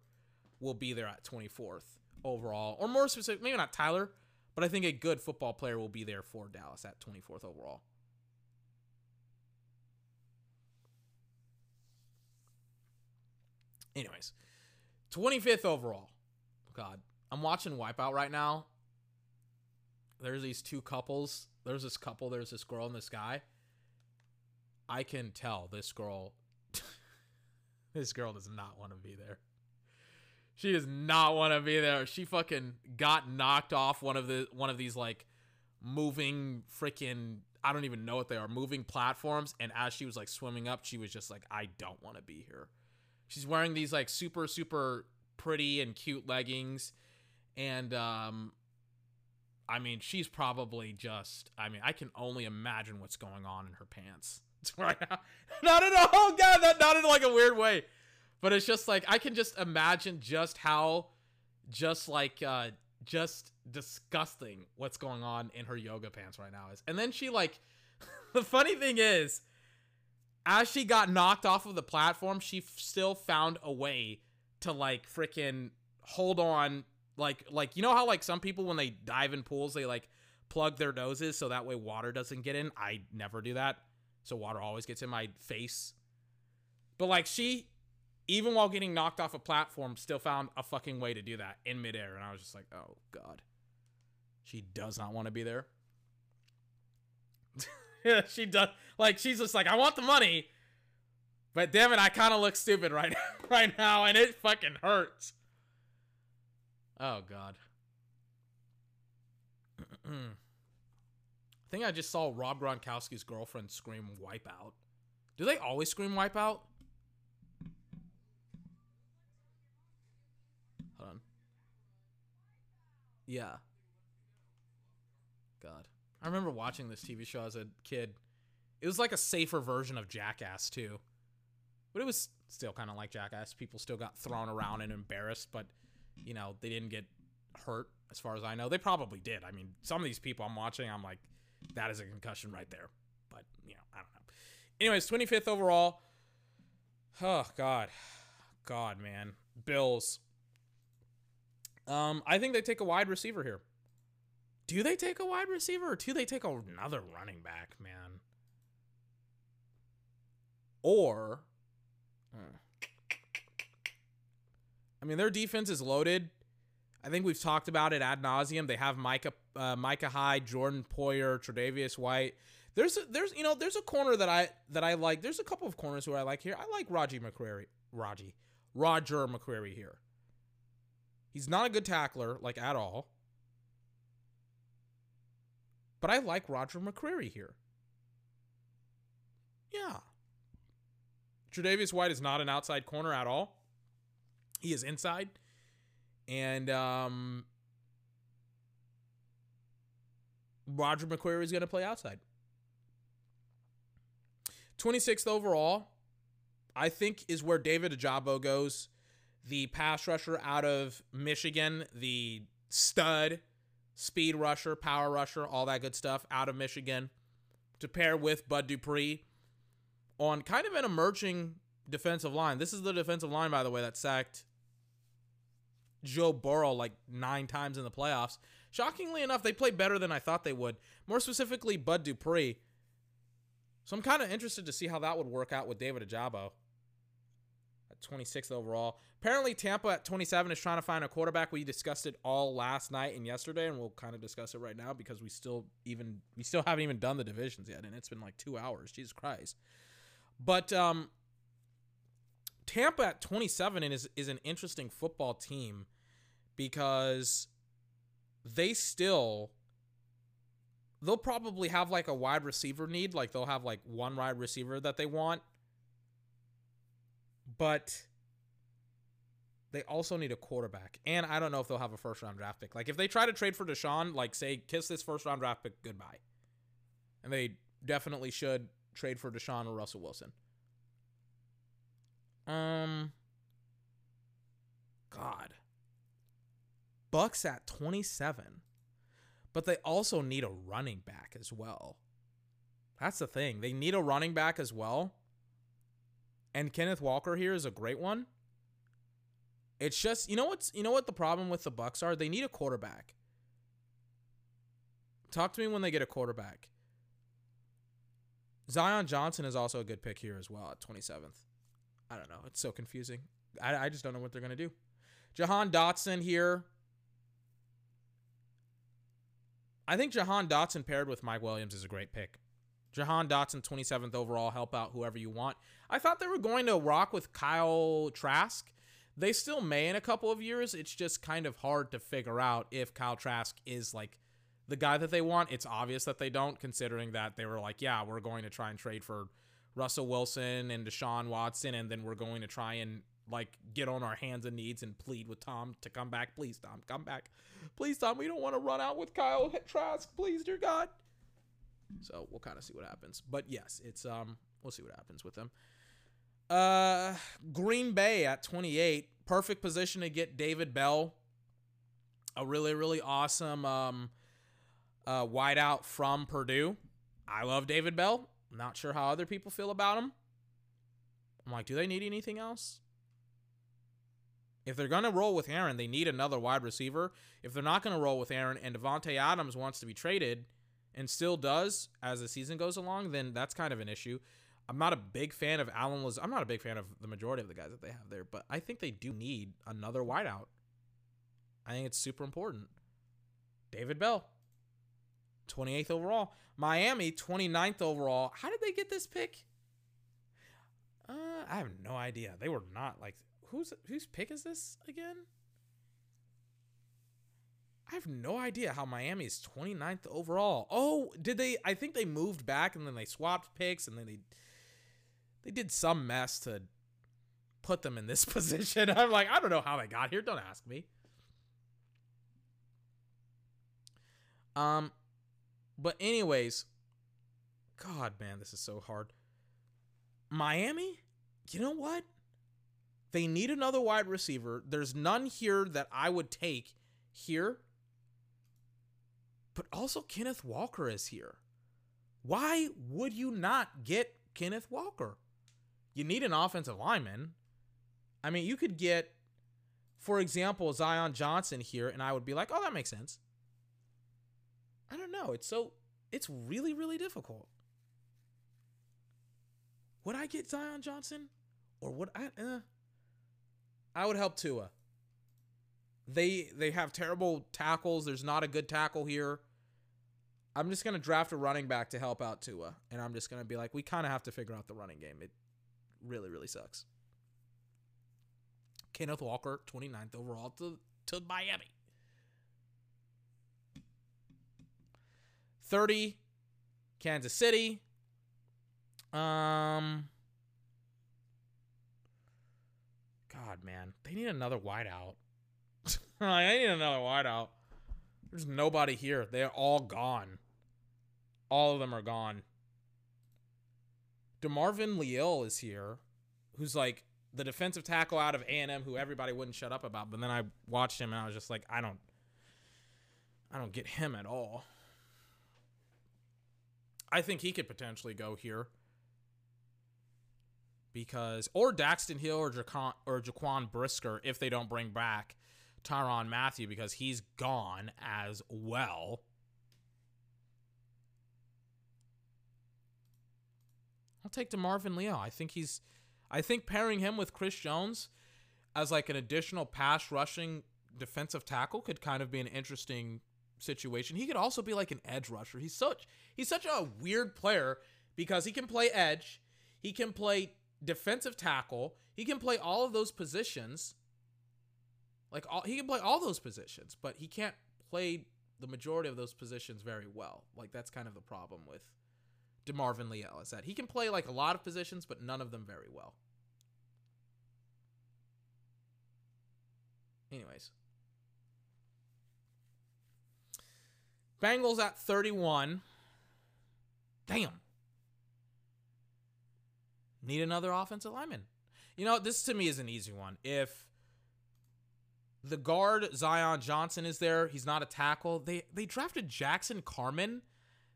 will be there at 24th overall. Or more specific, maybe not Tyler, but I think a good football player will be there for Dallas at 24th overall. Anyways, 25th overall. God, I'm watching Wipeout right now. There's these two couples. There's this couple, there's this girl and this guy. I can tell this girl [LAUGHS] this girl does not want to be there. She does not want to be there. She fucking got knocked off one of the one of these like moving freaking I don't even know what they are, moving platforms and as she was like swimming up, she was just like I don't want to be here. She's wearing these like super super pretty and cute leggings and um I mean, she's probably just I mean, I can only imagine what's going on in her pants right [LAUGHS] now. Not at all. God, that not in like a weird way. But it's just like I can just imagine just how just like uh just disgusting what's going on in her yoga pants right now is. And then she like [LAUGHS] the funny thing is as she got knocked off of the platform, she f- still found a way to like freaking hold on like like you know how like some people when they dive in pools they like plug their noses so that way water doesn't get in. I never do that. So water always gets in my face. But like she even while getting knocked off a platform still found a fucking way to do that in midair and I was just like, "Oh god." She does not want to be there. yeah, [LAUGHS] she does. Like she's just like, "I want the money." But damn it, I kind of look stupid right now, [LAUGHS] right now and it fucking hurts. Oh god. [CLEARS THROAT] I think I just saw Rob Gronkowski's girlfriend scream "Wipeout." Do they always scream "Wipeout"? Yeah. God, I remember watching this TV show as a kid. It was like a safer version of Jackass too, but it was still kind of like Jackass. People still got thrown around and embarrassed, but you know they didn't get hurt as far as I know. They probably did. I mean, some of these people I'm watching, I'm like, that is a concussion right there. But, you know, I don't know. Anyways, 25th overall. Oh, God. God, man. Bills. Um, I think they take a wide receiver here. Do they take a wide receiver or do they take another running back, man? Or, hmm. I mean, their defense is loaded. I think we've talked about it ad nauseum. They have Micah, uh, Micah Hyde, Jordan Poyer, Tre'Davious White. There's a, there's you know there's a corner that I that I like. There's a couple of corners who I like here. I like Raji McCreary, Raji, Roger McCreary here. He's not a good tackler like at all, but I like Roger McCreary here. Yeah. Tre'Davious White is not an outside corner at all. He is inside. And um, Roger McCreary is going to play outside. 26th overall, I think, is where David Ojabo goes. The pass rusher out of Michigan, the stud, speed rusher, power rusher, all that good stuff out of Michigan to pair with Bud Dupree on kind of an emerging defensive line. This is the defensive line, by the way, that sacked Joe Burrow like nine times in the playoffs. Shockingly enough, they played better than I thought they would. More specifically, Bud Dupree. So I'm kind of interested to see how that would work out with David Ojabo 26th overall. Apparently, Tampa at 27 is trying to find a quarterback. We discussed it all last night and yesterday, and we'll kind of discuss it right now because we still even we still haven't even done the divisions yet, and it's been like two hours. Jesus Christ! But um, Tampa at 27 is is an interesting football team because they still they'll probably have like a wide receiver need, like they'll have like one wide receiver that they want. But they also need a quarterback. And I don't know if they'll have a first round draft pick. Like if they try to trade for Deshaun, like say kiss this first round draft pick goodbye. And they definitely should trade for Deshaun or Russell Wilson. Um God. Bucks at 27. But they also need a running back as well. That's the thing. They need a running back as well. And Kenneth Walker here is a great one. It's just, you know what's you know what the problem with the Bucks are? They need a quarterback. Talk to me when they get a quarterback. Zion Johnson is also a good pick here as well at 27th. I don't know. It's so confusing. I, I just don't know what they're going to do. Jahan Dotson here. I think Jahan Dotson paired with Mike Williams is a great pick. Jahan Dotson, 27th overall, help out whoever you want. I thought they were going to rock with Kyle Trask. They still may in a couple of years. It's just kind of hard to figure out if Kyle Trask is like the guy that they want. It's obvious that they don't, considering that they were like, yeah, we're going to try and trade for Russell Wilson and Deshaun Watson, and then we're going to try and like get on our hands and knees and plead with Tom to come back. Please, Tom, come back. Please, Tom, we don't want to run out with Kyle Trask. Please, dear God. So we'll kind of see what happens. But yes, it's um we'll see what happens with them. Uh Green Bay at 28, perfect position to get David Bell. A really really awesome um uh wideout from Purdue. I love David Bell. I'm not sure how other people feel about him. I'm like, do they need anything else? If they're going to roll with Aaron, they need another wide receiver. If they're not going to roll with Aaron and Davante Adams wants to be traded and still does as the season goes along, then that's kind of an issue. I'm not a big fan of Allen Lazard. I'm not a big fan of the majority of the guys that they have there, but I think they do need another wideout. I think it's super important. David Bell, 28th overall. Miami, 29th overall. How did they get this pick? Uh, I have no idea. They were not like whose whose pick is this again? I have no idea how Miami is 29th overall. Oh, did they I think they moved back and then they swapped picks and then they they did some mess to put them in this [LAUGHS] position. I'm like, I don't know how they got here. Don't ask me. Um but anyways, god man, this is so hard. Miami? You know what? They need another wide receiver. There's none here that I would take here. But also, Kenneth Walker is here. Why would you not get Kenneth Walker? You need an offensive lineman. I mean, you could get, for example, Zion Johnson here, and I would be like, oh, that makes sense. I don't know. It's so, it's really, really difficult. Would I get Zion Johnson? Or would I? Uh, I would help Tua. They they have terrible tackles. There's not a good tackle here. I'm just gonna draft a running back to help out Tua, and I'm just gonna be like, we kind of have to figure out the running game. It really really sucks. Kenneth Walker, 29th overall to to Miami. 30, Kansas City. Um, God, man, they need another wideout. [LAUGHS] I need another wideout. There's nobody here. They're all gone. All of them are gone. DeMarvin Leal is here, who's like the defensive tackle out of A&M who everybody wouldn't shut up about. But then I watched him and I was just like, I don't I don't get him at all. I think he could potentially go here. Because or Daxton Hill or Jaquan, or Jaquan Brisker if they don't bring back Tyrann Mathieu because he's gone as well. Take DeMarvin Leal. I think he's I think pairing him with Chris Jones as like an additional pass rushing defensive tackle could kind of be an interesting situation. He could also be like an edge rusher. He's such he's such a weird player because he can play edge, he can play defensive tackle, he can play all of those positions. Like all, he can play all those positions, but he can't play the majority of those positions very well. Like that's kind of the problem with DeMarvin Leal is that he can play like a lot of positions, but none of them very well. Anyways. Bengals at 31. Damn. Need another offensive lineman. You know, this to me is an easy one. If the guard Zion Johnson is there, he's not a tackle. They they drafted Jackson Carman,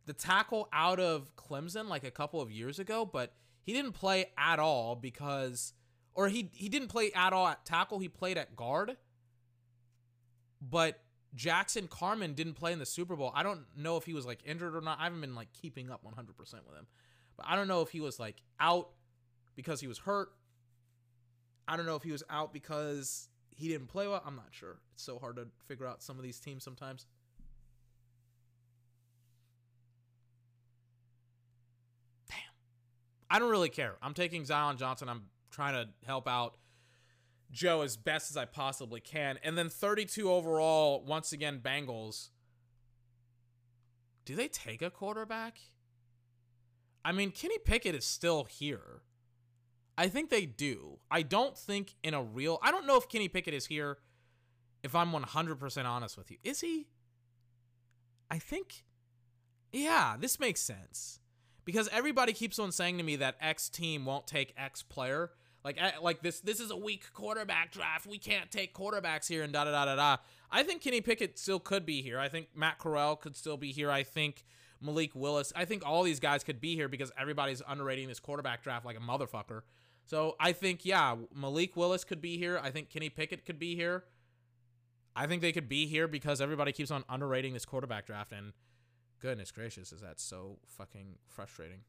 the tackle out of Clemson like a couple of years ago, but he didn't play at all because or he he didn't play at all at tackle, he played at guard. But Jackson Carman didn't play in the Super Bowl. I don't know if he was like injured or not. I haven't been like keeping up 100% with him. But I don't know if he was like out because he was hurt. I don't know if he was out because he didn't play well. I'm not sure. It's so hard to figure out some of these teams sometimes. I don't really care. I'm taking Zion Johnson. I'm trying to help out Joe as best as I possibly can. And then 32 overall, once again, Bengals. Do they take a quarterback? I mean, Kenny Pickett is still here. I think they do. I don't think in a real. I don't know if Kenny Pickett is here. If I'm 100% honest with you, is he? I think. Yeah, this makes sense because everybody keeps on saying to me that X team won't take X player. Like, like this, this is a weak quarterback draft. We can't take quarterbacks here, and da da da da da. I think Kenny Pickett still could be here. I think Matt Corral could still be here. I think Malik Willis. I think all these guys could be here because everybody's underrating this quarterback draft like a motherfucker. So I think, yeah, Malik Willis could be here. I think Kenny Pickett could be here. I think they could be here because everybody keeps on underrating this quarterback draft. And goodness gracious, is that so fucking frustrating.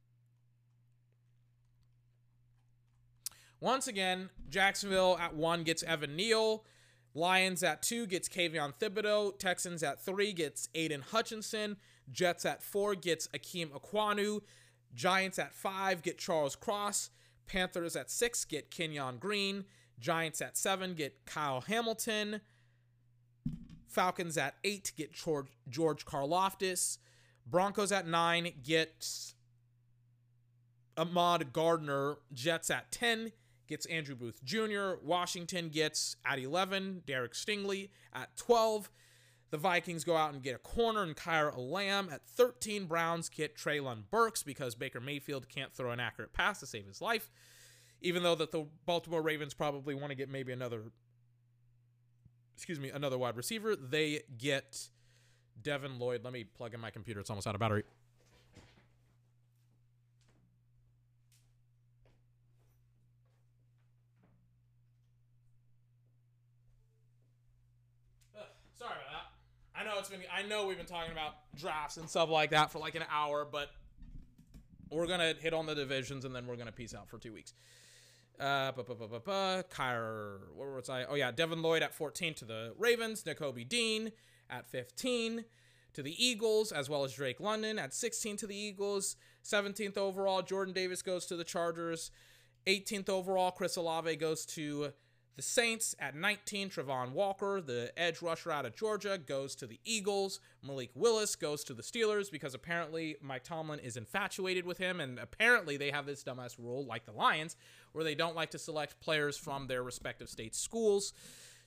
Once again, Jacksonville at one gets Evan Neal. Lions at two gets Kayvon Thibodeaux. Texans at three gets Aidan Hutchinson. Jets at four gets Ikem Ekwonu. Giants at five get Charles Cross. Panthers at six get Kenyon Green. Giants at seven get Kyle Hamilton. Falcons at eight get George, George. Broncos at nine gets Ahmad Gardner. Jets at 10 gets Andrew Booth Jr. Washington gets at 11 Derek Stingley. At 12, the Vikings go out and get a corner and Kaiir Elam. At 13, Browns get Treylon Burks because Baker Mayfield can't throw an accurate pass to save his life. Even though that the Baltimore Ravens probably want to get maybe another excuse me, another wide receiver, they get Devin Lloyd. Let me plug in my computer. It's almost out of battery. Sorry about that. I know it's been. I know we've been talking about drafts and stuff like that for like an hour, but we're gonna hit on the divisions and then we're gonna peace out for two weeks. Uh, what was I? Oh yeah, Devin Lloyd at 14 to the Ravens. Nakobe Dean at 15 to the Eagles, as well as Drake London at 16 to the Eagles. 17th overall, Jordan Davis goes to the Chargers. 18th overall, Chris Olave goes to the Saints at 19. Travon Walker, the edge rusher out of Georgia, goes to the Eagles. Malik Willis goes to the Steelers because apparently Mike Tomlin is infatuated with him, and apparently they have this dumbass rule, like the Lions, where they don't like to select players from their respective state schools.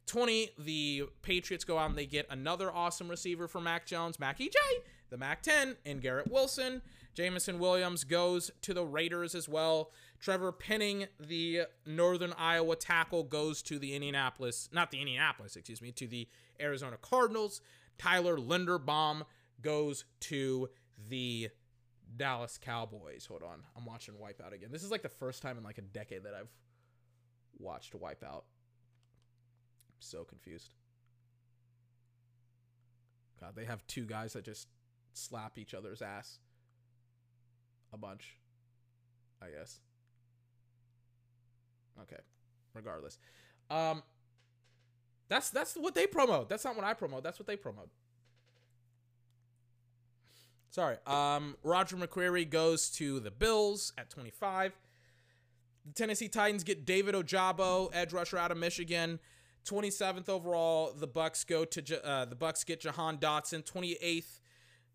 20, the Patriots go out and they get another awesome receiver for Mac Jones, Mackie J, the Mac 10, and Garrett Wilson. Jameson Williams goes to the Raiders as well. Trevor Penning, the Northern Iowa tackle, goes to the Indianapolis, not the Indianapolis, excuse me, to the Arizona Cardinals. Tyler Linderbaum goes to the Dallas Cowboys. Hold on. I'm watching Wipeout again. This is like the first time in like a decade that I've watched Wipeout. So confused. God, they have two guys that just slap each other's ass a bunch. I guess. Okay. Regardless. Um that's that's what they promote. That's not what I promote. That's what they promote. Sorry. Um, Roger McCreary goes to the Bills at 25. The Tennessee Titans get David Ojabo, edge rusher out of Michigan. 27th overall, the Bucks go to uh, the Bucks get Jahan Dotson. 28th,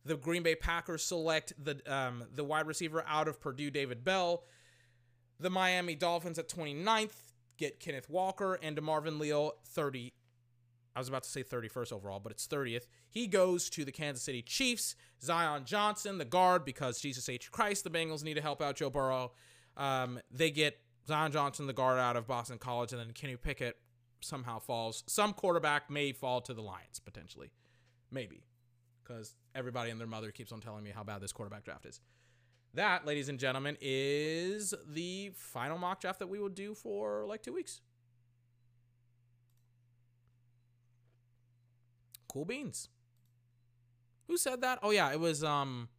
the Green Bay Packers select the um, the wide receiver out of Purdue, David Bell. The Miami Dolphins at 29th get Kenneth Walker and DeMarvin Leal 30 I was about to say 31st overall, but it's 30th. He goes to the Kansas City Chiefs. Zion Johnson, the guard, because Jesus H. Christ, the Bengals need to help out Joe Burrow. Um, they get Zion Johnson, the guard, out of Boston College, and then Kenny Pickett somehow falls. Some quarterback may fall to the Lions, potentially. Maybe. Because everybody and their mother keeps on telling me how bad this quarterback draft is. That, ladies and gentlemen, is the final mock draft that we will do for like two weeks. Cool beans. Who said that? Oh yeah, it was um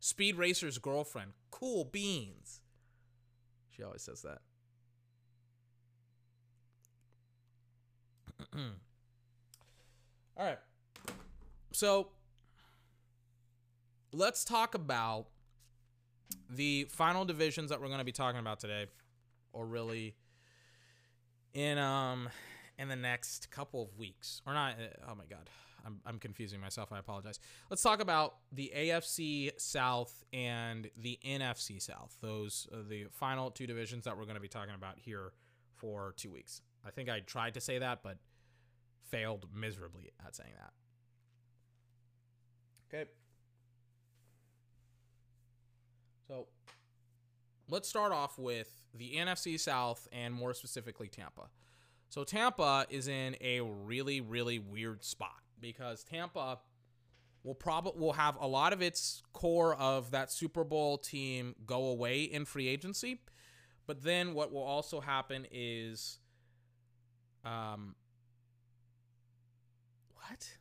Speed Racer's girlfriend. Cool beans. She always says that. All right. So let's talk about the final divisions that we're going to be talking about today or really in um in the next couple of weeks. Or not oh my god. I'm, I'm confusing myself. I apologize. Let's talk about the afc south and the nfc south. Those the final two divisions that we're going to be talking about here for two weeks i think i tried to say that but failed miserably at saying that okay so let's start off with the NFC South and more specifically Tampa. So Tampa is in a really really weird spot because Tampa will probably will have a lot of its core of that Super Bowl team go away in free agency. But then what will also happen is um what?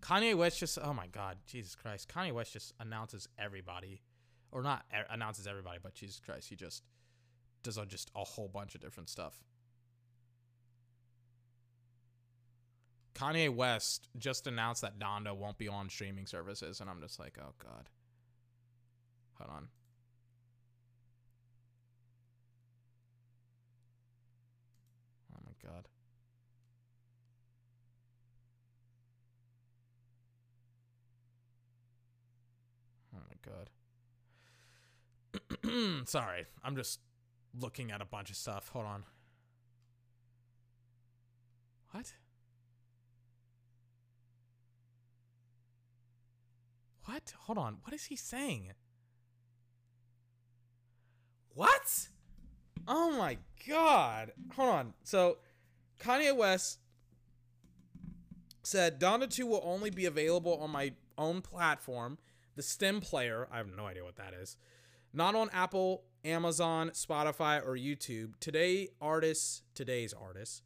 Kanye West just oh my god, Jesus Christ. Kanye West just announces everybody or not e- announces everybody, but Jesus Christ, he just does a, just a whole bunch of different stuff. Kanye West just announced that Donda won't be on streaming services, and I'm just like, oh god. Hold on. Oh my god. Oh my god. [CLEARS THROAT] Sorry, I'm just looking at a bunch of stuff. Hold on. What? What? Hold on. What is he saying? What? Oh my god. Hold on. So, Kanye West said Donda 2 will only be available on my own platform, the Stem Player. I have no idea what that is. Not on Apple, Amazon, Spotify, or YouTube. Today artists, today's artists,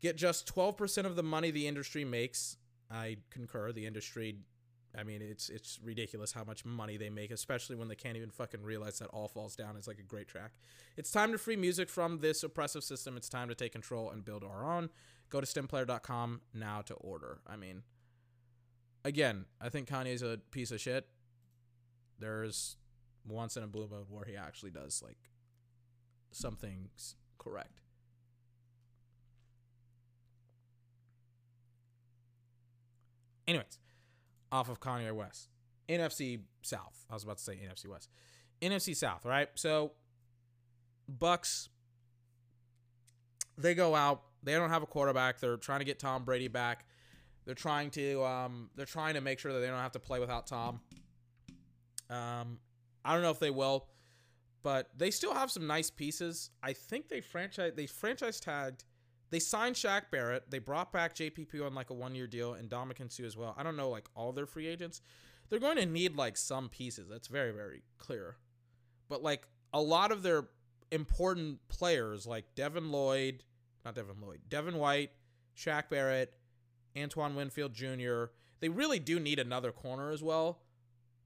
get just 12% of the money the industry makes. I concur. The industry, I mean, it's it's ridiculous how much money they make, especially when they can't even fucking realize that All Falls Down is like a great track. It's time to free music from this oppressive system. It's time to take control and build our own. Go to stemplayer.com now to order. I mean, again, I think Kanye's a piece of shit. There's once in a blue moon where he actually does like some things correct. Anyways, off of Kanye West. NFC South. I was about to say NFC West. NFC South, right? So Bucks they go out. They don't have a quarterback. They're trying to get Tom Brady back. They're trying to um, they're trying to make sure that they don't have to play without Tom. Um, I don't know if they will, but they still have some nice pieces. I think they franchise they franchise tagged. They signed Shaq Barrett. They brought back JPP on like a one year deal and Dominican Sue as well. I don't know like all their free agents. They're going to need like some pieces. That's very very clear. But like a lot of their important players like Devin Lloyd, not Devin Lloyd, Devin White, Shaq Barrett, Antoine Winfield Jr. They really do need another corner as well,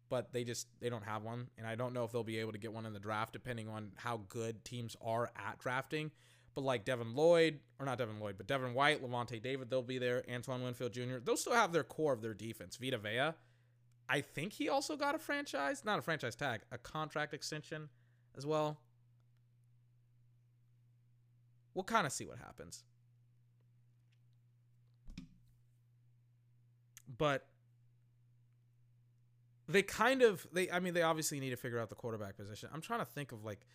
but they just they don't have one, and I don't know if they'll be able to get one in the draft depending on how good teams are at drafting. But like Devin Lloyd, or not Devin Lloyd, but Devin White, Lavonte David, they'll be there. Antoine Winfield Jr. They'll still have their core of their defense. Vita Vea, I think he also got a franchise, not a franchise tag, a contract extension as well. We'll kind of see what happens. But they kind of they I mean they obviously need to figure out the quarterback position. I'm trying to think of like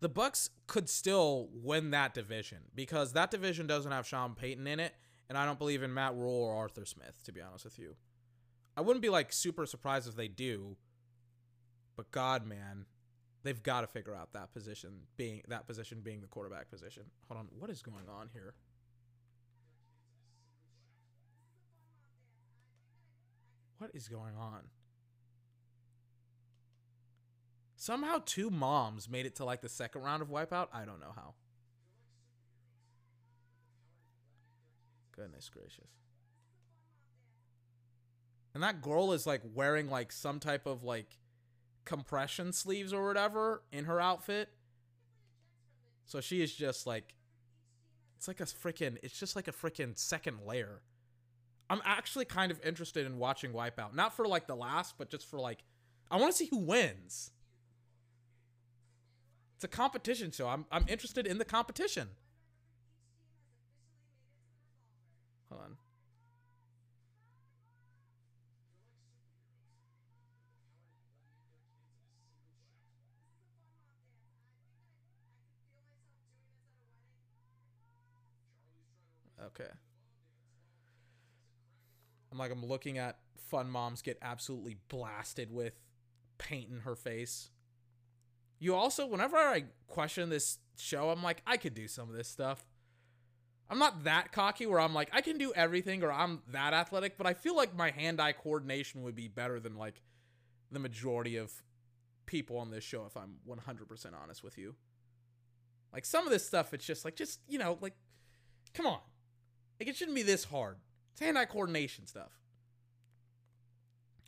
the Bucks could still win that division because that division doesn't have Sean Payton in it, and I don't believe in Matt Rhule or Arthur Smith, to be honest with you. I wouldn't be like super surprised if they do, but God, man, they've got to figure out that position being that position being the quarterback position. Hold on, what is going on here? What is going on? Somehow two moms made it to like the second round of Wipeout. I don't know how. Goodness gracious. And that girl is like wearing like some type of like compression sleeves or whatever in her outfit. So she is just like it's like a freaking it's just like a freaking second layer. I'm actually kind of interested in watching Wipeout. Not for like the last, but just for like I want to see who wins. It's a competition show. I'm I'm interested in the competition. Hold on. Okay. I'm like I'm looking at fun moms get absolutely blasted with paint in her face. You also, whenever I question this show, I'm like, I could do some of this stuff. I'm not that cocky where I'm like, I can do everything or I'm that athletic, but I feel like my hand eye coordination would be better than like the majority of people on this show, if I'm 100% honest with you. Like some of this stuff, it's just like, just, you know, like, come on. Like it shouldn't be this hard. It's hand eye coordination stuff.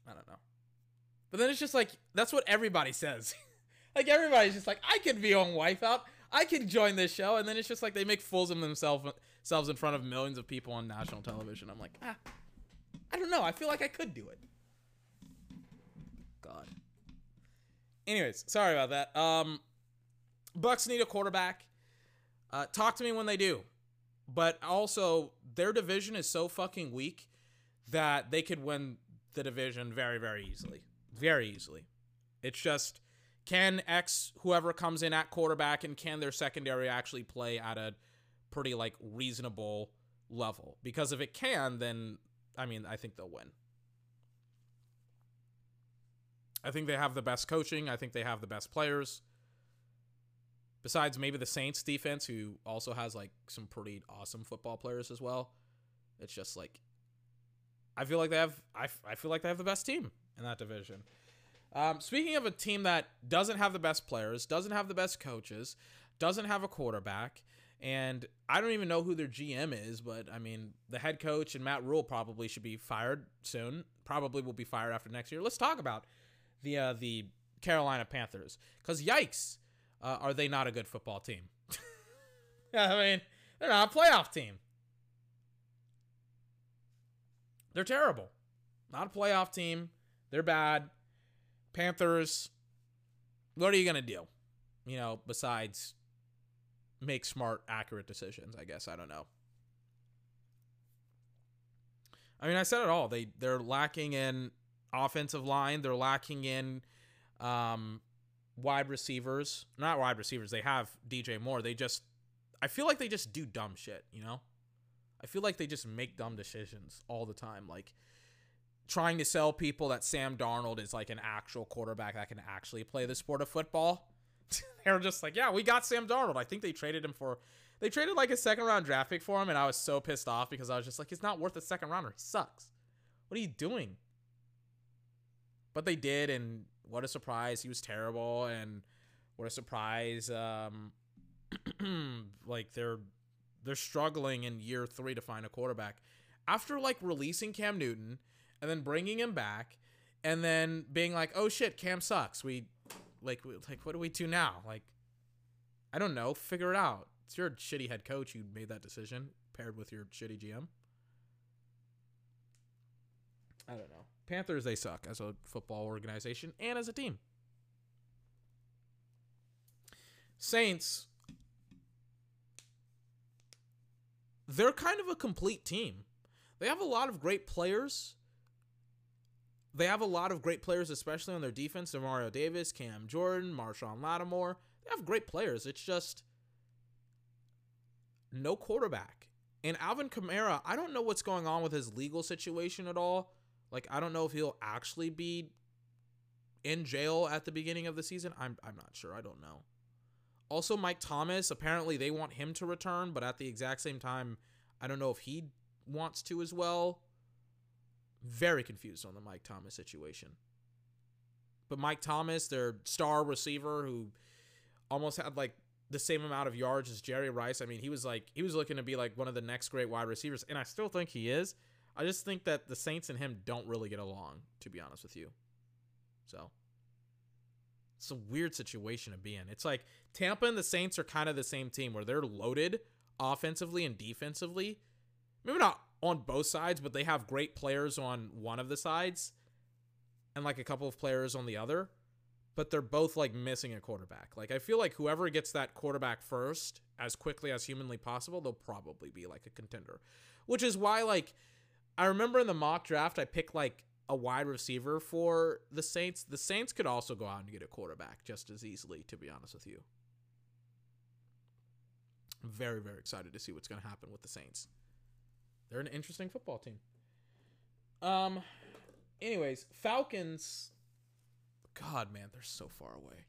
I don't know. But then it's just like, that's what everybody says. [LAUGHS] like everybody's just like, I could be on Wipeout. I could join this show. And then it's just like they make fools of themselves themselves in front of millions of people on national television. I'm like, ah, I don't know. I feel like I could do it. God. Anyways, sorry about that. Um, Bucks need a quarterback. Uh, talk to me when they do. But also, their division is so fucking weak that they could win the division very, very easily. Very easily. It's just can X whoever comes in at quarterback and can their secondary actually play at a pretty like reasonable level? Because if it can, then I mean, I think they'll win. I think they have the best coaching. I think they have the best players. Besides maybe the Saints defense, who also has like some pretty awesome football players as well. It's just like I feel like they have I, I feel like they have the best team in that division. Um, speaking of a team that doesn't have the best players, doesn't have the best coaches, doesn't have a quarterback, and I don't even know who their GM is, but I mean, the head coach and Matt Rhule probably should be fired soon. Probably will be fired after next year. Let's talk about the uh, the Carolina Panthers, because yikes, uh, are they not a good football team? [LAUGHS] I mean, they're not a playoff team. They're terrible. Not a playoff team. They're bad. Panthers, what are you going to do? You know, besides make smart, accurate decisions, I guess. I don't know. I mean, I said it all. They they're lacking in offensive line. They're lacking in um, wide receivers. Not wide receivers. They have DJ Moore. They just I feel like they just do dumb shit, you know? I feel like they just make dumb decisions all the time. Like trying to sell people that Sam Darnold is like an actual quarterback that can actually play the sport of football. [LAUGHS] They're just like, yeah, we got Sam Darnold. I think they traded him for they traded like a second round draft pick for him, and I was so pissed off because I was just like, he's not worth a second rounder. He sucks. What are you doing? But they did, and what a surprise. He was terrible, and what a surprise. Um, [CLEARS THROAT] like they're they're struggling in year three to find a quarterback after like releasing Cam Newton and then bringing him back and then being like, oh shit, Cam sucks. We like we, like what do we do now? Like I don't know. Figure it out. It's your shitty head coach who made that decision paired with your shitty GM. I don't know. Panthers they suck as a football organization and as a team. Saints they're kind of a complete team. They have a lot of great players. They have a lot of great players, especially on their defense. Mario Davis, Cam Jordan, Marshon Lattimore. They have great players. It's just no quarterback. And Alvin Kamara, I don't know what's going on with his legal situation at all. Like, I don't know if he'll actually be in jail at the beginning of the season. I'm, I'm not sure. I don't know. Also, Mike Thomas, apparently they want him to return, but at the exact same time, I don't know if he wants to as well. Very confused on the Mike Thomas situation. But Mike Thomas, their star receiver who almost had like the same amount of yards as Jerry Rice. I mean, he was like he was looking to be like one of the next great wide receivers, and I still think he is. I just think that the Saints and him don't really get along, to be honest with you. So it's a weird situation to be in. It's like Tampa and the Saints are kind of the same team where they're loaded offensively and defensively. Maybe not on both sides, but they have great players on one of the sides and like a couple of players on the other. But they're both like missing a quarterback. Like I feel like whoever gets that quarterback first as quickly as humanly possible, they'll probably be like a contender. Which is why like I remember in the mock draft I picked like a wide receiver for the Saints. The Saints could also go out and get a quarterback just as easily, to be honest with you. I'm very, very excited to see what's going to happen with the Saints. They're an interesting football team. Um, anyways, Falcons. God, man, they're so far away.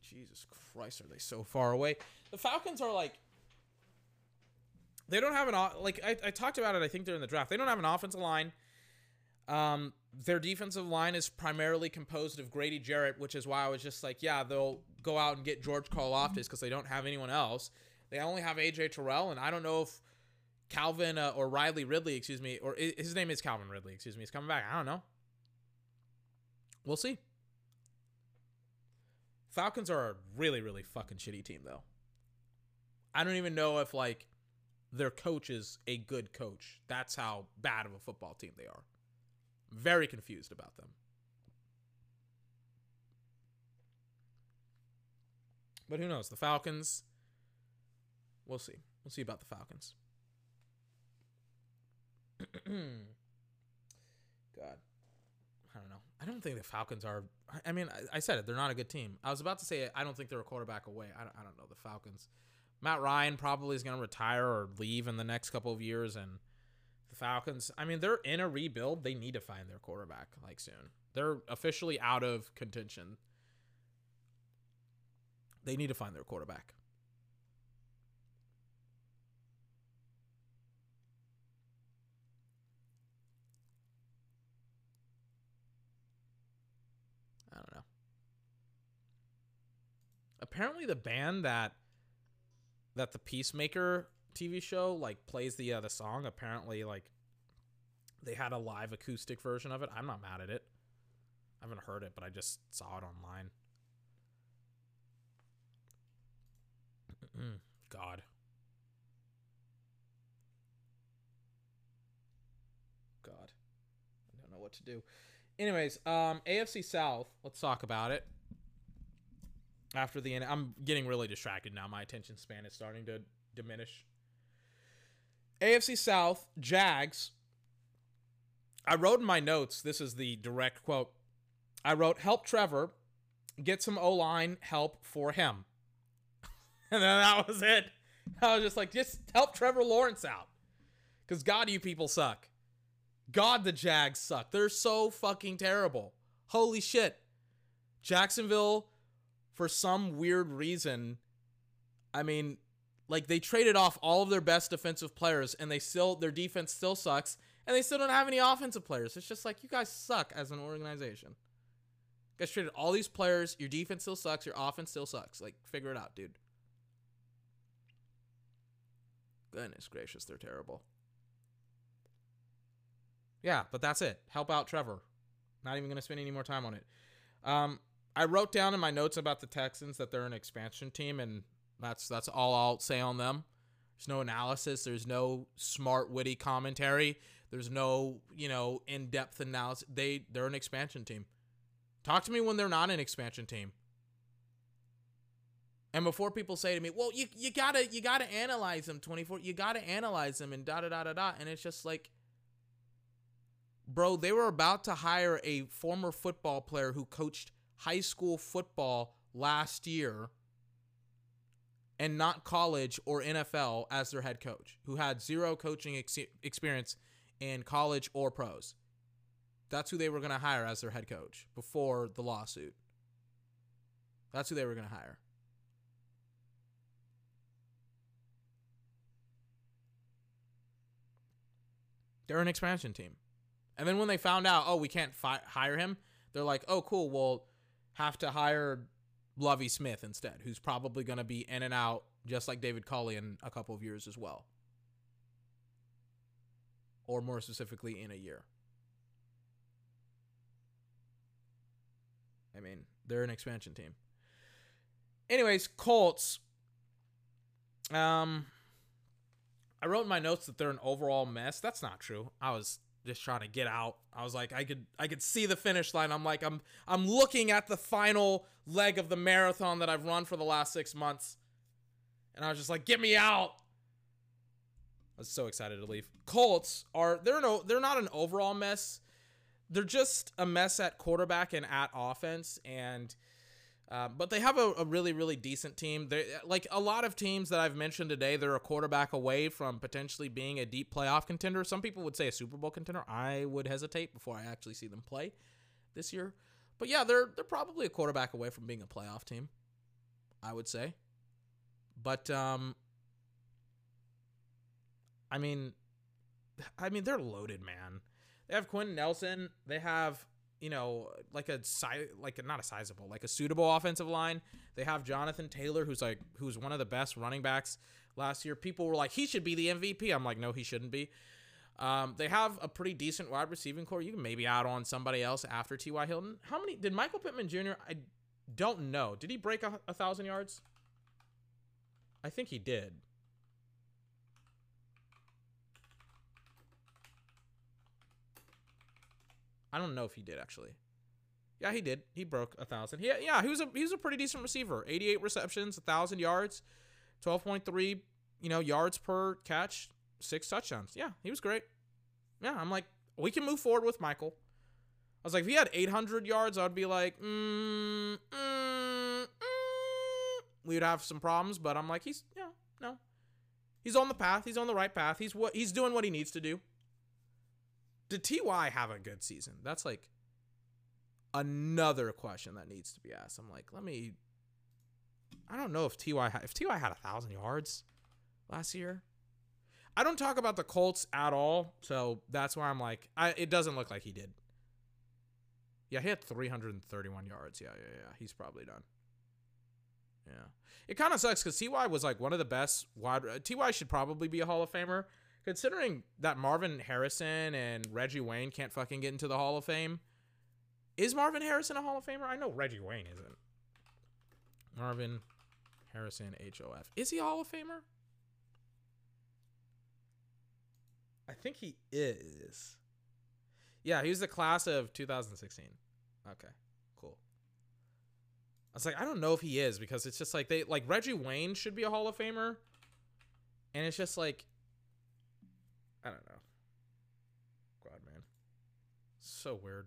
Jesus Christ, are they so far away? The Falcons are like. They don't have an like I, I talked about it. I think during the draft, they don't have an offensive line. Um, their defensive line is primarily composed of Grady Jarrett, which is why I was just like, yeah, they'll go out and get George Karlaftis because they don't have anyone else. They only have AJ Terrell, and I don't know if Calvin uh, or Riley Ridley, excuse me, or his name is Calvin Ridley, excuse me, is coming back. I don't know. We'll see. Falcons are a really, really fucking shitty team, though. I don't even know if like their coach is a good coach. That's how bad of a football team they are. Very confused about them. But who knows? The Falcons. We'll see. We'll see about the Falcons. [CLEARS THROAT] God. I don't know. I don't think the Falcons are. I mean, I, I, said it. They're not a good team. I was about to say I don't think they're a quarterback away. I don't, I don't know. The Falcons. Matt Ryan probably is going to retire or leave in the next couple of years. And the Falcons, I mean, they're in a rebuild. They need to find their quarterback like soon. They're officially out of contention. They need to find their quarterback. I don't know. Apparently the band that that the Peacemaker TV show like plays the uh, the song. Apparently, like they had a live acoustic version of it. I'm not mad at it. I haven't heard it, but I just saw it online. God. God. I don't know what to do. Anyways, um AFC South, let's talk about it. After the end, I'm getting really distracted now. My attention span is starting to diminish. AFC South, Jags. I wrote in my notes, this is the direct quote. I wrote, help Trevor get some O line help for him. [LAUGHS] And then that was it. I was just like, just help Trevor Lawrence out. Because God, you people suck. God, the Jags suck. They're so fucking terrible. Holy shit. Jacksonville, for some weird reason, I mean, like they traded off all of their best defensive players and they still, their defense still sucks and they still don't have any offensive players. It's just like, you guys suck as an organization. You guys traded all these players. Your defense still sucks. Your offense still sucks. Like, figure it out, dude. Goodness gracious, they're terrible. Yeah, but that's it. Help out Trevor. Not even going to spend any more time on it. Um, I wrote down in my notes about the Texans that they're an expansion team, and that's that's all I'll say on them. There's no analysis. There's no smart, witty commentary. There's no you know in-depth analysis. They they're an expansion team. Talk to me when they're not an expansion team. And before people say to me, "Well, you you gotta you gotta analyze them 24. You gotta analyze them and da da da da da," and it's just like, bro, they were about to hire a former football player who coached high school football last year and not college or NFL as their head coach, who had zero coaching ex- experience in college or pros. That's who they were going to hire as their head coach before the lawsuit. That's who they were going to hire. They're an expansion team. And then when they found out, oh, we can't fi- hire him, they're like, oh, cool, we'll have to hire Lovie Smith instead, who's probably going to be in and out just like David Culley in a couple of years as well. Or more specifically, in a year. I mean, they're an expansion team. Anyways, Colts. Um, I wrote in my notes that they're an overall mess. That's not true. I was just trying to get out. I was like, I could, I could see the finish line. I'm like, I'm, I'm looking at the final leg of the marathon that I've run for the last six months, and I was just like, get me out. I was so excited to leave. Colts are they're no, they're not an overall mess. They're just a mess at quarterback and at offense, and um, but they have a, a, really, really decent team. They like a lot of teams that I've mentioned today. They're a quarterback away from potentially being a deep playoff contender. Some people would say a Super Bowl contender. I would hesitate before I actually see them play this year. But yeah, they're they're probably a quarterback away from being a playoff team. I would say. But um, I mean, I mean they're loaded, man. They have Quenton Nelson. They have you know, like a size, like a, not a sizable, like a suitable offensive line. They have Jonathan Taylor, who's like who's one of the best running backs last year. People were like, he should be the MVP. I'm like, no, he shouldn't be. Um, they have a pretty decent wide receiving core. You can maybe add on somebody else after T.Y. Hilton. How many did Michael Pittman Jr. I don't know. Did he break a, a thousand yards? I think he did. I don't know if he did actually. Yeah, he did. He broke a thousand. Yeah, yeah, he was a he was a pretty decent receiver. 88 receptions, thousand yards, 12.3, you know, yards per catch, six touchdowns. Yeah, he was great. Yeah, I'm like, we can move forward with Michael. I was like, if he had 800 yards, I'd be like, mm, mm, mm. we would have some problems. But I'm like, he's yeah, no, he's on the path. He's on the right path. He's what he's doing what he needs to do did Ty have a good season? That's like another question that needs to be asked. I'm like, let me. I don't know if Ty if Ty had a thousand yards last year. I don't talk about the Colts at all, so that's why I'm like, I, it doesn't look like he did. Yeah, he had 331 yards. Yeah, yeah, yeah. He's probably done. Yeah, it kind of sucks because Ty was like one of the best wide. Uh, Ty should probably be a Hall of Famer considering that Marvin Harrison and Reggie Wayne can't fucking get into the Hall of Fame, is Marvin Harrison a Hall of Famer? I know Reggie Wayne isn't. Marvin Harrison, HOF. Is he a Hall of Famer? I think he is. Yeah, he was the class of 2016. Okay, cool. I was like, I don't know if he is because it's just like they like Reggie Wayne should be a Hall of Famer. And it's just like I don't know. God, man. So weird.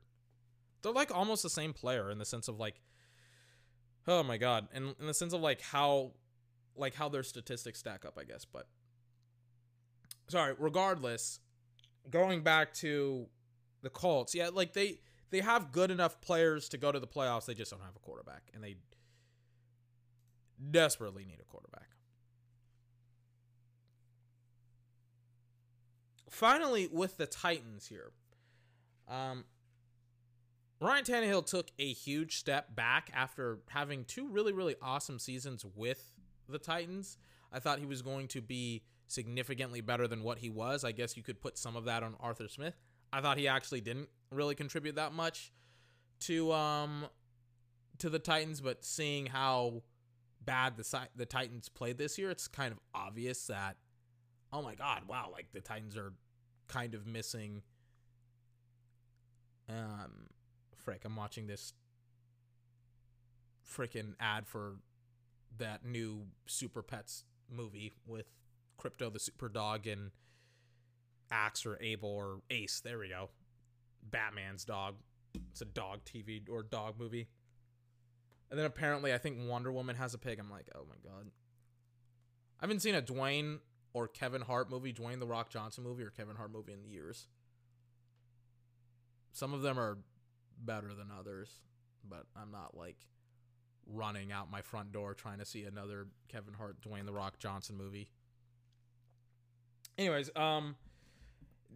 They're like almost the same player in the sense of like, oh my God. And in the sense of like how, like how their statistics stack up, I guess. But sorry, regardless, going back to the Colts, yeah, like they they have good enough players to go to the playoffs. They just don't have a quarterback, and they desperately need a quarterback. Finally, with the Titans here, um, Ryan Tannehill took a huge step back after having two really, really awesome seasons with the Titans. I thought he was going to be significantly better than what he was. I guess you could put some of that on Arthur Smith. I thought he actually didn't really contribute that much to um to the Titans, but seeing how bad the the Titans played this year, it's kind of obvious that oh my god, wow, like the Titans are kind of missing um frick, I'm watching this freaking ad for that new Super Pets movie with Krypto the Super Dog and Axe or Abel or Ace. There we go. Batman's dog. It's a dog TV or dog movie. And then apparently, I think Wonder Woman has a pig. I'm like, oh my god. I haven't seen a Dwayne or Kevin Hart movie, Dwayne the Rock Johnson movie, or Kevin Hart movie in years. Some of them are better than others, but I'm not like running out my front door trying to see another Kevin Hart, Dwayne the Rock Johnson movie. Anyways, um,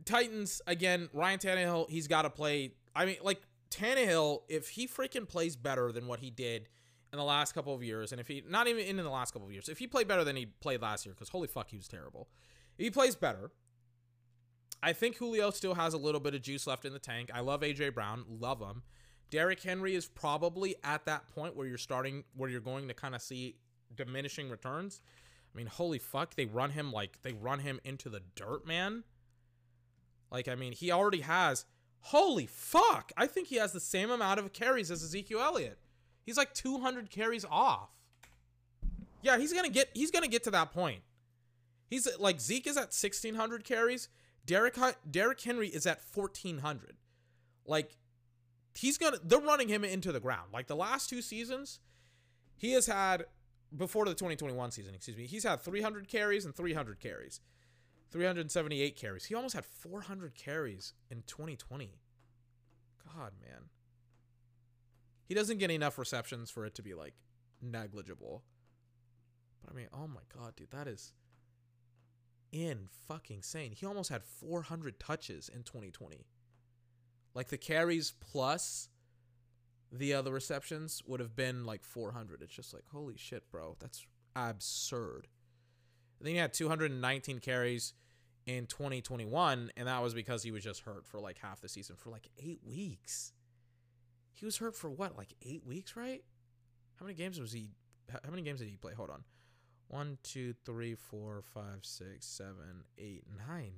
Titans again. Ryan Tannehill, he's got to play. I mean, like Tannehill, if he freaking plays better than what he did in the last couple of years, and if he not even in the last couple of years, if he played better than he played last year, because holy fuck, he was terrible. If he plays better, I think Julio still has a little bit of juice left in the tank. I love AJ Brown, love him. Derrick Henry is probably at that point where you're starting, where you're going to kind of see diminishing returns. I mean, holy fuck, they run him like they run him into the dirt, man. Like, I mean, he already has. Holy fuck! I think he has the same amount of carries as Ezekiel Elliott. He's like 200 carries off. Yeah, he's gonna get. He's gonna get to that point. He's like Zeke is at 1600 carries. Derrick Derrick Henry is at 1400. Like he's gonna. They're running him into the ground. Like the last two seasons, he has had before the 2021 season. Excuse me. He's had 300 carries and 300 carries. 378 carries. He almost had 400 carries in 2020. God, man. He doesn't get enough receptions for it to be like negligible. But I mean, oh my god, dude, that is in fucking sane. He almost had 400 touches in 2020. Like the carries plus the other receptions would have been like 400. It's just like, holy shit, bro. That's absurd. And then he had 219 carries in 2021, and that was because he was just hurt for like half the season for like eight weeks. He was hurt for what, like eight weeks, right? How many games was he? How many games did he play? Hold on. One, two, three, four, five, six, seven, eight, nine.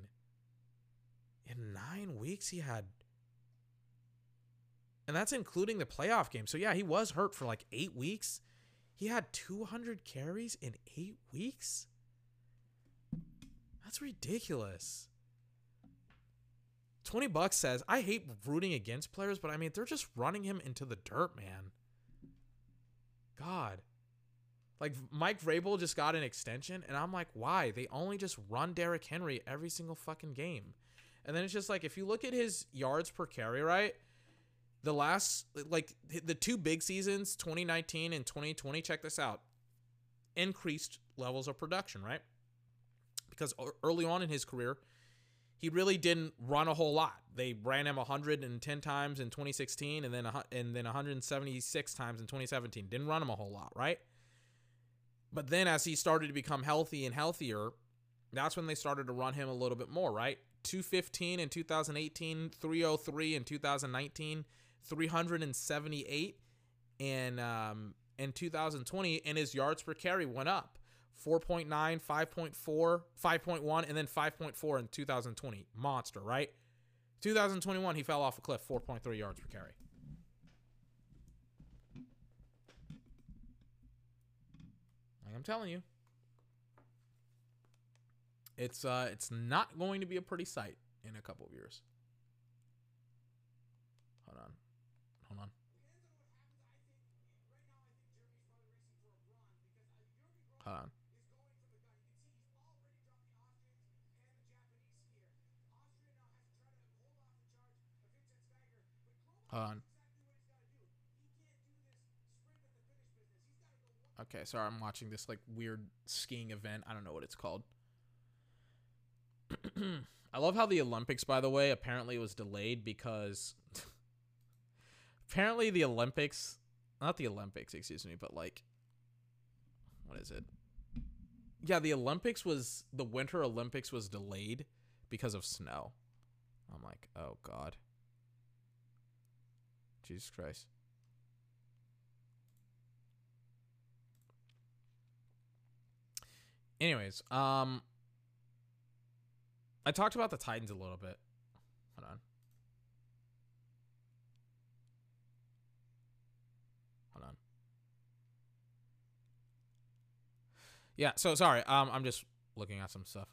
In nine weeks, he had. And that's including the playoff game. So, yeah, he was hurt for like eight weeks. He had 200 carries in eight weeks? That's ridiculous. 20 bucks says, I hate rooting against players, but I mean, they're just running him into the dirt, man. God. Like, Mike Vrabel just got an extension, and I'm like, why? They only just run Derrick Henry every single fucking game. And then it's just like, if you look at his yards per carry, right? The last, like, the two big seasons, 2019 and 2020, check this out. Increased levels of production, right? Because early on in his career, he really didn't run a whole lot. They ran him 110 times in 2016 and then and then 176 times in 2017. Didn't run him a whole lot, right? But then as he started to become healthy and healthier, that's when they started to run him a little bit more, right? 215 in 2018, 303 in 2019, 378 in um, in 2020, and his yards per carry went up. 4.9, 5.4, 5.1, and then 5.4 in 2020. Monster, right? 2021, he fell off a cliff, 4.3 yards per carry. I'm telling you. It's uh it's not going to be a pretty sight in a couple of years. Hold on. Hold on. Hold on. Hold on. Okay, sorry, I'm watching this like weird skiing event. I don't know what it's called. [CLEARS THROAT] I love how the Olympics, by the way, apparently was delayed because [LAUGHS] apparently the Olympics, not the Olympics, excuse me, but like, what is it? Yeah, the Olympics was the Winter Olympics was delayed because of snow. I'm like, oh god, Jesus Christ. Anyways, um, I talked about the Titans a little bit. Hold on. Hold on. Yeah, so sorry. Um, I'm just looking at some stuff.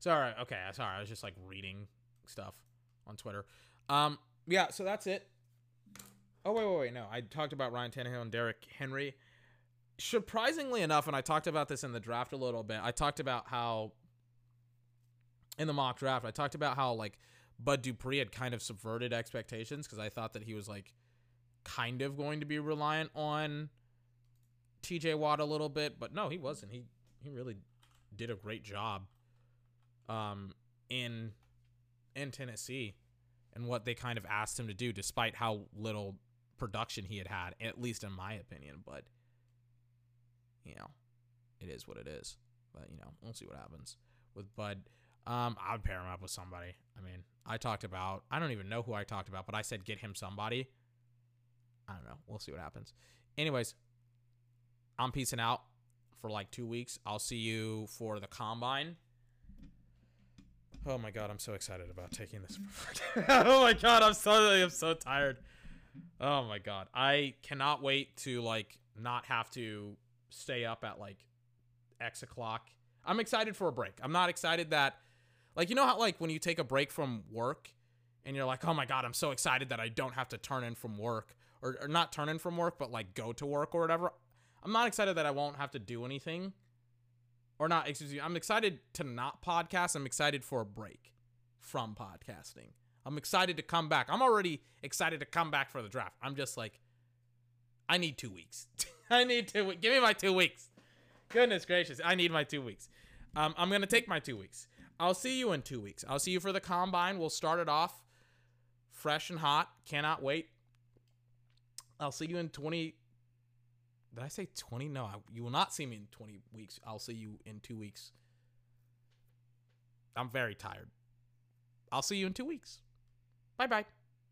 Sorry. Okay. Sorry. I was just like reading stuff on Twitter. Um. Yeah. So that's it. Oh wait, wait, wait. No, I talked about Ryan Tannehill and Derrick Henry. Surprisingly enough, and I talked about this in the draft a little bit. I talked about how in the mock draft, I talked about how like Bud Dupree had kind of subverted expectations because I thought that he was like kind of going to be reliant on TJ Watt a little bit, but no, he wasn't. He he really did a great job um in in Tennessee and what they kind of asked him to do despite how little production he had had at least in my opinion, but you know, it is what it is. But you know, we'll see what happens with Bud. Um, I would pair him up with somebody. I mean, I talked about I don't even know who I talked about, but I said get him somebody. I don't know. We'll see what happens. Anyways, I'm peacing out for like two weeks. I'll see you for the combine. Oh my god, I'm so excited about taking this. [LAUGHS] oh my god, I'm so I'm so tired. Oh my god, I cannot wait to like not have to stay up at like X o'clock. I'm excited for a break. I'm not excited that, like, you know how like when you take a break from work, and you're like, oh my god, I'm so excited that I don't have to turn in from work, or, or not turn in from work, but like go to work or whatever. I'm not excited that I won't have to do anything, or not. Excuse me. I'm excited to not podcast. I'm excited for a break from podcasting. I'm excited to come back. I'm already excited to come back for the draft. I'm just like, I need two weeks. [LAUGHS] I need two. Give me my two weeks. Goodness gracious, I need my two weeks. Um, I'm gonna take my two weeks. I'll see you in two weeks. I'll see you for the combine. We'll start it off fresh and hot. Cannot wait. I'll see you in 20. Did I say 20? No, I, you will not see me in 20 weeks. I'll see you in two weeks. I'm very tired. I'll see you in two weeks. Bye bye.